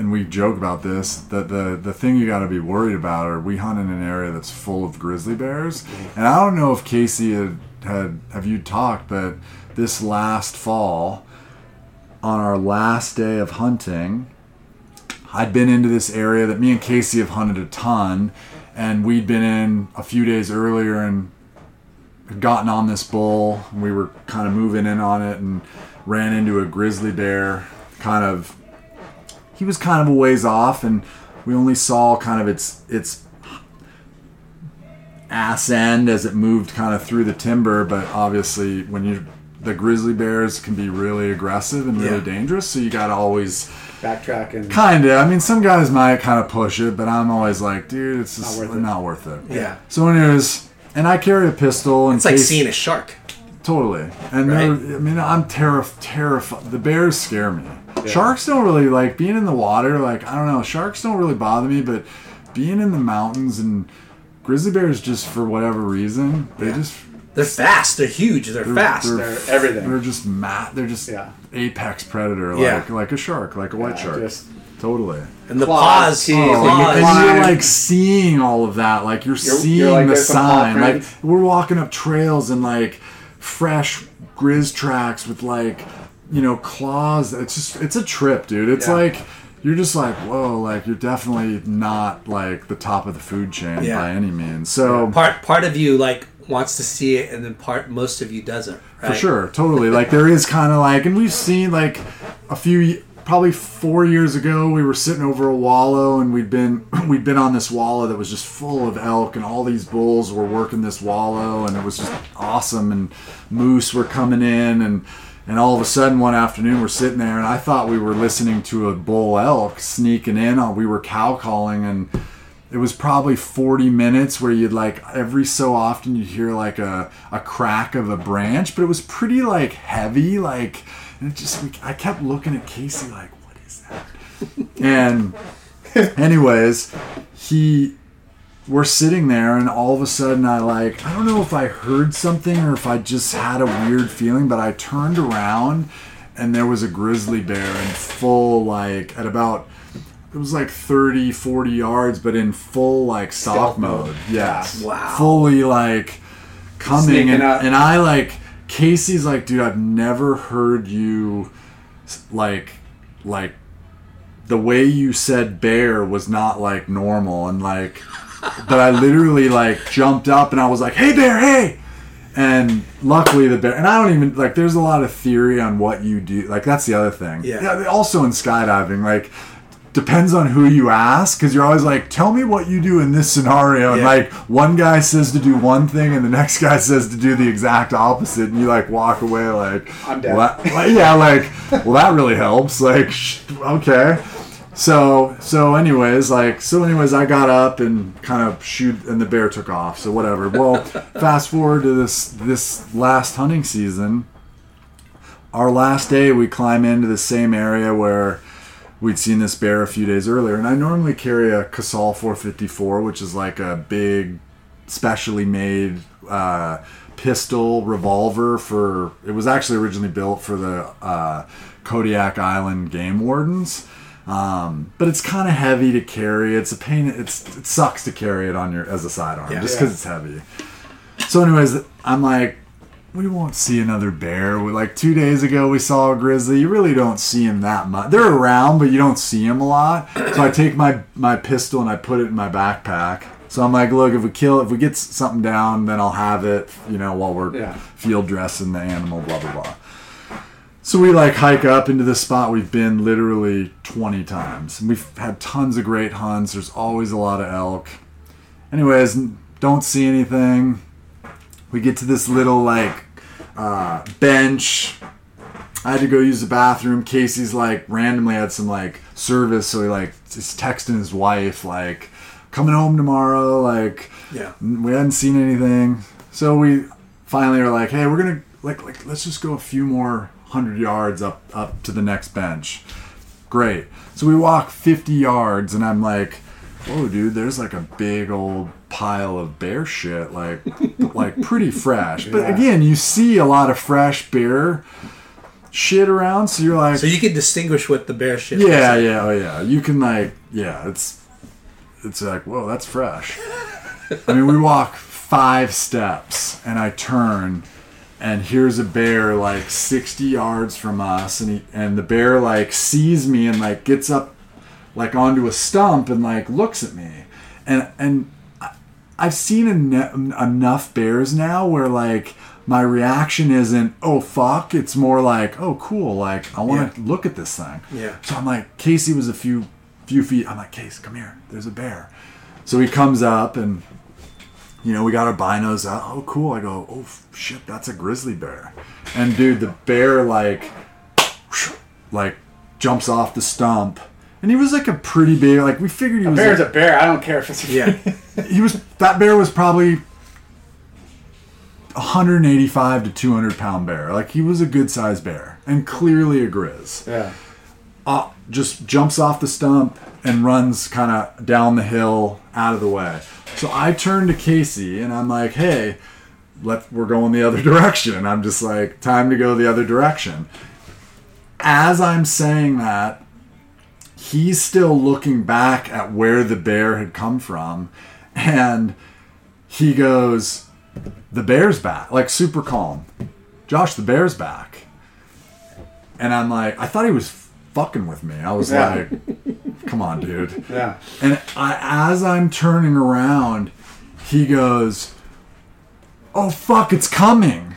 and we joke about this. The the the thing you got to be worried about are we hunt in an area that's full of grizzly bears, and I don't know if Casey had had have you talked, but this last fall, on our last day of hunting, I'd been into this area that me and Casey have hunted a ton, and we'd been in a few days earlier and had gotten on this bull. And we were kind of moving in on it and ran into a grizzly bear. Kind of, he was kind of a ways off, and we only saw kind of its its ass end as it moved kind of through the timber. But obviously, when you the grizzly bears can be really aggressive and really Yeah. dangerous, so you got to always Backtrack and Kinda. I mean, some guys might kind of push it, but I'm always like, dude, it's just Not not worth worth it. Yeah. So anyways, and I carry a pistol. In It's like case, seeing a shark. totally. And Right. I mean, I'm terrif- terrified. The bears scare me. Sharks don't really like being in the water. Like I don't know, sharks don't really bother me, but being in the mountains and grizzly bears, just for whatever reason, they just They're fast. They're huge. They're, fast. They're everything. They're just mat. They're just Yeah. apex predator, Yeah. like like a shark, like a white Yeah, shark. just- totally. and the Claws, paws. teeth, Oh, and, you claws. and climb. you're like seeing all of that. Like you're, You're- seeing you're like, the there's some paw sign. Like we're walking up trails and like fresh grizz tracks with like you know claws. It's just it's a trip, dude. It's Yeah. like you're just like whoa. Like you're definitely not like the top of the food chain Yeah. by any means. So part part of you like wants to see it, and then part most of you doesn't. Right? For sure, totally. Like there is kind of like, and we've seen like a few, probably four years ago, we were sitting over a wallow, and we'd been we'd been on this wallow that was just full of elk, and all these bulls were working this wallow, and it was just awesome, and moose were coming in, and and all of a sudden one afternoon we're sitting there, and I thought we were listening to a bull elk sneaking in. On we were cow calling, and it was probably 40 minutes where you'd like every so often you'd hear like a, a crack of a branch but it was pretty like heavy like and it just i kept looking at casey like what is that and anyways he we're sitting there and all of a sudden i like i don't know if i heard something or if i just had a weird feeling but i turned around and there was a grizzly bear in full like at about it was like 30 40 yards but in full like Stealth mode mode. Yeah. Wow. fully like coming Sneaking and, up. and i like casey's like dude i've never heard you like like the way you said bear was not like normal and like but I literally like jumped up and I was like, "Hey bear, hey!" And luckily the bear and I don't even like there's a lot of theory on what you do. Like that's the other thing. Yeah. also in skydiving like depends on who you ask because you're always like tell me what you do in this scenario and Yeah. like one guy says to do one thing and the next guy says to do the exact opposite and you like walk away like I'm dead. well, yeah like well that really helps like sh- okay so so anyways like so anyways i got up and kind of shoot and the bear took off so whatever. Well fast forward to this this last hunting season. Our last day we climb into the same area where we'd seen this bear a few days earlier and i normally carry a Casull 454 which is like a big specially made uh, pistol revolver for it was actually originally built for the uh, kodiak island game wardens um, but it's kind of heavy to carry it's a pain it's it sucks to carry it on your as a sidearm Yeah. just because it's heavy so anyways i'm like we won't see another bear. We, like two days ago, we saw a grizzly. You really don't see him that much. They're around, but you don't see them a lot. So I take my my pistol and I put it in my backpack. So I'm like, look, if we kill, if we get something down, then I'll have it. You know, while we're Yeah. field dressing the animal, blah blah blah. So we like hike up into this spot we've been literally 20 times. And we've had tons of great hunts. There's always a lot of elk. Anyways, don't see anything. We get to this little like uh, bench. I had to go use the bathroom. Casey's like randomly had some like service, so he like is texting his wife like coming home tomorrow. Like Yeah. we hadn't seen anything, so we finally are like, hey, we're gonna like like let's just go a few more hundred yards up up to the next bench. Great. So we walk 50 yards, and I'm like, whoa, dude, there's like a big old pile of bear shit, like like pretty fresh. But Yeah. again, you see a lot of fresh bear shit around. So you're like, So you can distinguish what the bear shit. yeah, is. yeah, oh yeah. You can like, yeah, it's it's like, whoa, that's fresh. I mean, we walk five steps, and I turn, and here's a bear like 60 yards from us, and he and the bear like sees me and like gets up, like onto a stump and like looks at me, and and I've seen en- enough bears now where like. My reaction isn't oh fuck it's more like oh cool like I want to look at this thing Yeah. so I'm like, Casey was a few few feet. I'm like, Case, come here. There's a bear. So he comes up and you know, we got our binos out. Oh, cool. I go, oh shit, that's a grizzly bear. And dude, the bear like like jumps off the stump. And he was like a pretty big like we figured he A was bear's like- a bear. I don't care if it's a Yeah. he was that bear was probably 185 to 200 pound bear. Like he was a good sized bear and clearly a grizz yeah. Uh, just jumps off the stump and runs kind of down the hill out of the way. So I turn to Casey and I'm like, "Hey, let we're going the other direction." I'm just like, "Time to go the other direction." As I'm saying that, he's still looking back at where the bear had come from and he goes, "The bear's back." Like super calm. Josh, the bear's back. And I'm like, I thought he was fucking with me. I was Yeah. like, come on, dude. Yeah. And I, as I'm turning around, he goes, "Oh fuck, it's coming!"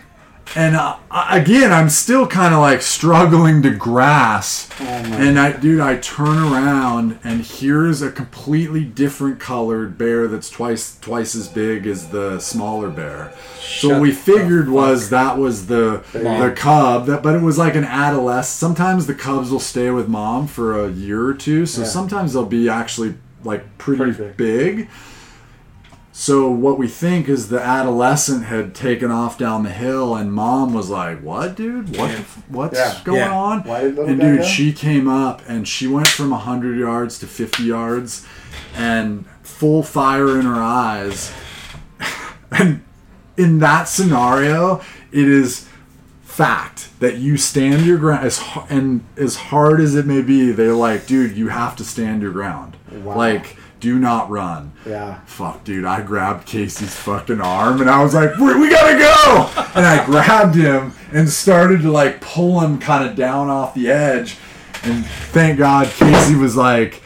And uh, again, I'm still kind of like struggling to grasp. and I, dude, I turn around and here's a completely different colored bear that's twice twice as big as the smaller bear. so what we figured was that was the the cub, that, but it was like an adolescent. Sometimes the cubs will stay with mom for a year or two, so sometimes they'll be actually like pretty, Pretty big. big. So what we think is the adolescent had taken off down the hill, and mom was like, "What, dude? What? What's Yeah. going Yeah. on?" And dude, she came up and she went from hundred yards to fifty yards, and full fire in her eyes. and in that scenario, it is fact that you stand your ground as and as hard as it may be. They're like, dude, you have to stand your ground. Wow. Like, do not run. Yeah. Fuck, dude. I grabbed Casey's fucking arm and I was like, we, we gotta go! And I grabbed him and started to like pull him kind of down off the edge. And thank God Casey was like,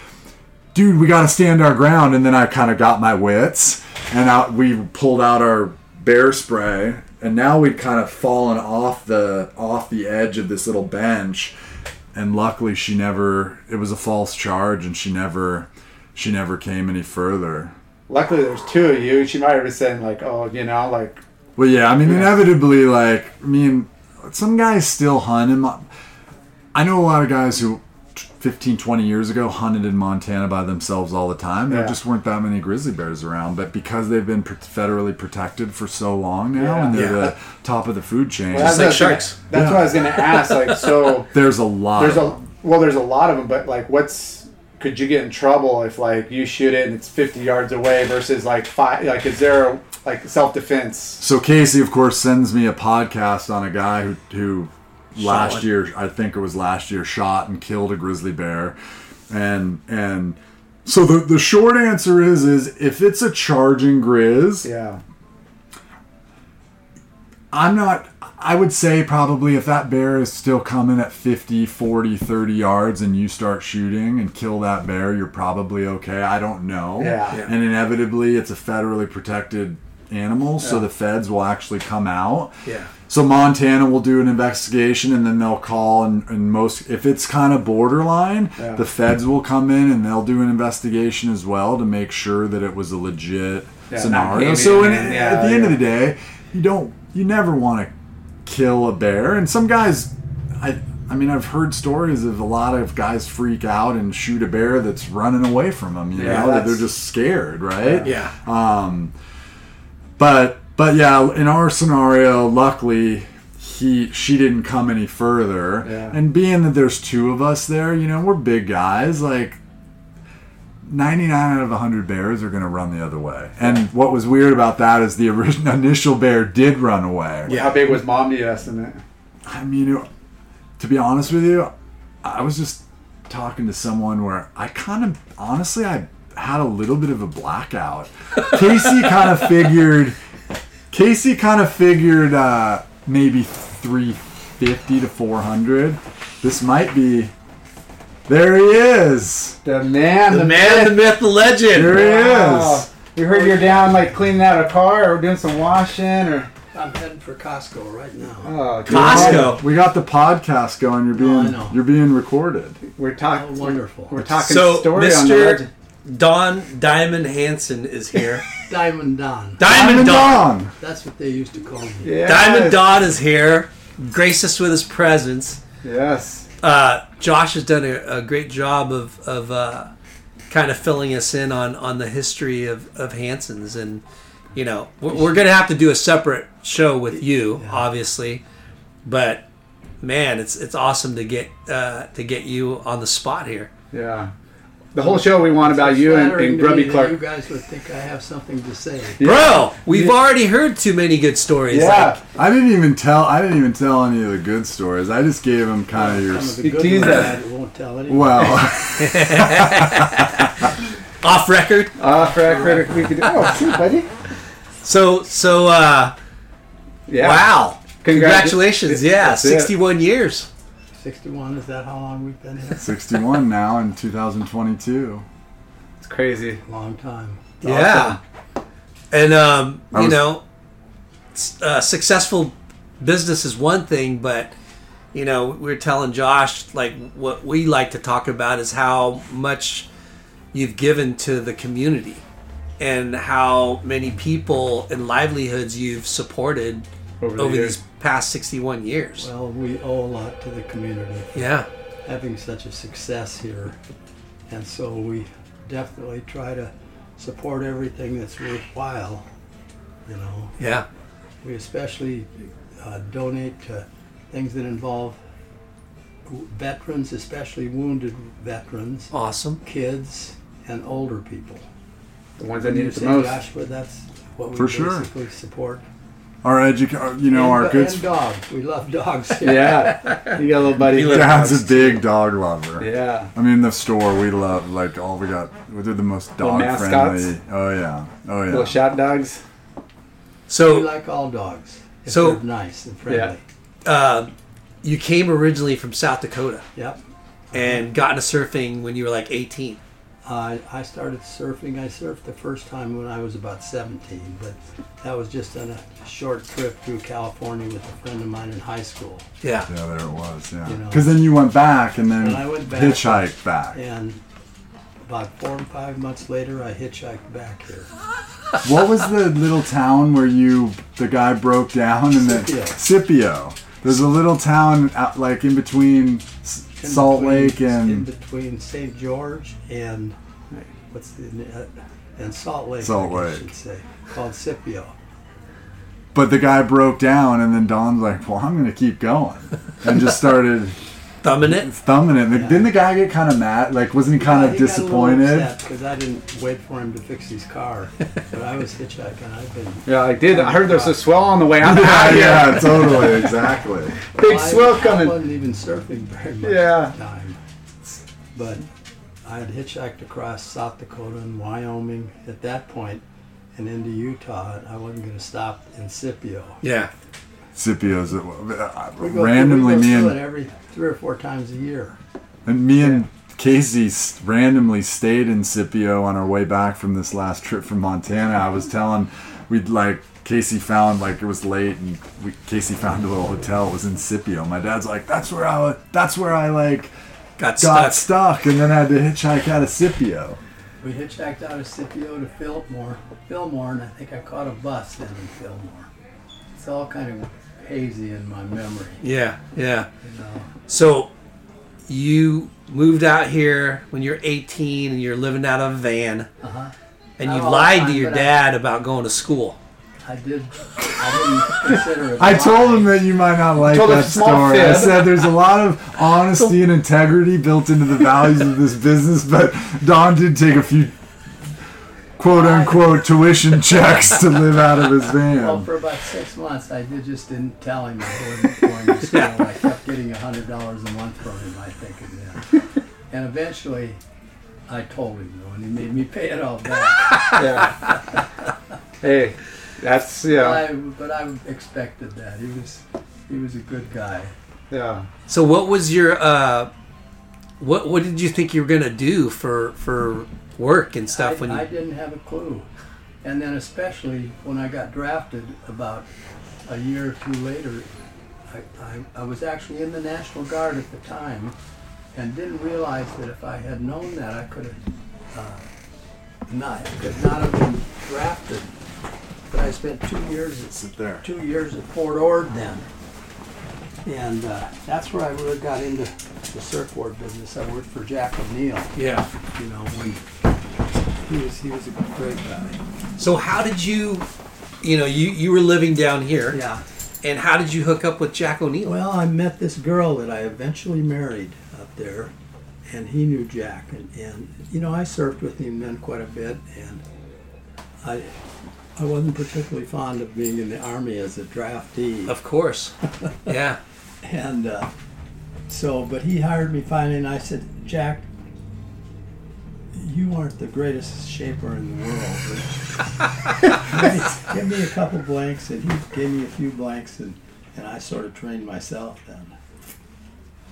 dude, we gotta stand our ground. And then I kind of got my wits and I, we pulled out our bear spray. And now we'd kind of fallen off the off the edge of this little bench. And luckily she never it was a false charge and she never she never came any further. Luckily, there's two of you. She might have been saying like, "Oh, you know, like Well, yeah, I mean, inevitably, like, I mean, some guys still hunt in. Mon- I know a lot of guys who 15, 20 years ago hunted in Montana by themselves all the time. There Yeah. just weren't that many grizzly bears around. But because they've been federally protected for so long now Yeah. and they're Yeah. the top of the food chain, Well, that's like what I was gonna- sharks. That's Yeah. what I was gonna ask. Like, so there's a lot. there's of a them. well, there's a lot of them, but like, what's could you get in trouble if like you shoot it and it's 50 yards away versus like five? Like, is there a, like self defense? So Casey, of course, sends me a podcast on a guy who, who last one. year, I think it was last year, shot and killed a grizzly bear, and and so the the short answer is is if it's a charging grizz, Yeah. I'm not. I would say probably if that bear is still coming at 50, 40, 30 yards and you start shooting and kill that bear, you're probably okay. I don't know. Yeah. Yeah. And inevitably, it's a federally protected animal, so Yeah. the feds will actually come out. Yeah. So Montana will do an investigation and then they'll call and, and most if it's kind of borderline, Yeah. the feds will come in and they'll do an investigation as well to make sure that it was a legit Yeah, scenario. So in, and- at the yeah, end of the day, you don't you never want to kill a bear. And some guys I I mean I've heard stories of a lot of guys freak out and shoot a bear that's running away from them, you Yeah, know, that they're just scared, right? Yeah. Um, but but yeah, in our scenario, luckily he she didn't come any further. Yeah. And being that there's two of us there, you know, we're big guys. Like 99 out of 100 bears are going to run the other way. And what was weird about that is the original initial bear did run away. Yeah. How big was mom? Do you estimate? I mean, it, to be honest with you, I was just talking to someone where I kind of honestly I had a little bit of a blackout. Casey kind of figured Casey kind of figured uh, maybe 350 to 400. This might be There he is. The man, The man, the myth, the legend. There he Wow. is. We heard you're down like cleaning out a car or doing some washing or I'm heading for Costco right now. oh, Costco. We got the podcast going. You're oh, being I know. you're being recorded. We're talking. Oh, wonderful. We're, we're talking So, story on the Mr. Don Diamond Hansen is here. Diamond Don. Diamond Don. Don. That's what they used to call me. Yes. Diamond Don is here. Grace us with his presence. Yes. Uh, Josh has done a, a great job of, of uh, kind of filling us in on, on the history of, of Hansen's. And, you know, we're, to have to do a separate show with you, obviously. But, man, it's it's awesome to get uh, to get you on the spot here. Yeah. The whole show we want about you and, and Grubby Clark. You guys would think I have something to say. Bro, we've already heard too many good stories. Yeah. Like, I didn't even tell. I didn't even tell any of the good stories. I just gave him kind of your. Some of the You good ones. I won't tell anyone. Well, off record. Off record, we could. Oh, see, buddy. So, so, uh, Yeah. wow. Congratu- Congratulations. Yeah, That's it. 61 years. 61, is that how long we've been here? 61 now in 2022. It's crazy. Long time. Yeah. And, um, you was- know, uh, successful business is one thing, but, you know, we are telling Josh, like, what we like to talk about is how much you've given to the community and how many people and livelihoods you've supported Over the over these past 61 years. Well, we owe a lot to the community Yeah. having such a success here. And so we definitely try to support everything that's worthwhile. You know, Yeah. we especially uh, donate to things that involve veterans, especially wounded veterans, Awesome. kids, and older people. The ones that need it the most. Joshua, that's what we For sure. support. Our educa- you know, and, our good and dogs. We love dogs. Yeah. You got a little buddy. dad's a big dog lover. Yeah. I mean, the store we love, like all we got, we're the most dog friendly. Oh yeah, oh yeah. Little yeah. shot dogs. So we like all dogs. If So- they're nice and friendly. uh, you came originally from South Dakota Yep. and got into surfing when you were like 18. I I started surfing. I surfed the first time when I was about 17, but that was just on a short trip through California with a friend of mine in high school. Yeah. Yeah, there it was. Yeah, You know. because then you went back and then And I went back. hitchhiked back. And about four or five months later, I hitchhiked back here. What was the little town where you the guy broke down and then Scipio. Scipio? There's a little town out, like in between In Salt between- Lake and in and between St. George and what's the uh, and Salt Lake. Salt Lake. I Lake. should say called Scipio. but the guy broke down and then Don's like, "Well, I'm gonna keep going," and just started Thumbing it. thumbing it. Didn't the guy get kind of mad? Like, wasn't he kind of disappointed? because I didn't wait for him to fix his car, but I was hitchhiking. I've been Yeah, I did. I heard there's a swell on the way. I'm Yeah, out yeah, totally, exactly. Big Well, I- swell I coming. wasn't even surfing very much Yeah. at the time. But I had hitchhiked across South Dakota and Wyoming at that point and into Utah. and I wasn't going to stop in Scipio. Yeah. Scipio's uh, We go randomly we me go through and every three or four times a year. And me and Casey randomly stayed in Scipio on our way back from this last trip from Montana. I was telling, we'd like Casey found like it was late, and we, Casey found a little hotel. It was in Scipio. My dad's like, "That's where I, that's where I like Got, got stuck. stuck, and then had to hitchhike out of Scipio." We hitchhiked out of Scipio to Fillmore, Fillmore, and I think I caught a bus then in Fillmore. It's all kind of hazy in my memory. Yeah. Yeah. You know. So you moved out here when you're 18 and you're living out of a van Uh-huh. and Not you all the lied to your but I- dad about going to school. I did. I didn't consider it. I a told him that you might not like Told him that small story. I fib. said there's a lot of honesty and integrity built into the values of this business, but Don did take a few quote unquote tuition checks to live out of his Well, van. for about six months, I did, just didn't tell him I wasn't going to school. I kept getting a hundred dollars a month from him, I think, and then. And eventually, I told him though, and he made me pay it all back. Yeah. hey, that's yeah, I, but I expected that. He was, he was a good guy. yeah. So what was your uh, what what did you think you were gonna do for for work and stuff I, when you? I didn't have a clue. And then especially when I got drafted about a year or two later, I, I, I was actually in the National Guard at the time and didn't realize that if I had known that I could have uh, not could not have been drafted. But I spent two years at Sit there. two years at Fort Ord then. And uh, that's where I really got into the surfboard business. I worked for Jack O'Neill yeah. you know, when he was he was a great guy. So how did you, you know, you you were living down here, Yeah. and how did you hook up with Jack O'Neill? Well, I met this girl that I eventually married up there, and he knew Jack, and, and you know I surfed with him then quite a bit, and I I wasn't particularly fond of being in the army as a draftee, Of course. yeah. and uh, so but he hired me finally, and I said, Jack. You aren't the greatest shaper in the world. but give, me, give me a couple blanks, and he gave me a few blanks, and, and I sort of trained myself then.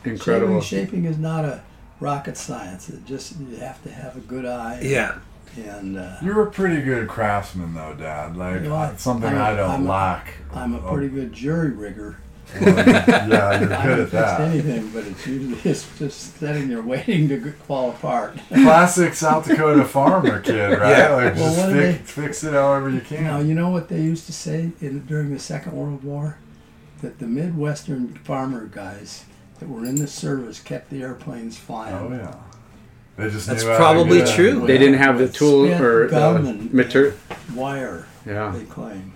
Incredible. Shaping, shaping is not a rocket science. It just you have to have a good eye. Yeah. And uh, You're a pretty good craftsman, though, Dad. Like You know what? something I'm a- I don't I'm a- lack. I'm a pretty good jury rigger. Well, yeah, I you're haven't good at fixed that. anything, but it's usually it's just sitting there waiting to fall apart. Classic South Dakota farmer kid, right? Yeah. Like Well, just fix, they- fix it however you can. Now you know what they used to say in, during the Second World War, that the Midwestern farmer guys that were in the service kept the airplanes flying. oh yeah. They just That's knew probably get true. They didn't have the With tool spent or gum the and- material. Wire, Yeah. they claim.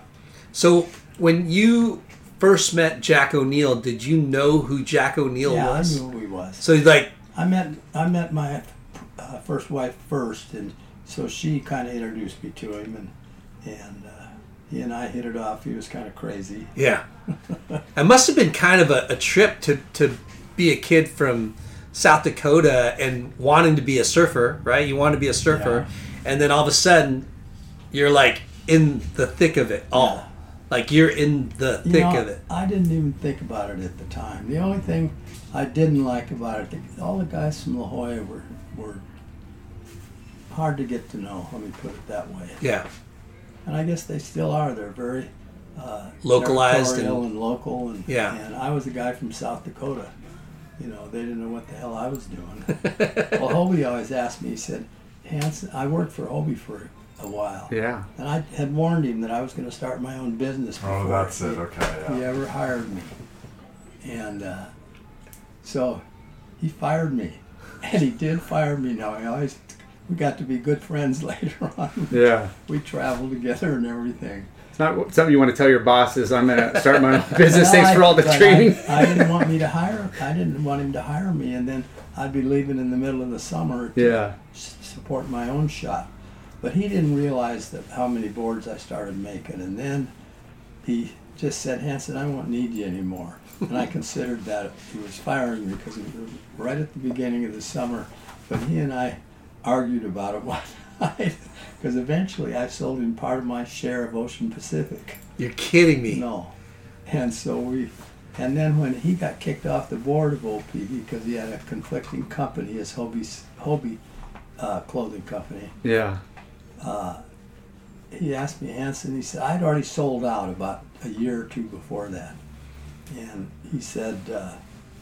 So when you first met Jack O'Neill, did you know who Jack O'Neill yeah, was? I knew who he was. So like, I met I met my uh, first wife first, and so she kind of introduced me to him, and and uh, he and I hit it off. He was kind of crazy. yeah, it must have been kind of a, a trip to to be a kid from South Dakota and wanting to be a surfer, right? You want to be a surfer, and then all of a sudden, you're like in the thick of it all. Yeah. Like you're in the You thick know, of it. I didn't even think about it at the time. The only thing I didn't like about it, all the guys from La Jolla were were hard to get to know. Let me put it that way. Yeah, And I guess they still are. They're very uh, Localized and- and, local. And, Yeah. and I was a guy from South Dakota. You know, they didn't know what the hell I was doing. well, Hobie always asked me. He said, "Hansen, I worked for Hobie for a while, Yeah. and I had warned him that I was going to start my own business before Oh, that's he, it. Okay, he ever hired me." And uh, so he fired me, and he did fire me. Now I always we got to be good friends later on Yeah. we traveled together and everything. It's not something you want to tell your bosses. I'm gonna start my own business. Thanks I- for all the training. I, I didn't want me to hire. I didn't want him to hire me, and then I'd be leaving in the middle of the summer to Yeah. s- support my own shop. But he didn't realize that how many boards I started making, and then he just said, "Hansen, I won't need you anymore." And I considered that he was firing me because it was right at the beginning of the summer. But he and I argued about it one because eventually I sold him part of my share of Ocean Pacific. you're kidding me. No. And so we, and then when he got kicked off the board of OP because he had a conflicting company, his Hobie, Hobie uh, clothing company, Yeah. he asked me, Hansen, he said, I'd already sold out about a year or two before that. And he said, uh,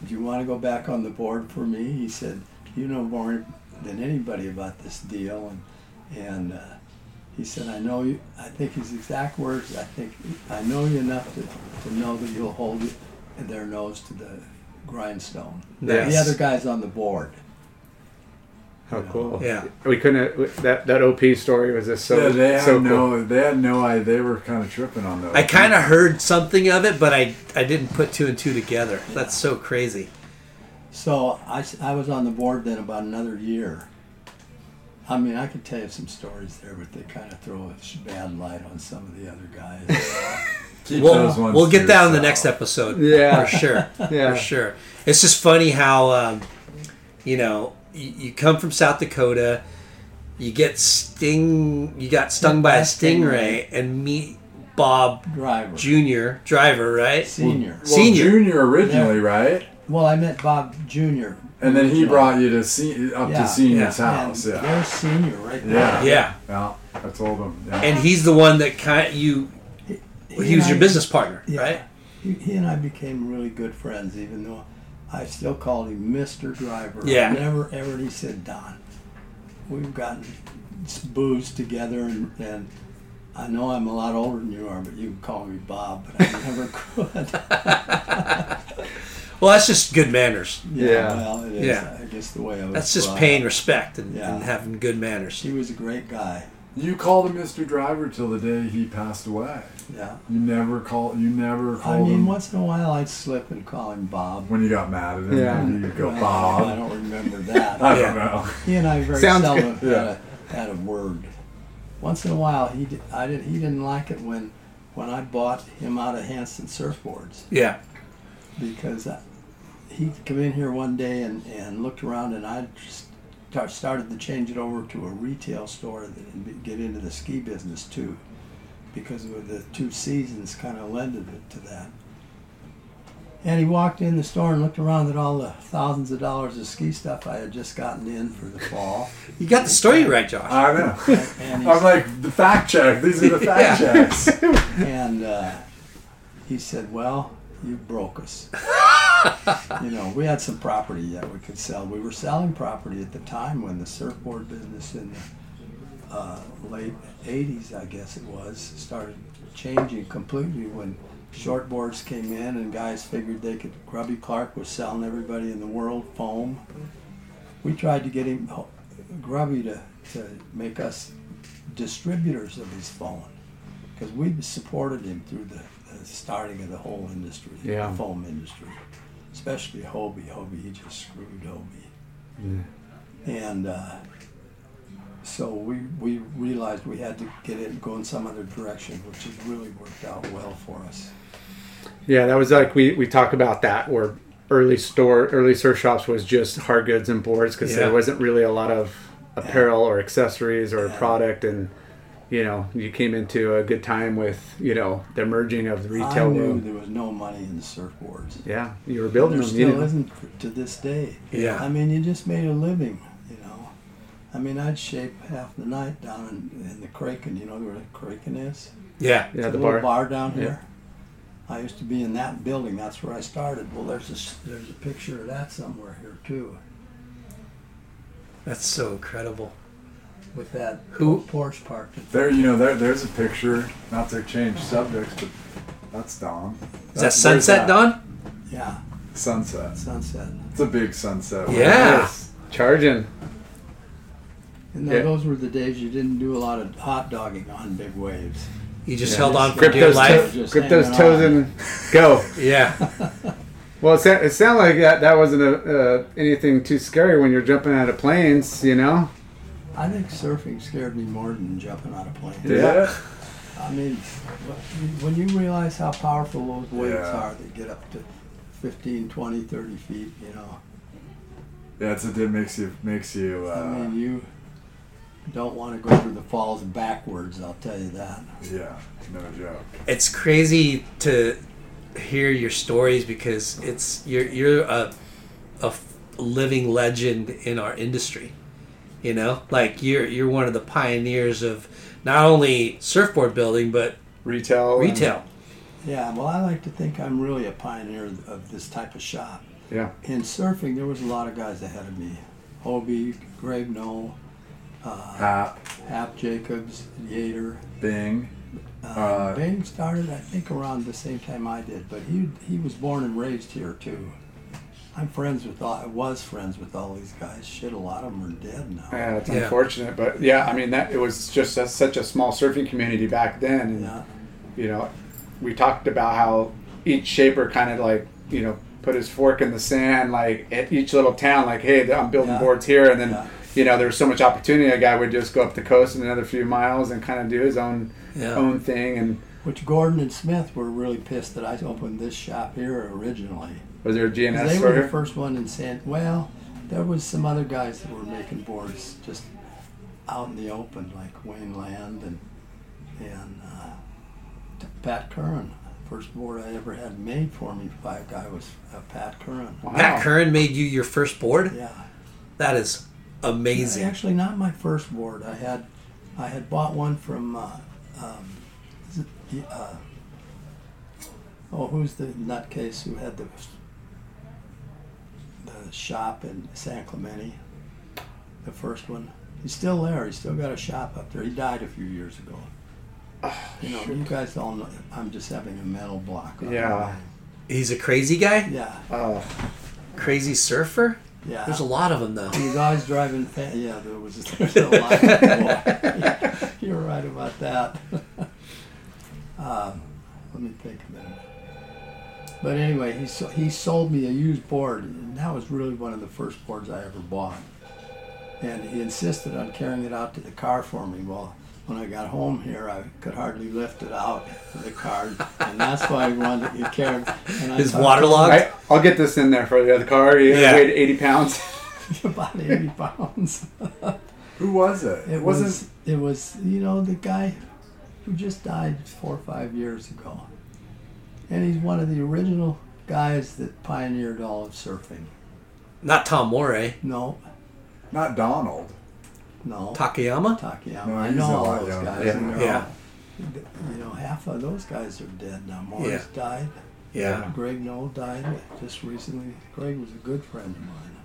Do you want to go back on the board for me? He said, You know more than anybody about this deal. And, and uh, he said, I know you, I think his exact words, I think, I know you enough to, to know that you'll hold their nose to the grindstone. Nice. The other guy's on the board. How cool. Yeah. We couldn't. That that OP story was just so yeah, they had so cool. no, they had no idea. They were kind of tripping on those. I kind of heard something of it, but I I didn't put two and two together. That's so crazy. So I, I was on the board then about another year. I mean, I could tell you some stories there, but they kind of throw a bad light on some of the other guys. Keep We'll, those ones we'll get that in the next episode. Yeah. For sure. Yeah. For sure. It's just funny how, um, you know, you, you come from South Dakota, you get sting, you got stung by a stingray, and meet Bob Driver, Jr., driver, right? senior. Well, Senior. junior originally, right? Well, I met Bob Junior, And then he brought you to see up Yeah. to senior's Yeah. house. And Yeah. there's senior right there. Yeah. Yeah. Yeah. I told him. Yeah. And he's the one that kind of, you, he and was your I- business partner, Yeah. right? He, he and I became really good friends, even though I still called him Mister Driver. Yeah. Never ever. He said, Don, we've gotten s- booze together, and, and I know I'm a lot older than you are, but you can call me Bob. But I never could. Well, that's just good manners. Yeah. Well, it is. Yeah. I guess the way I was. That's just paying up. respect and, Yeah. and having good manners. He was a great guy. you called him Mr. Driver till the day he passed away. Yeah. You never call. You never I mean, him once in a while I'd slip and call him Bob. when you got mad at him. Yeah. You go Well, I don't remember that. I Yeah. don't know. He and I very Sounds seldom good. had, a, had a word. Once in a while, he did, I did he didn't like it when when I bought him out of Hansen surfboards Yeah. because I, he come in here one day and, and looked around and I just start, started to change it over to a retail store and get into the ski business too because of the two seasons kind of lended it to that. And he walked in the store and looked around at all the thousands of dollars of ski stuff I had just gotten in for the fall. You got the story right, Josh. I know. And, I'm like the fact check. These are the fact Yeah. checks. and uh, he said, "Well, you broke us." you know, we had some property that we could sell. We were selling property at the time when the surfboard business in the uh, late '80s, I guess it was, started changing completely when shortboards came in and guys figured they could. Grubby Clark was selling everybody in the world foam. We tried to get him, Grubby, to, to make us distributors of his foam because we supported him through the, the starting of the whole industry, Yeah. the foam industry, especially Hobie. Hobie, he just screwed Hobie. And uh, so we, we realized we had to get in, go in some other direction, which has really worked out well for us. Yeah, that was like we we talked about that where early store early surf shops was just hard goods and boards because Yeah. there wasn't really a lot of apparel or accessories or product and you know you came into a good time with you know the merging of the retail I retail knew world. there was no money in the surfboards. Yeah, you were building There them. You still didn't- isn't to this day. Yeah. I mean, you just made a living, you know. I mean, I'd shape half the night down in, in the Kraken. You know where the Kraken is? Yeah. Yeah, It's the a little bar. bar down Yeah. here. I used to be in that building. That's where I started. Well, there's a s- there's a picture of that somewhere here too, That's so incredible. With that Who- porch parked. There, you know, there, there's a picture. Not to change subjects, but that's Don. Is that Sunset Dawn? Yeah, Sunset. sunset. It's a big sunset. Yeah. Yes. charging. And Yeah. those were the days you didn't do a lot of hot dogging on big waves. You just Yeah. held on for Grip dear those, life. to- Just grip those hanging toes on. and go. Yeah. Well, it, sa- it sounded like that, that wasn't a, uh, anything too scary when you're jumping out of planes, you know? I think surfing scared me more than jumping out of planes. Yeah. I mean, when you realize how powerful those waves Yeah. are, they get up to 15, 20, 30 feet, you know. Yeah, it's, it makes you makes you. I Uh, mean, you don't want to go through the falls backwards, I'll tell you that. yeah, no joke. it's crazy to hear your stories because it's you're you're a living legend in our industry. You know, like you're you're one of the pioneers of not only surfboard building but Retail. and- retail. Yeah, well, I like to think I'm really a pioneer of of this type of shop. Yeah. In surfing, there was a lot of guys ahead of me. Hobie, Greg Noll, uh, Hap, Hap Jacobs, Yater. Bing. Uh, Uh, Bing started, I think, around the same time I did, but he he was born and raised here too. I'm friends with all. I was friends with all these guys. Shit, a lot of them are dead now. Yeah, it's Yeah. unfortunate, but yeah, I mean that it was just a, such a small surfing community back then, and Yeah. you know, we talked about how each shaper kind of like you know put his fork in the sand, like at each little town, like hey, I'm building Yeah. boards here, and then Yeah. you know, there was so much opportunity. A guy would just go up the coast in another few miles and kind of do his own Yeah. own thing. And Which Gordon and Smith were really pissed that I opened this shop here originally. Was there a GNS they store were the first one in San. Well, there was some other guys that were making boards just out in the open, like Wayne Land and and uh, Pat Curren. First board I ever had made for me by a guy was uh, Pat Curren. Wow. Pat Curren made you your first board. Yeah. That is amazing. Actually, not my first board. I had, I had bought one from, uh, um, is it, uh, oh, who's the nutcase who had the, the shop in San Clemente? The first one. He's still there. He's still got a shop up there. He died a few years ago. You know, you guys all know. I'm just having a mental block. on Yeah. my- He's a crazy guy. Yeah. Oh, Crazy surfer. Yeah. There's a lot of them though. He's always driving. Fa- yeah, there was there's a lot. Boy, You're right about that. um, let me think a minute. But anyway, he so, he sold me a used board, and that was really one of the first boards I ever bought. And he insisted on carrying it out to the car for me. Well, when I got home here, I could hardly lift it out of the car, and that's why I wanted to carry. And I His thought- waterlogged. I, I'll get this in there for you. The car, you Yeah. weighed 80 pounds. about 80 pounds. Who was it? It wasn't. was it was you know the guy who just died four or five years ago, and he's one of the original guys that pioneered all of surfing. Not Tom Morey. No, not Donald. no, Takayama. Takayama. No, I he's know a all lot those younger. guys. Yeah. and Yeah. all- you know, half of those guys are dead now. Morris Yeah. died. Yeah. Greg Noll died just recently. Greg was a good friend of mine.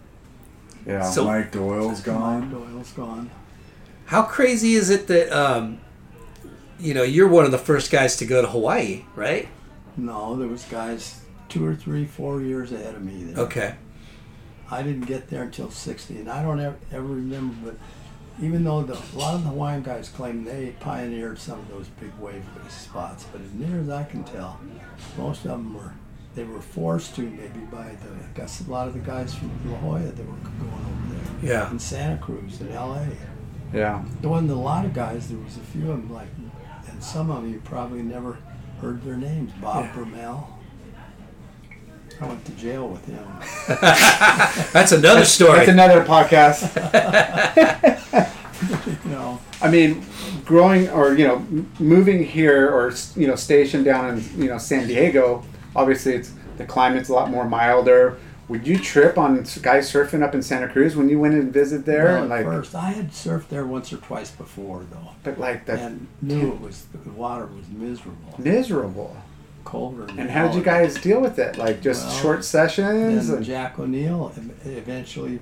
Yeah. So- Mike Doyle's gone. Doyle's gone. How crazy is it that um, you know you're one of the first guys to go to Hawaii, right? No, there was guys two or three, four years ahead of me there. Okay. I didn't get there until 60, and I don't ever, ever remember, but even though the, a lot of the Hawaiian guys claim they pioneered some of those big wave spots, but as near as I can tell, most of them were, they were forced to maybe by the, I guess a lot of the guys from La Jolla that were going over there. Yeah. In Santa Cruz, in LA. yeah. There wasn't a lot of guys, there was a few of them, like, and some of them you probably never heard their names. Bob Yeah. Brummel. I went to jail with him. That's another story. That's another podcast. you know. I mean, growing or you know, moving here or you know, stationed down in you know San Diego. Obviously, it's the climate's a lot more milder. Would you trip on guys surfing up in Santa Cruz when you went and visit there? Well, and like, first, I had surfed there once or twice before, though, but like that and knew it was the water was miserable, miserable. colder. And how did you guys deal with it? Like just Well, short sessions? And Jack O'Neill eventually,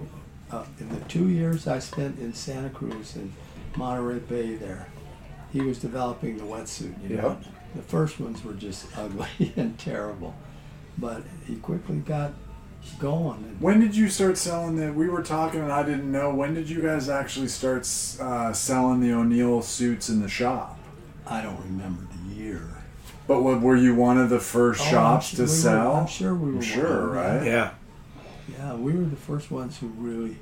uh, in the two years I spent in Santa Cruz and Monterey Bay, there, he was developing the wetsuit. You know, the first ones were just ugly and terrible, but he quickly got going. When did you start selling the? We were talking, and I didn't know. When did you guys actually start uh, selling the O'Neill suits in the shop? I don't remember the year. But what, were you one of the first Oh, shops su- to we were- sell? I'm sure we were. Sure, one of them, right? yeah. Yeah, we were the first ones who really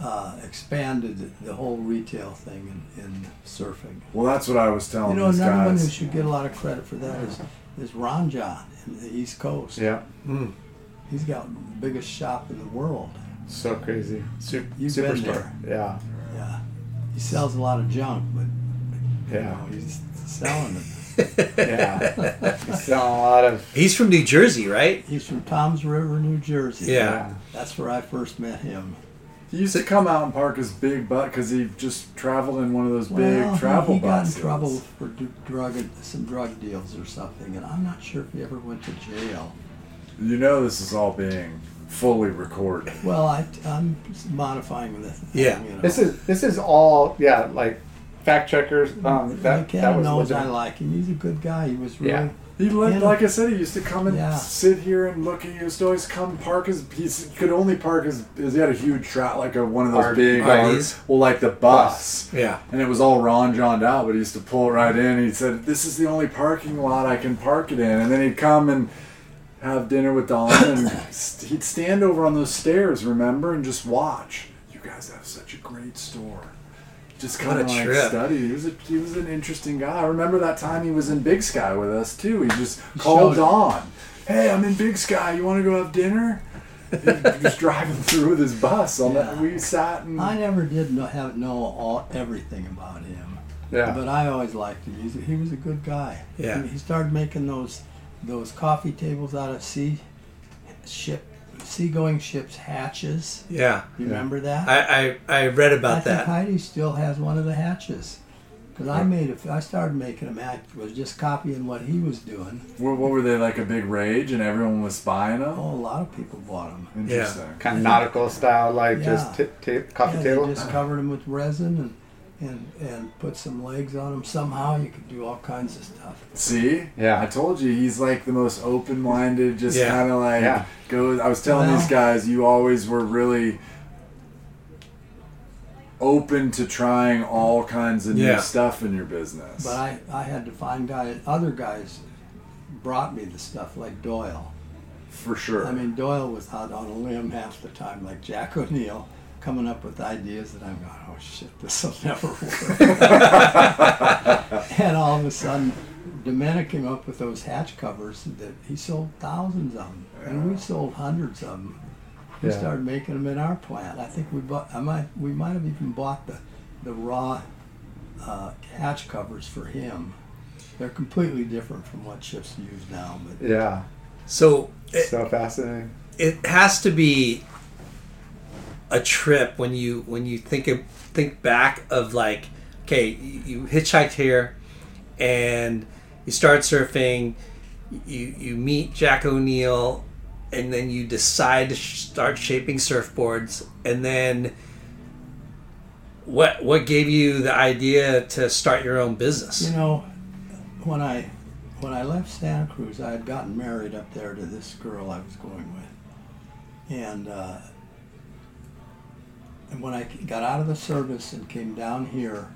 uh, expanded the, the whole retail thing in, in surfing. Well, that's what I was telling You You know, these another one who should get a lot of credit for that is, is Ron Jon in the East Coast. yeah, He's got the biggest shop in the world. so crazy. Su- You've been superstar. Yeah, Yeah. He sells a lot of junk, but you yeah, know, he's selling it. yeah. He's selling a lot of. He's from New Jersey, right? He's from Tom's River, New Jersey. Yeah. That's where I first met him. He used to come out and park his big butt because he just traveled in one of those big Well, he- travel he, got in trouble for d- drug some drug deals or something, and I'm not sure if he ever went to jail. You know, this is all being fully recorded. Well, I, I'm modifying this. Yeah. You know. This is this is all yeah like fact checkers. Um, that that McKenna was knows I like him. He's a good guy. He was really. Yeah. He lived, Yeah. like I said, he used to come and Yeah. sit here and look. He used to always come park his. He could only park his. his he had a huge trout, like a one of those R- big. RVs? well, like the bus. Yeah. And it was all Ron Johned out, but he used to pull it right in. He said, "This is the only parking lot I can park it in." And then he'd come and have dinner with Don, and st- he'd stand over on those stairs, remember, and just watch. You guys guys have such a great store. Just What kind a of like trip. study. He was a, he was an interesting guy. I remember that time he was in Big Sky with us too. He just called showed- on. Hey, I'm in Big Sky. You want to go have dinner? he was driving through with his bus. On Yeah. the, we sat and I never did know, have know all everything about him, Yeah. but I always liked him. He's, he was a good guy. Yeah. He, he started making those those coffee tables out of sea ship seagoing ships hatches. Yeah. You remember that? I, I, I read I about think that. Heidi still has one of the hatches. Because I made it, I started making them. I was just copying what he was doing. what, what were they like a big rage and everyone was buying them? Oh, a lot of people bought them. Interesting. kind of nautical style, like Yeah. just t- ta- coffee yeah, table. They just covered them with resin and, and and put some legs on them. Somehow you could do all kinds of stuff. See? Yeah. I told you he's like the most open-minded, just Yeah. kind of like Yeah. goes. I was telling Well- these guys, you always were really open to trying all kinds of Yeah. new stuff in your business. But I, I had to find guys. Other guys brought me the stuff like Doyle. for sure. I mean, Doyle was out on a limb half the time, like Jack O'Neill, coming up with ideas that I'm going, oh shit, this will never work. and all of a sudden, Domenic came up with those hatch covers that he sold thousands of them, and we sold hundreds of them. We Yeah. started making them in our plant. I think we bought. I might. We might have even bought the, the raw uh, hatch covers for him. They're completely different from what ships use now, but yeah. So it, So fascinating. it has to be a trip when you when you think of, think back of like okay you, you hitchhiked here and you start surfing you you meet Jack O'Neill and then you decide to start shaping surfboards and then what what gave you the idea to start your own business? You know, when I when I left Santa Cruz, I had gotten married up there to this girl I was going with, and uh, and when I got out of the service and came down here,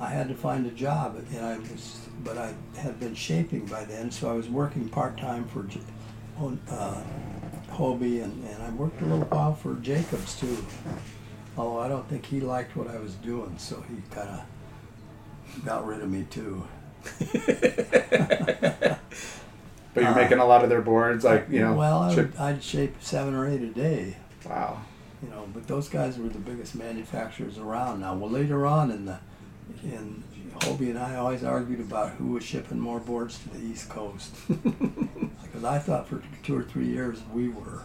I had to find a job, and I was but I had been shaping by then, so I was working part time for uh, Hobie, and, and I worked a little while for Jacobs too. Although I don't think he liked what I was doing, so he kind of got rid of me too. But you're making a lot of their boards, like you know. Uh, well, I would, I'd shape seven or eight a day, wow. You know. But those guys were the biggest manufacturers around. Now, well, later on in the in Hobie and I always argued about who was shipping more boards to the East Coast because I thought for two or three years we were.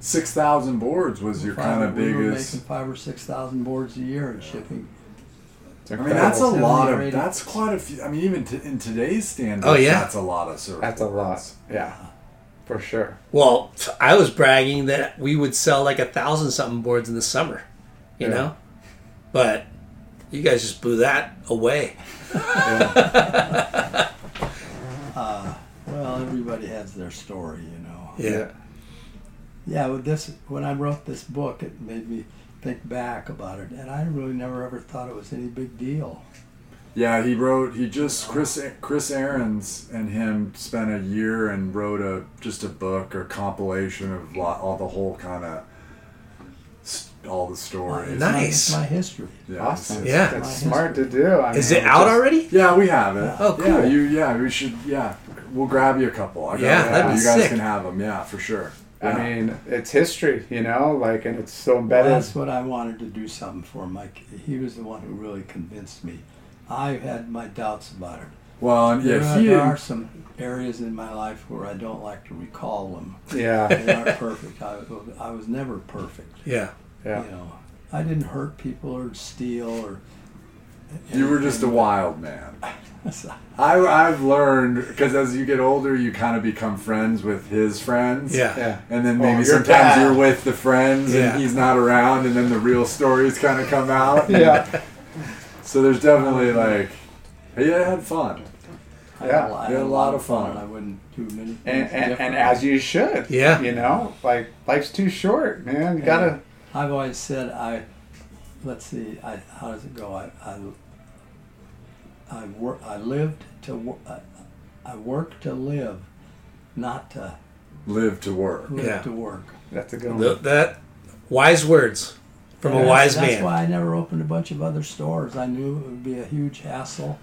Six thousand boards was your kind of we were biggest. making five or six thousand boards a year and shipping. I mean, that's a lot of. That's quite a few. I mean, even t- in today's standards, Oh, yeah. that's a lot of surfboards. That's a lot. Yeah. For sure. Well, I was bragging that we would sell like a thousand something boards in the summer, you Yeah. know, but you guys just blew that away. Uh, well, everybody has their story, you know. Yeah. Yeah, with this, when I wrote this book, it made me think back about it, and I really never ever thought it was any big deal. Yeah, he wrote. He just Chris Chris Ahrens and him spent a year and wrote a just a book or compilation of lot, all the whole kind of all the stories. Nice. My, it's my history. Yeah, Awesome. Yeah. That's My smart to do. I Is mean, it out just- already? Yeah, we have it. Oh, Yeah, cool. you. Yeah, we should. Yeah, we'll grab you a couple. I got Yeah, that'd be you guys sick. can have them. Yeah, for sure. Yeah. I mean, it's history, you know, like, and it's so Well, embedded. that's what I wanted to do something for Mike. He was the one who really convinced me. I had my doubts about it. well, and there, are, he there are some areas in my life where I don't like to recall them. yeah. They aren't perfect. I, I was never perfect. Yeah. Yeah. You know, I didn't hurt people or steal or. You were just a wild man. I, I've learned because as you get older, you kind of become friends with his friends. Yeah. Yeah. And then Oh, maybe you're sometimes bad. you're with the friends Yeah. and he's not around, and then the real stories kind of come out. Yeah. So there's definitely like, yeah, I had fun. I Yeah, had, a- I we had a lot of fun. fun. I wouldn't do many things And, and, and as you should. Yeah. You know, like, life's too short, man. You gotta. I've always said I. Let's see. I how does it go? I I. I work. I lived to. wo- I, I work to live, not to Live to work. live Yeah. to work. That's a good one. Th- that wise words. From a That's- wise that's man. why I never opened a bunch of other stores. I knew it would be a huge hassle.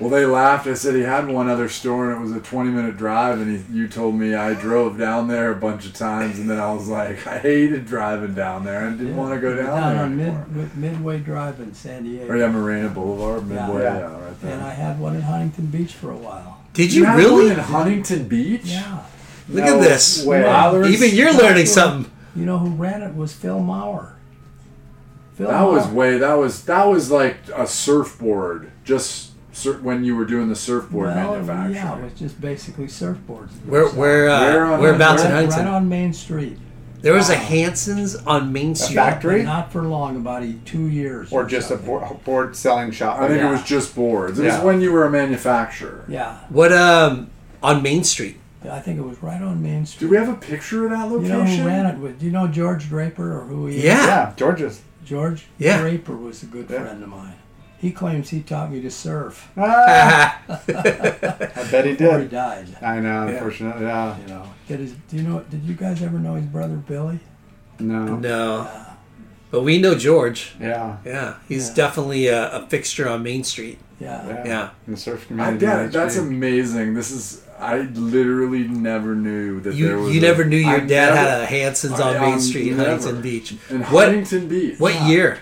Well, they laughed. I said he had one other store, and it was a 20 minute drive. And he, you told me I drove down there a bunch of times, and then I was like, I hated driving down there. I didn't want to go down, down there on anymore. Mid, Midway Drive in San Diego. Or yeah, Marina Boulevard, Midway, Yeah. yeah, right there. And I had one in Huntington Beach for a while. Did you, had really? one in Huntington Beach? Yeah. Look No at this. way. Wow, there was- Even you're learning something. You know who ran it was Phil Maurer. Phil That was way. That was that was like a surfboard. Just sur- when you were doing the surfboard well, manufacturing. Yeah, it was just basically surfboards. Where, where, uh, Where on- whereabouts in right, Huntington? right on Main Street. There was a Hansen's on Main Street. A factory? Not for long, about two years. Or just a something. board, board selling shop. I think Yeah. it was just boards. It Yeah. was when you were a manufacturer. Yeah, What um on Main Street? Yeah, I think it was right on Main Street. Do we have a picture of that location? You location? know who ran it? With, do you know George Draper or who he is? Yeah. Yeah, George's. George Yeah. Draper was a good Yeah. friend of mine. He claims he taught me to surf Ah, I bet he before he did. died. I know, Yeah. unfortunately. Yeah. You know, did his, do you know? Did you guys ever know his brother Billy? No. no. But we know George. Yeah. Yeah, he's Yeah. definitely a, a fixture on Main Street. Yeah. Yeah. Yeah. In the surf I community. get it. That's amazing. This is. I literally never knew that there was. you a- never knew your I dad never- had a Hansen's on I, Main Street in never. Huntington Beach. in What Huntington Beach. what Yeah. year?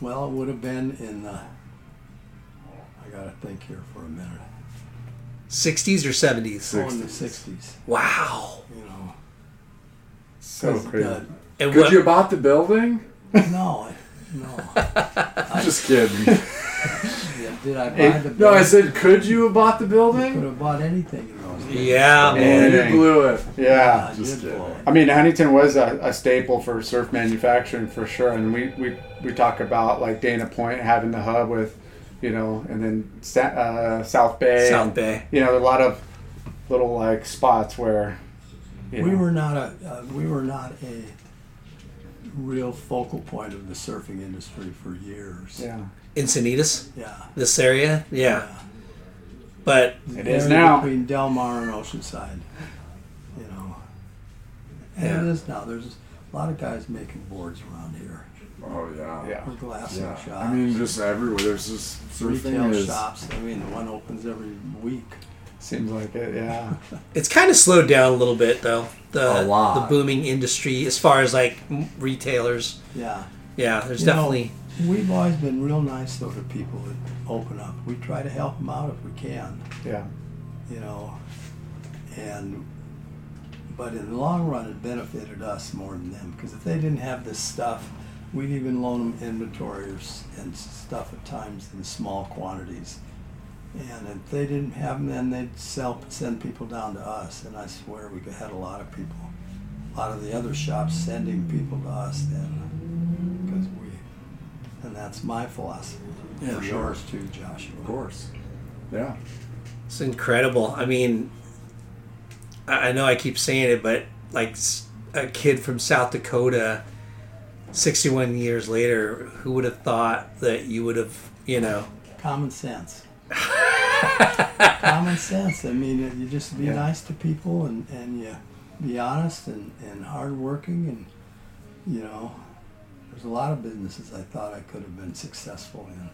Well, it would have been in the. I gotta think here for a minute. 60s or 70s? Oh, in the '60s. Wow. You know. so 'Cause, crazy. uh, And Could what, you have bought the building? no, no. I- no. Just kidding. Yeah, Did I buy the? building? no, I said, could you have bought the building? Could have bought anything in those days. yeah, Oh, man. you blew it. Yeah. I Just did kidding. blow it. I mean, Huntington was a, a staple for surf manufacturing for sure, and we, we, we talk about like Dana Point having the hub with, you know, and then Sa- uh, South Bay. South and, Bay. You know, a lot of little like spots where. You We know, were not a uh, we were not a real focal point of the surfing industry for years. Yeah. Encinitas, Yeah. this area? Yeah. But It is now. between Del Mar and Oceanside. You know. And Yeah. it is now. There's a lot of guys making boards around here. Oh yeah. Yeah. Or glassing Yeah. shops. I mean, just everywhere. There's just surfing retail is. shops. I mean, one opens every week. Seems like it, yeah. it's kind of slowed down a little bit, though. The A lot. the booming industry, as far as like retailers. Yeah. Yeah, there's You know, definitely. We've always been real nice though to people that open up. We try to help them out if we can. Yeah. you know, and but in the long run, it benefited us more than them because if they didn't have this stuff, we'd even loan them inventory or and stuff at times in small quantities. And if they didn't have them, then they'd sell send people down to us. And I swear we had a lot of people, a lot of the other shops sending people to us then, and that's my philosophy. Yeah, and sure. yours too, Joshua. Of course. Yeah. It's incredible. I mean, I I know I keep saying it, but like a kid from South Dakota, 61 years later, who would have thought that you would have, you know, Common sense. Common sense. I mean, you just be Yeah. nice to people and, and you be honest and, and hardworking and, you know, there's a lot of businesses I thought I could have been successful in,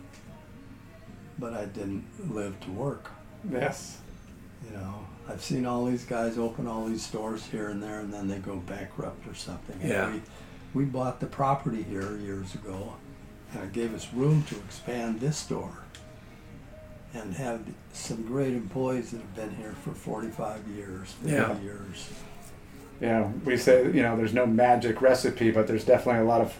but I didn't live to work. Yes. You know, I've seen all these guys open all these stores here and there, and then they go bankrupt or something. And Yeah. We, we bought the property here years ago, and it gave us room to expand this store and have some great employees that have been here for 45 years, 50 Yeah. years. Yeah, we say you know there's no magic recipe, but there's definitely a lot of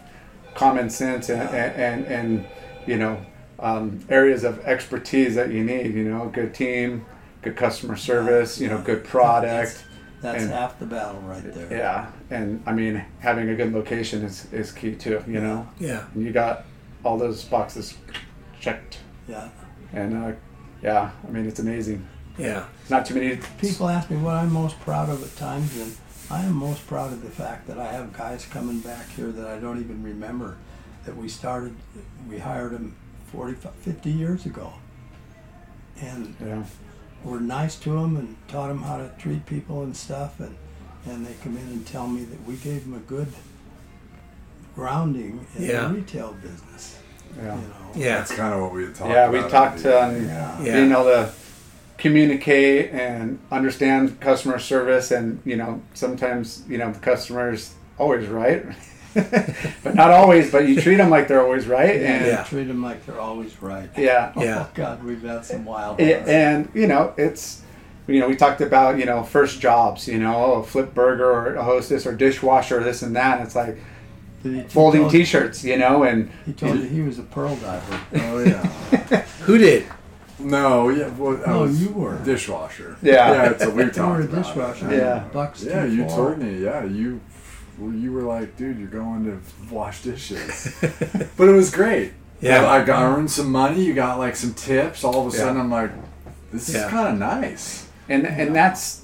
common sense and and, and, and you know um, areas of expertise that you need. You know, good team, good customer service. You know, good product. That's And- half the battle right there. Yeah, and I mean having a good location is is key too. You know, yeah. and you got all those boxes checked, Yeah. and uh, yeah, I mean it's amazing. Yeah. Not too many People ask me what I'm most proud of at times, and I am most proud of the fact that I have guys coming back here that I don't even remember that we started, we hired them 40, 50 years ago. And Yeah, we're nice to them and taught them how to treat people and stuff, and, and they come in and tell me that we gave them a good, grounding in Yeah. the retail business. Yeah. You know, Yeah. That's kind of what we had talked about. Yeah, we talked the um, beginning. Yeah. Yeah. being able to communicate and understand customer service, and you know, sometimes you know the customer's always right, but not always. But you treat them like they're always right, and Yeah. treat them like they're always right. yeah, Yeah. Oh God, we've had some wild. A- ones. and you know it's you know we talked about you know first jobs you know oh, a flip burger or a hostess or dishwasher or this and that and it's like he folding told- t-shirts you know and He told you he was a pearl diver. Oh yeah. Who did? No, yeah. Well, I No, was you were. dishwasher. Yeah. yeah. It's a we You talked were a about it. dishwasher. Yeah. Bucks. Yeah, you four. told me. Yeah, you well, you were like, dude, you're going to wash dishes. but it was great. Yeah. I, I got earned some money. You got like some tips. All of a Yeah. sudden, I'm like, this Yeah. is kind of nice. and and that's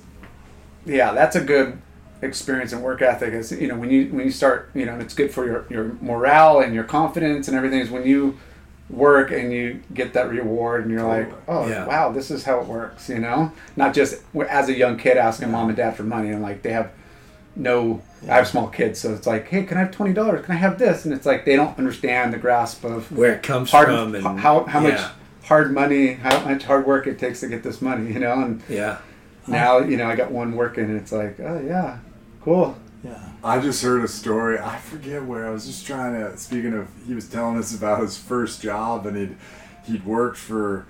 yeah that's a good experience and work ethic is you know when you when you start you know it's good for your your morale and your confidence and everything is when you work and you get that reward and you're like oh, oh Yeah. wow this is how it works you know not just as a young kid asking mom and dad for money and like they have no i have small kids so it's like hey can i have $20 can i have this and it's like they don't understand the grasp of Where it comes hard from? And how, how much hard money how much hard work it takes to get this money you know and Yeah. now you know I got one working, and it's like, oh yeah, cool. Yeah. I just heard a story. I forget where. I was just trying to. Speaking of, he was telling us about his first job, and he'd he'd worked for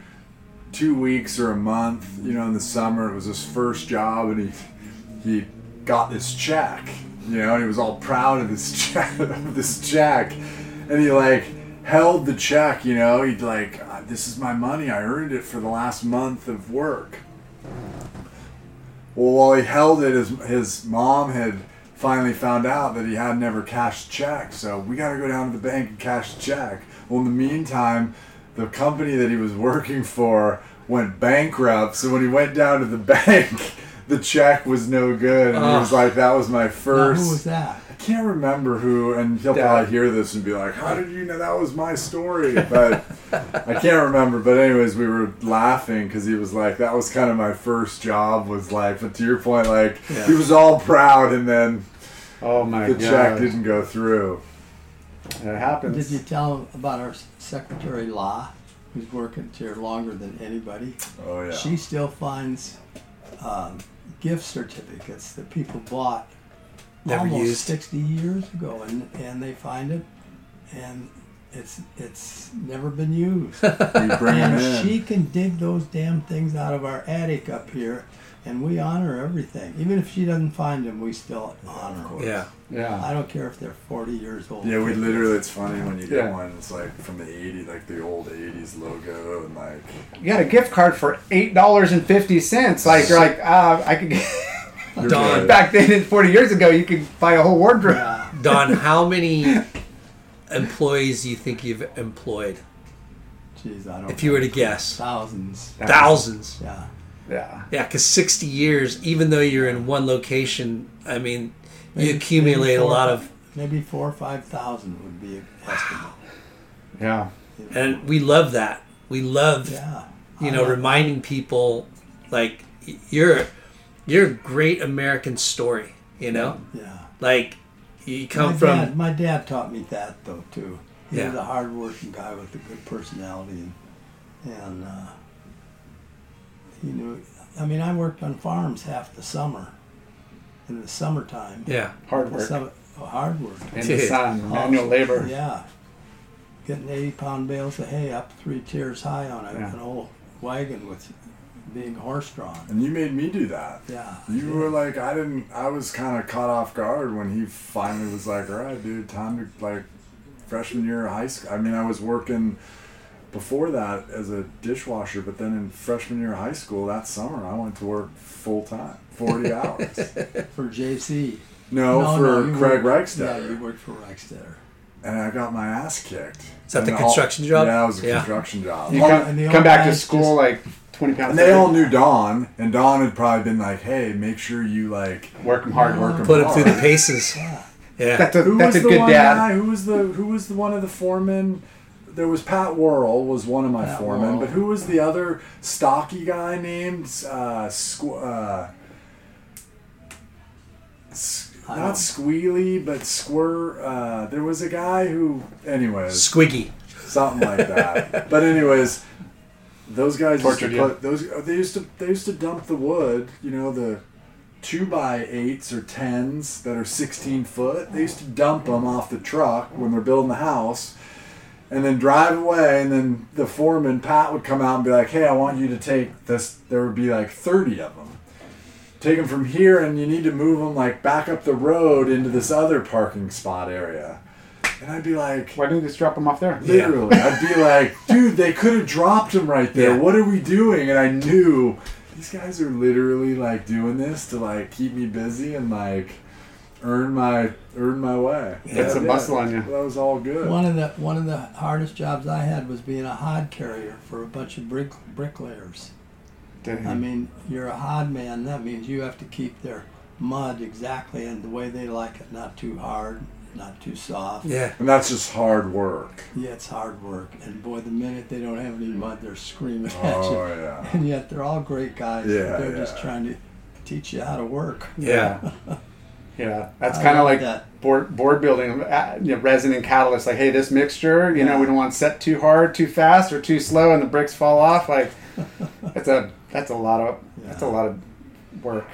two weeks or a month. You know, in the summer, it was his first job, and he he got this check. You know, he was all proud of this check, of this check, and he like held the check. You know, he'd like, "Uh, this is my money. I earned it for the last month of work. Well, while he held it, his, his mom had finally found out that he had never cashed check. So we got to go down to the bank and cash the check. Well, in the meantime, the company that he was working for went bankrupt. So when he went down to the bank, the check was no good. And he was like, that was my first. who was that? I can't remember who, and he'll Dad. probably hear this and be like, "How did you know that was my story?" But I can't remember. But anyways, we were laughing because he was like, "That was kind of my first job." Was like, but to your point, like Yeah. he was all proud, and then Oh my the god, check didn't go through. It happens. Did you tell him about our secretary La, who's working here longer than anybody? Oh yeah. She still finds um, gift certificates that people bought Never almost used. 60 years ago, and, and they find it, and it's it's never been used. we bring and in. she can dig those damn things out of our attic up here, and we honor everything. Even if she doesn't find them, we still honor them. Yeah. yeah, I don't care if they're 40 years old. yeah, we 50. literally. It's funny when you get Yeah. one. It's like from the '80s, like the old '80s logo, and like you got a gift card for eight dollars and fifty cents. Like you're like, ah, I could. Get... Don. Back then, forty years ago, you could buy a whole wardrobe. Yeah. Don, how many employees you think you've employed? Jeez, I don't. Know. If you were to guess, thousands. thousands. Yeah. Yeah, Yeah, because 60 years, even though you're in one location, I mean, you accumulate maybe a lot of, Maybe four or five thousand would be an estimate. yeah, and we love that. We love, Yeah. you know, love- reminding people like you're you're a great American story. You know, Yeah. like you come my from. Dad, my dad taught me that though too. He was a hard-working guy with a good personality, and, and uh, he knew. I mean, I worked on farms half the summer. In the summertime. Yeah, hard work summer- oh, hard work. in the sun, manual labor. Yeah. Getting 80 pound bales of hay up three tiers high on a, Yeah. an old wagon with being horse drawn. And you made me do that. Yeah. You were like, I didn't. I was kind of caught off guard when he finally was like, "All right, dude, time to like freshman year of high school." I mean, I was working before that as a dishwasher, but then in freshman year of high school that summer, I went to work full time, forty hours. For JC. No, for you Craig worked- Reichstetter. Yeah, you worked for Reichstetter. and I got my ass kicked. Is that the And all- construction job? Yeah, it was a Yeah. construction job. You come, and the come back to school just- like twenty pounds. And they all knew Don, and Don had probably been like, "Hey, make sure you like work 'em hard. work 'em put him through the paces. Yeah. Yeah, That's a Who that's was a the good one dad. guy? Who was the Who was the one of the foremen? There was Pat Worrell was one of my Pat foremen, Worrell. but who was the other stocky guy named uh, Squ- uh, S- I not don't- squealy, but squir. Uh, there was a guy who, anyways, Squiggy. something like that. but anyways, those guys Tortured used to put, those uh, they used to they used to dump the wood. You know the two by eights or tens that are sixteen foot. They used to dump them off the truck when they're building the house. And then drive away, and then the foreman Pat would come out and be like, "Hey, I want you to take this." There would be like thirty of them. Take them from here, and you need to move them like back up the road into this other parking spot area. And I'd be like, Why didn't they just drop them off there? Literally, I'd be like, dude, they could have dropped him right there. Yeah. What are we doing? And I knew these guys are literally like doing this to like keep me busy and like earn my earn my way. Get some muscle on you. That was all good. One of the one of the hardest jobs I had was being a hod carrier for a bunch of brick bricklayers. Dang. I mean, you're a hod man. That means you have to keep their mud exactly in the way they like it, not too hard, not too soft. Yeah. And that's just hard work. Yeah, it's hard work. And boy, the minute they don't have any mud, they're screaming at you. Oh yeah. And yet they're all great guys. Yeah, they're just trying to teach you how to work. Yeah. Yeah, that's kind of like that. board board building, uh, you know, resin and catalyst. Like, hey, this mixture, you know, we don't want to set too hard, too fast, or too slow, and the bricks fall off. Like, that's a that's a lot of that's a lot of work.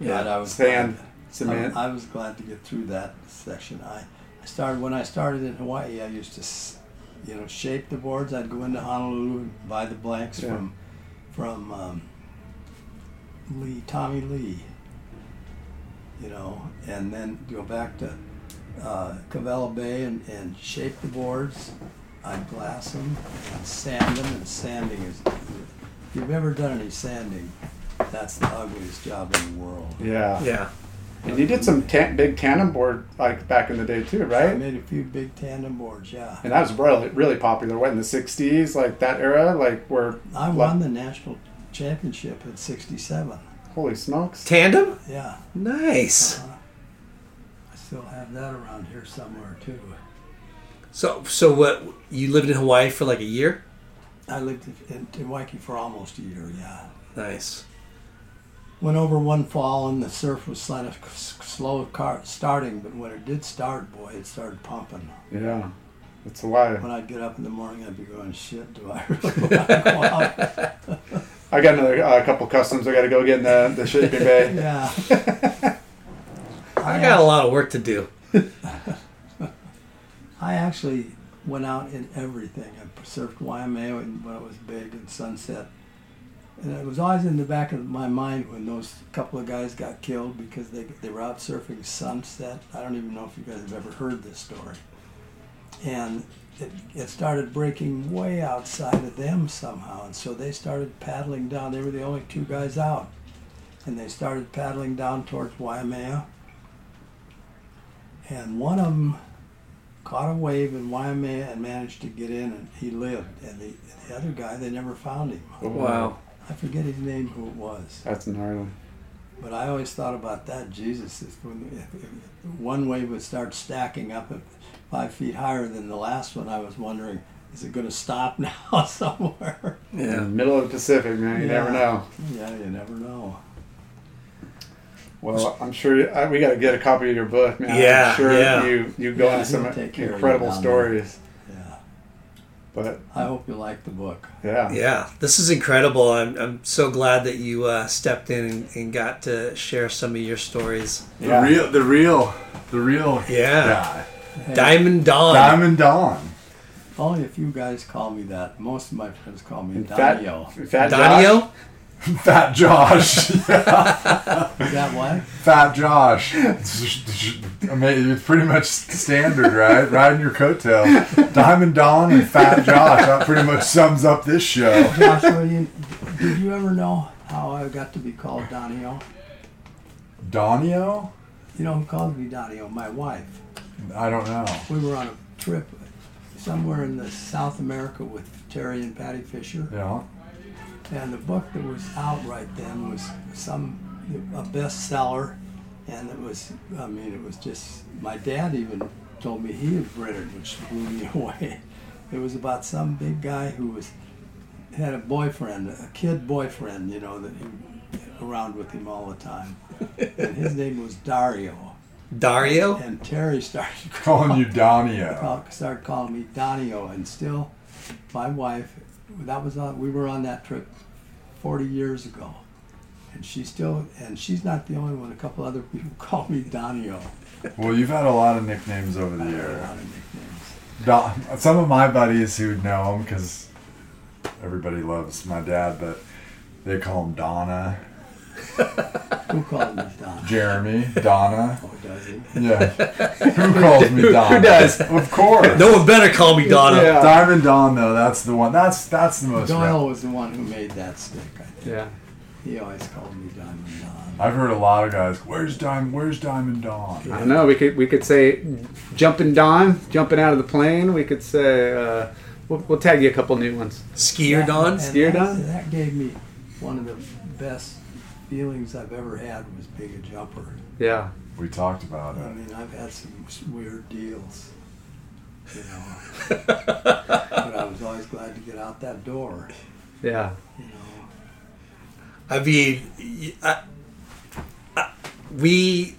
Yeah, I was Sand, glad- cement. I, I was glad to get through that section. I, I started when I started in Hawaii. I used to, you know, shape the boards. I'd go into Honolulu and buy the blanks Yeah. from, from um, Lee, Tommy Lee. You know, and then go back to uh, Kawela Bay and, and shape the boards. I'd glass them and sand them. And sanding is, if you've ever done any sanding, that's the ugliest job in the world. yeah. Yeah. And you did some ta- big tandem board like back in the day too, right? I right? made a few big tandem boards, yeah. And that was really really popular. What in the '60s, like that era, like where I won the national championship at 67. holy smokes. Tandem? Yeah. Nice. Uh, I still have that around here somewhere too. So, so what? You lived in Hawaii for like a year? I lived in, in Waikiki for almost a year, yeah. Nice. Went over one fall and the surf was kind of slow car starting, but when it did start, boy, it started pumping. Yeah, that's why. When I'd get up in the morning, I'd be going, shit, do I really want to go out? I got another uh, couple customs. I got to go get in the, the shipping bay. Yeah. I got a lot of work to do. I actually went out in everything. I surfed Waimea when when it was big and Sunset. And it was always in the back of my mind when those couple of guys got killed because they, they were out surfing Sunset. I don't even know if you guys have ever heard this story. And it, it started breaking way outside of them somehow. And so they started paddling down. They were the only two guys out. And they started paddling down towards Waimea. And one of them caught a wave in Waimea and managed to get in, and he lived. And the, the other guy, they never found him. Oh, wow. I forget his name, who it was. That's an gnarly. But I always thought about that. Jesus, if, if, if one wave would start stacking up at five feet higher than the last one, I was wondering, is it going to stop now somewhere? In the Yeah. middle of the Pacific, man. You never know. Yeah, you never know. Well, I'm sure I, we got to get a copy of your book, man. Yeah, I'm sure yeah. you you go Yeah, into some he'll take care of you incredible stories. there. Stories. Yeah. But I hope you like the book. yeah, Yeah, this is incredible. I'm, I'm so glad that you uh, stepped in and, and got to share some of your stories. The real, the real, the real Yeah. guy. Diamond Don. Diamond Don. Only a few guys call me that. Most of my friends call me Fat, Daniel. Fat Donio? Fat Josh. Is that what? Fat Josh. I mean, it's pretty much standard, right? Riding your coattail. Diamond Don and Fat Josh. That pretty much sums up this show. Joshua, you, did you ever know how I got to be called Donio? Donio? You know who calls me Donio? My wife. I don't know. We were on a trip somewhere in the South America with Terry and Patty Fisher, Yeah. And the book that was out right then was some a bestseller, and it was I mean it was just my dad even told me he had read it, which blew me away. It was about some big guy who was had a boyfriend, a kid boyfriend, you know, that he around with him all the time, and his name was Dario. Dario. And Terry started Calling you Donio. call, started calling me Donio, and still, my wife, that was on. We were on that trip 40 years ago, and she's still, and she's not the only one. A couple other people call me Donio. Well, you've had a lot of nicknames over the I a years. lot of nicknames. Don, some of my buddies who know him because everybody loves my dad, but they call him Donna, Who called me Don? Jeremy, Donna. Oh, does he? Yeah. Who calls me Donna? Who does? Of course. No one better call me Donna. Yeah. Diamond Don though, that's the one. That's that's the most. Doyle was the one who made that stick. I think. Yeah. He always called me Diamond Don. I've heard a lot of guys. Where's Diamond? Where's Diamond Don? I don't know. We could we could say jumping Don, jumping out of the plane. We could say uh, we'll, we'll tag you a couple new ones. Skier Don. And Skier Don? That gave me one of the best feelings I've ever had was being a jumper. Yeah. We talked about it. I mean, I've had some weird deals, you know. but I was always glad to get out that door, Yeah. you know. I mean, y- I- I- we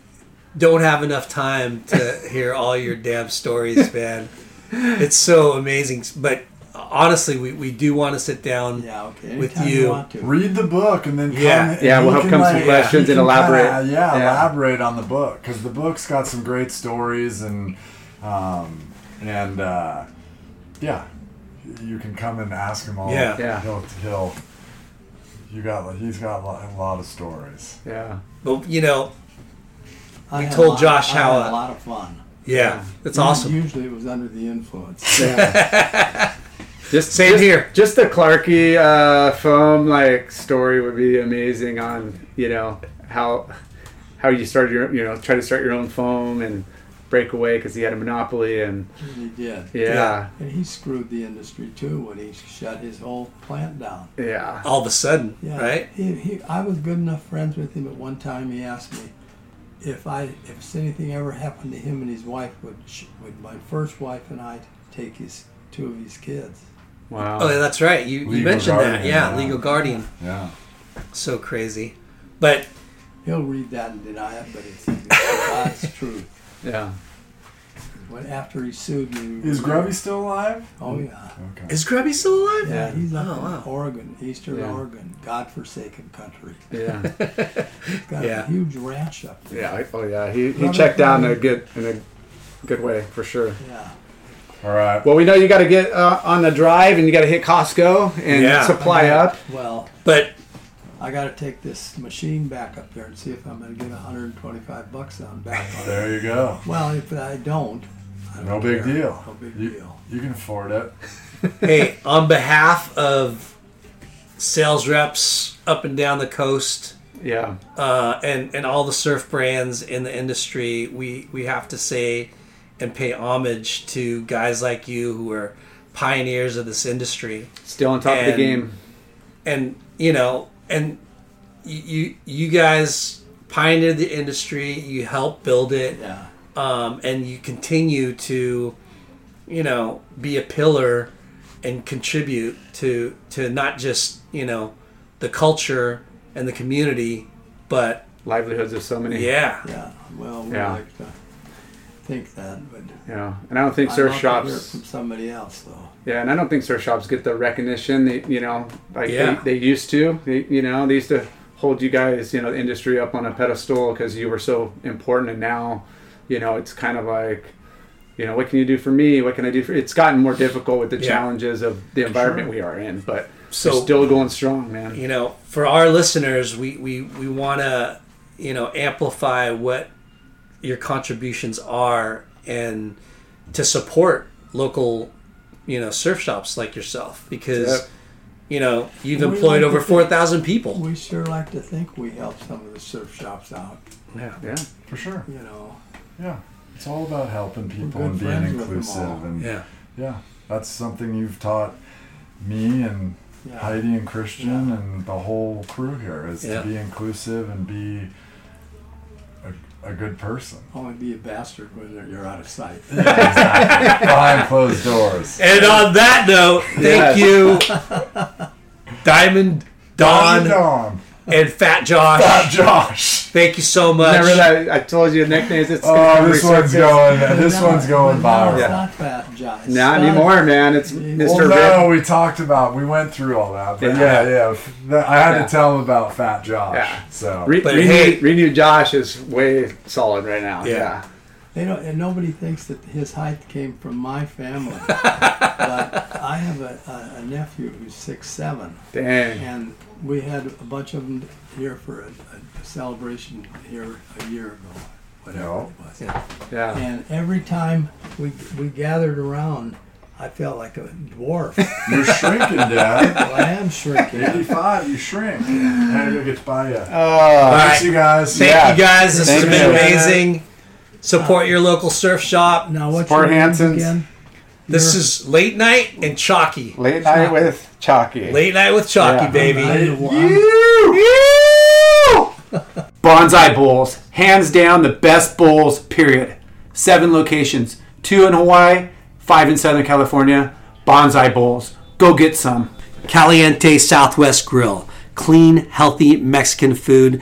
don't have enough time to hear all your damn stories, man. It's so amazing. But honestly, we, we do want to sit down Yeah, okay. with anytime you. want to. Read the book and then come, Yeah. and Yeah, we'll have can, come some questions he and elaborate. kinda- yeah, Yeah. elaborate on the book because the book's got some great stories and um, and uh, yeah, you can come and ask him all. Yeah. Yeah. He'll he'll. You got he's got a lot, a lot of stories. Yeah. But you know, I We told lot- Josh I how, had uh, a lot of fun. yeah, it's awesome. Usually it was under the influence. Yeah. just Same just- here. Just the Clarky uh, foam like story would be amazing on you know how how you started your you know try to start your own foam and break away because he had a monopoly and he did. yeah And he screwed the industry too when he shut his whole plant down. yeah All of a sudden, Yeah, right? He, he, I was good enough friends with him at one time. He asked me if I if anything ever happened to him and his wife would would my first wife and I take his two of his kids. Wow Oh, that's right. You, you Legal mentioned that. Yeah, yeah. legal guardian. Yeah. So crazy. But He'll read that and deny it, but it's, it's God's truth. yeah When after he sued me, Is Grubby still alive? Oh yeah, Okay. is Grubby still alive? yeah, he's up Oh, in wow. Oregon, Eastern Yeah. Oregon, God-forsaken country. yeah He's got Yeah. a huge ranch up there. yeah oh yeah he, he Robert checked out in a good in a good way for sure Yeah. All right. well we know you got to get uh, on the drive and you got to hit Costco and Yeah. supply up Well, But I got to take this machine back up there and see if I'm going to get 125 bucks on back on it. There you go. Well, if I don't, I don't No big care. deal. No big You, deal. you can afford it. hey, on behalf of sales reps up and down the coast, yeah uh, and and all the surf brands in the industry, we we have to say and pay homage to guys like you who are pioneers of this industry, still on top of the game and you know, and you you, you guys pioneered the industry, you helped build it, Yeah. um, and you continue to, you know, be a pillar and contribute to to not just you know the culture and the community, but livelihoods of so many yeah, Yeah. Well, we Yeah. like to think that, but yeah and I don't think surf love hear shops from somebody else, though. Yeah, and I don't think surf shops get the recognition they, you know, like Yeah. they, they used to. They, you know, they used to hold you guys, you know, the industry up on a pedestal because you were so important, and now, you know, it's kind of like, you know, what can you do for me? What can I do for? It's gotten more difficult with the Yeah. challenges of the environment we are in, but So- so still going strong, man. you know, for our listeners, we we we want to you know amplify what your contributions are and to support local you know surf shops like yourself because Yep. you know you've We employed like over four thousand people. We sure like to think we help some of the surf shops out. Yeah. Yeah, For sure. You know, Yeah. It's all about helping people and being friends with them inclusive. And Yeah. yeah, that's something you've taught me and Yeah. Heidi and Christian and the whole crew here is Yeah. to be inclusive and be a, a good person. Oh, only be a bastard when you're out of sight. Behind closed doors. And on that note, thank Yes. you, Diamond Don. Don. And Fat Josh. Fat Josh. Thank you so much. Remember that I told you the nicknames. It's Oh, this one's resurfaced. going. This No, one's going no, It's viral. not Fat Josh. Not It's anymore, man. It's Well, Mr. no, Rip. we talked about. We went through all that, but Yeah. yeah, yeah. I had Yeah. to tell him about Fat Josh. Yeah. So Re- But Renew, hey- Renew Josh is way solid right now. Yeah. Yeah. They don't, and nobody thinks that his height came from my family. but I have a, a, a nephew who's six seven, Dang. and we had a bunch of them here for a, a celebration here a year ago, whatever Yeah. it was. Yeah. And every time we we gathered around, I felt like a dwarf. you're shrinking, Dad. well, I am shrinking. Eighty-five, you shrink. I gotta get by you. Oh, Thanks, you guys. Thank Yeah. you guys. This Thank has been you. amazing. Support uh, your local surf shop. Now what's Support your names Hansen's. again? This You're- is late night and chalky. late night with Chalky. Late night with chalky, Yeah. baby. I'm the one- Bonsai Bowls, hands down the best bowls. Period. Seven locations, two in Hawaii, five in Southern California. Bonsai Bowls, go get some. Caliente Southwest Grill. Clean, healthy Mexican food.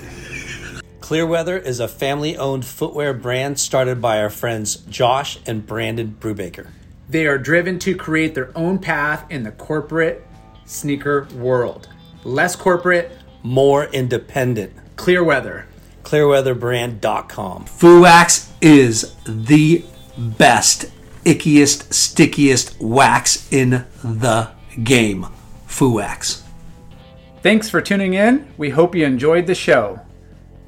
Clearweather is a family owned footwear brand started by our friends Josh and Brandon Brubaker. They are driven to create their own path in the corporate sneaker world. Less corporate, More independent. clear weather. Clearweatherbrand.com. Fuwax is the best, ickiest, stickiest wax in the game. Fuwax. Thanks for tuning in. We hope you enjoyed the show.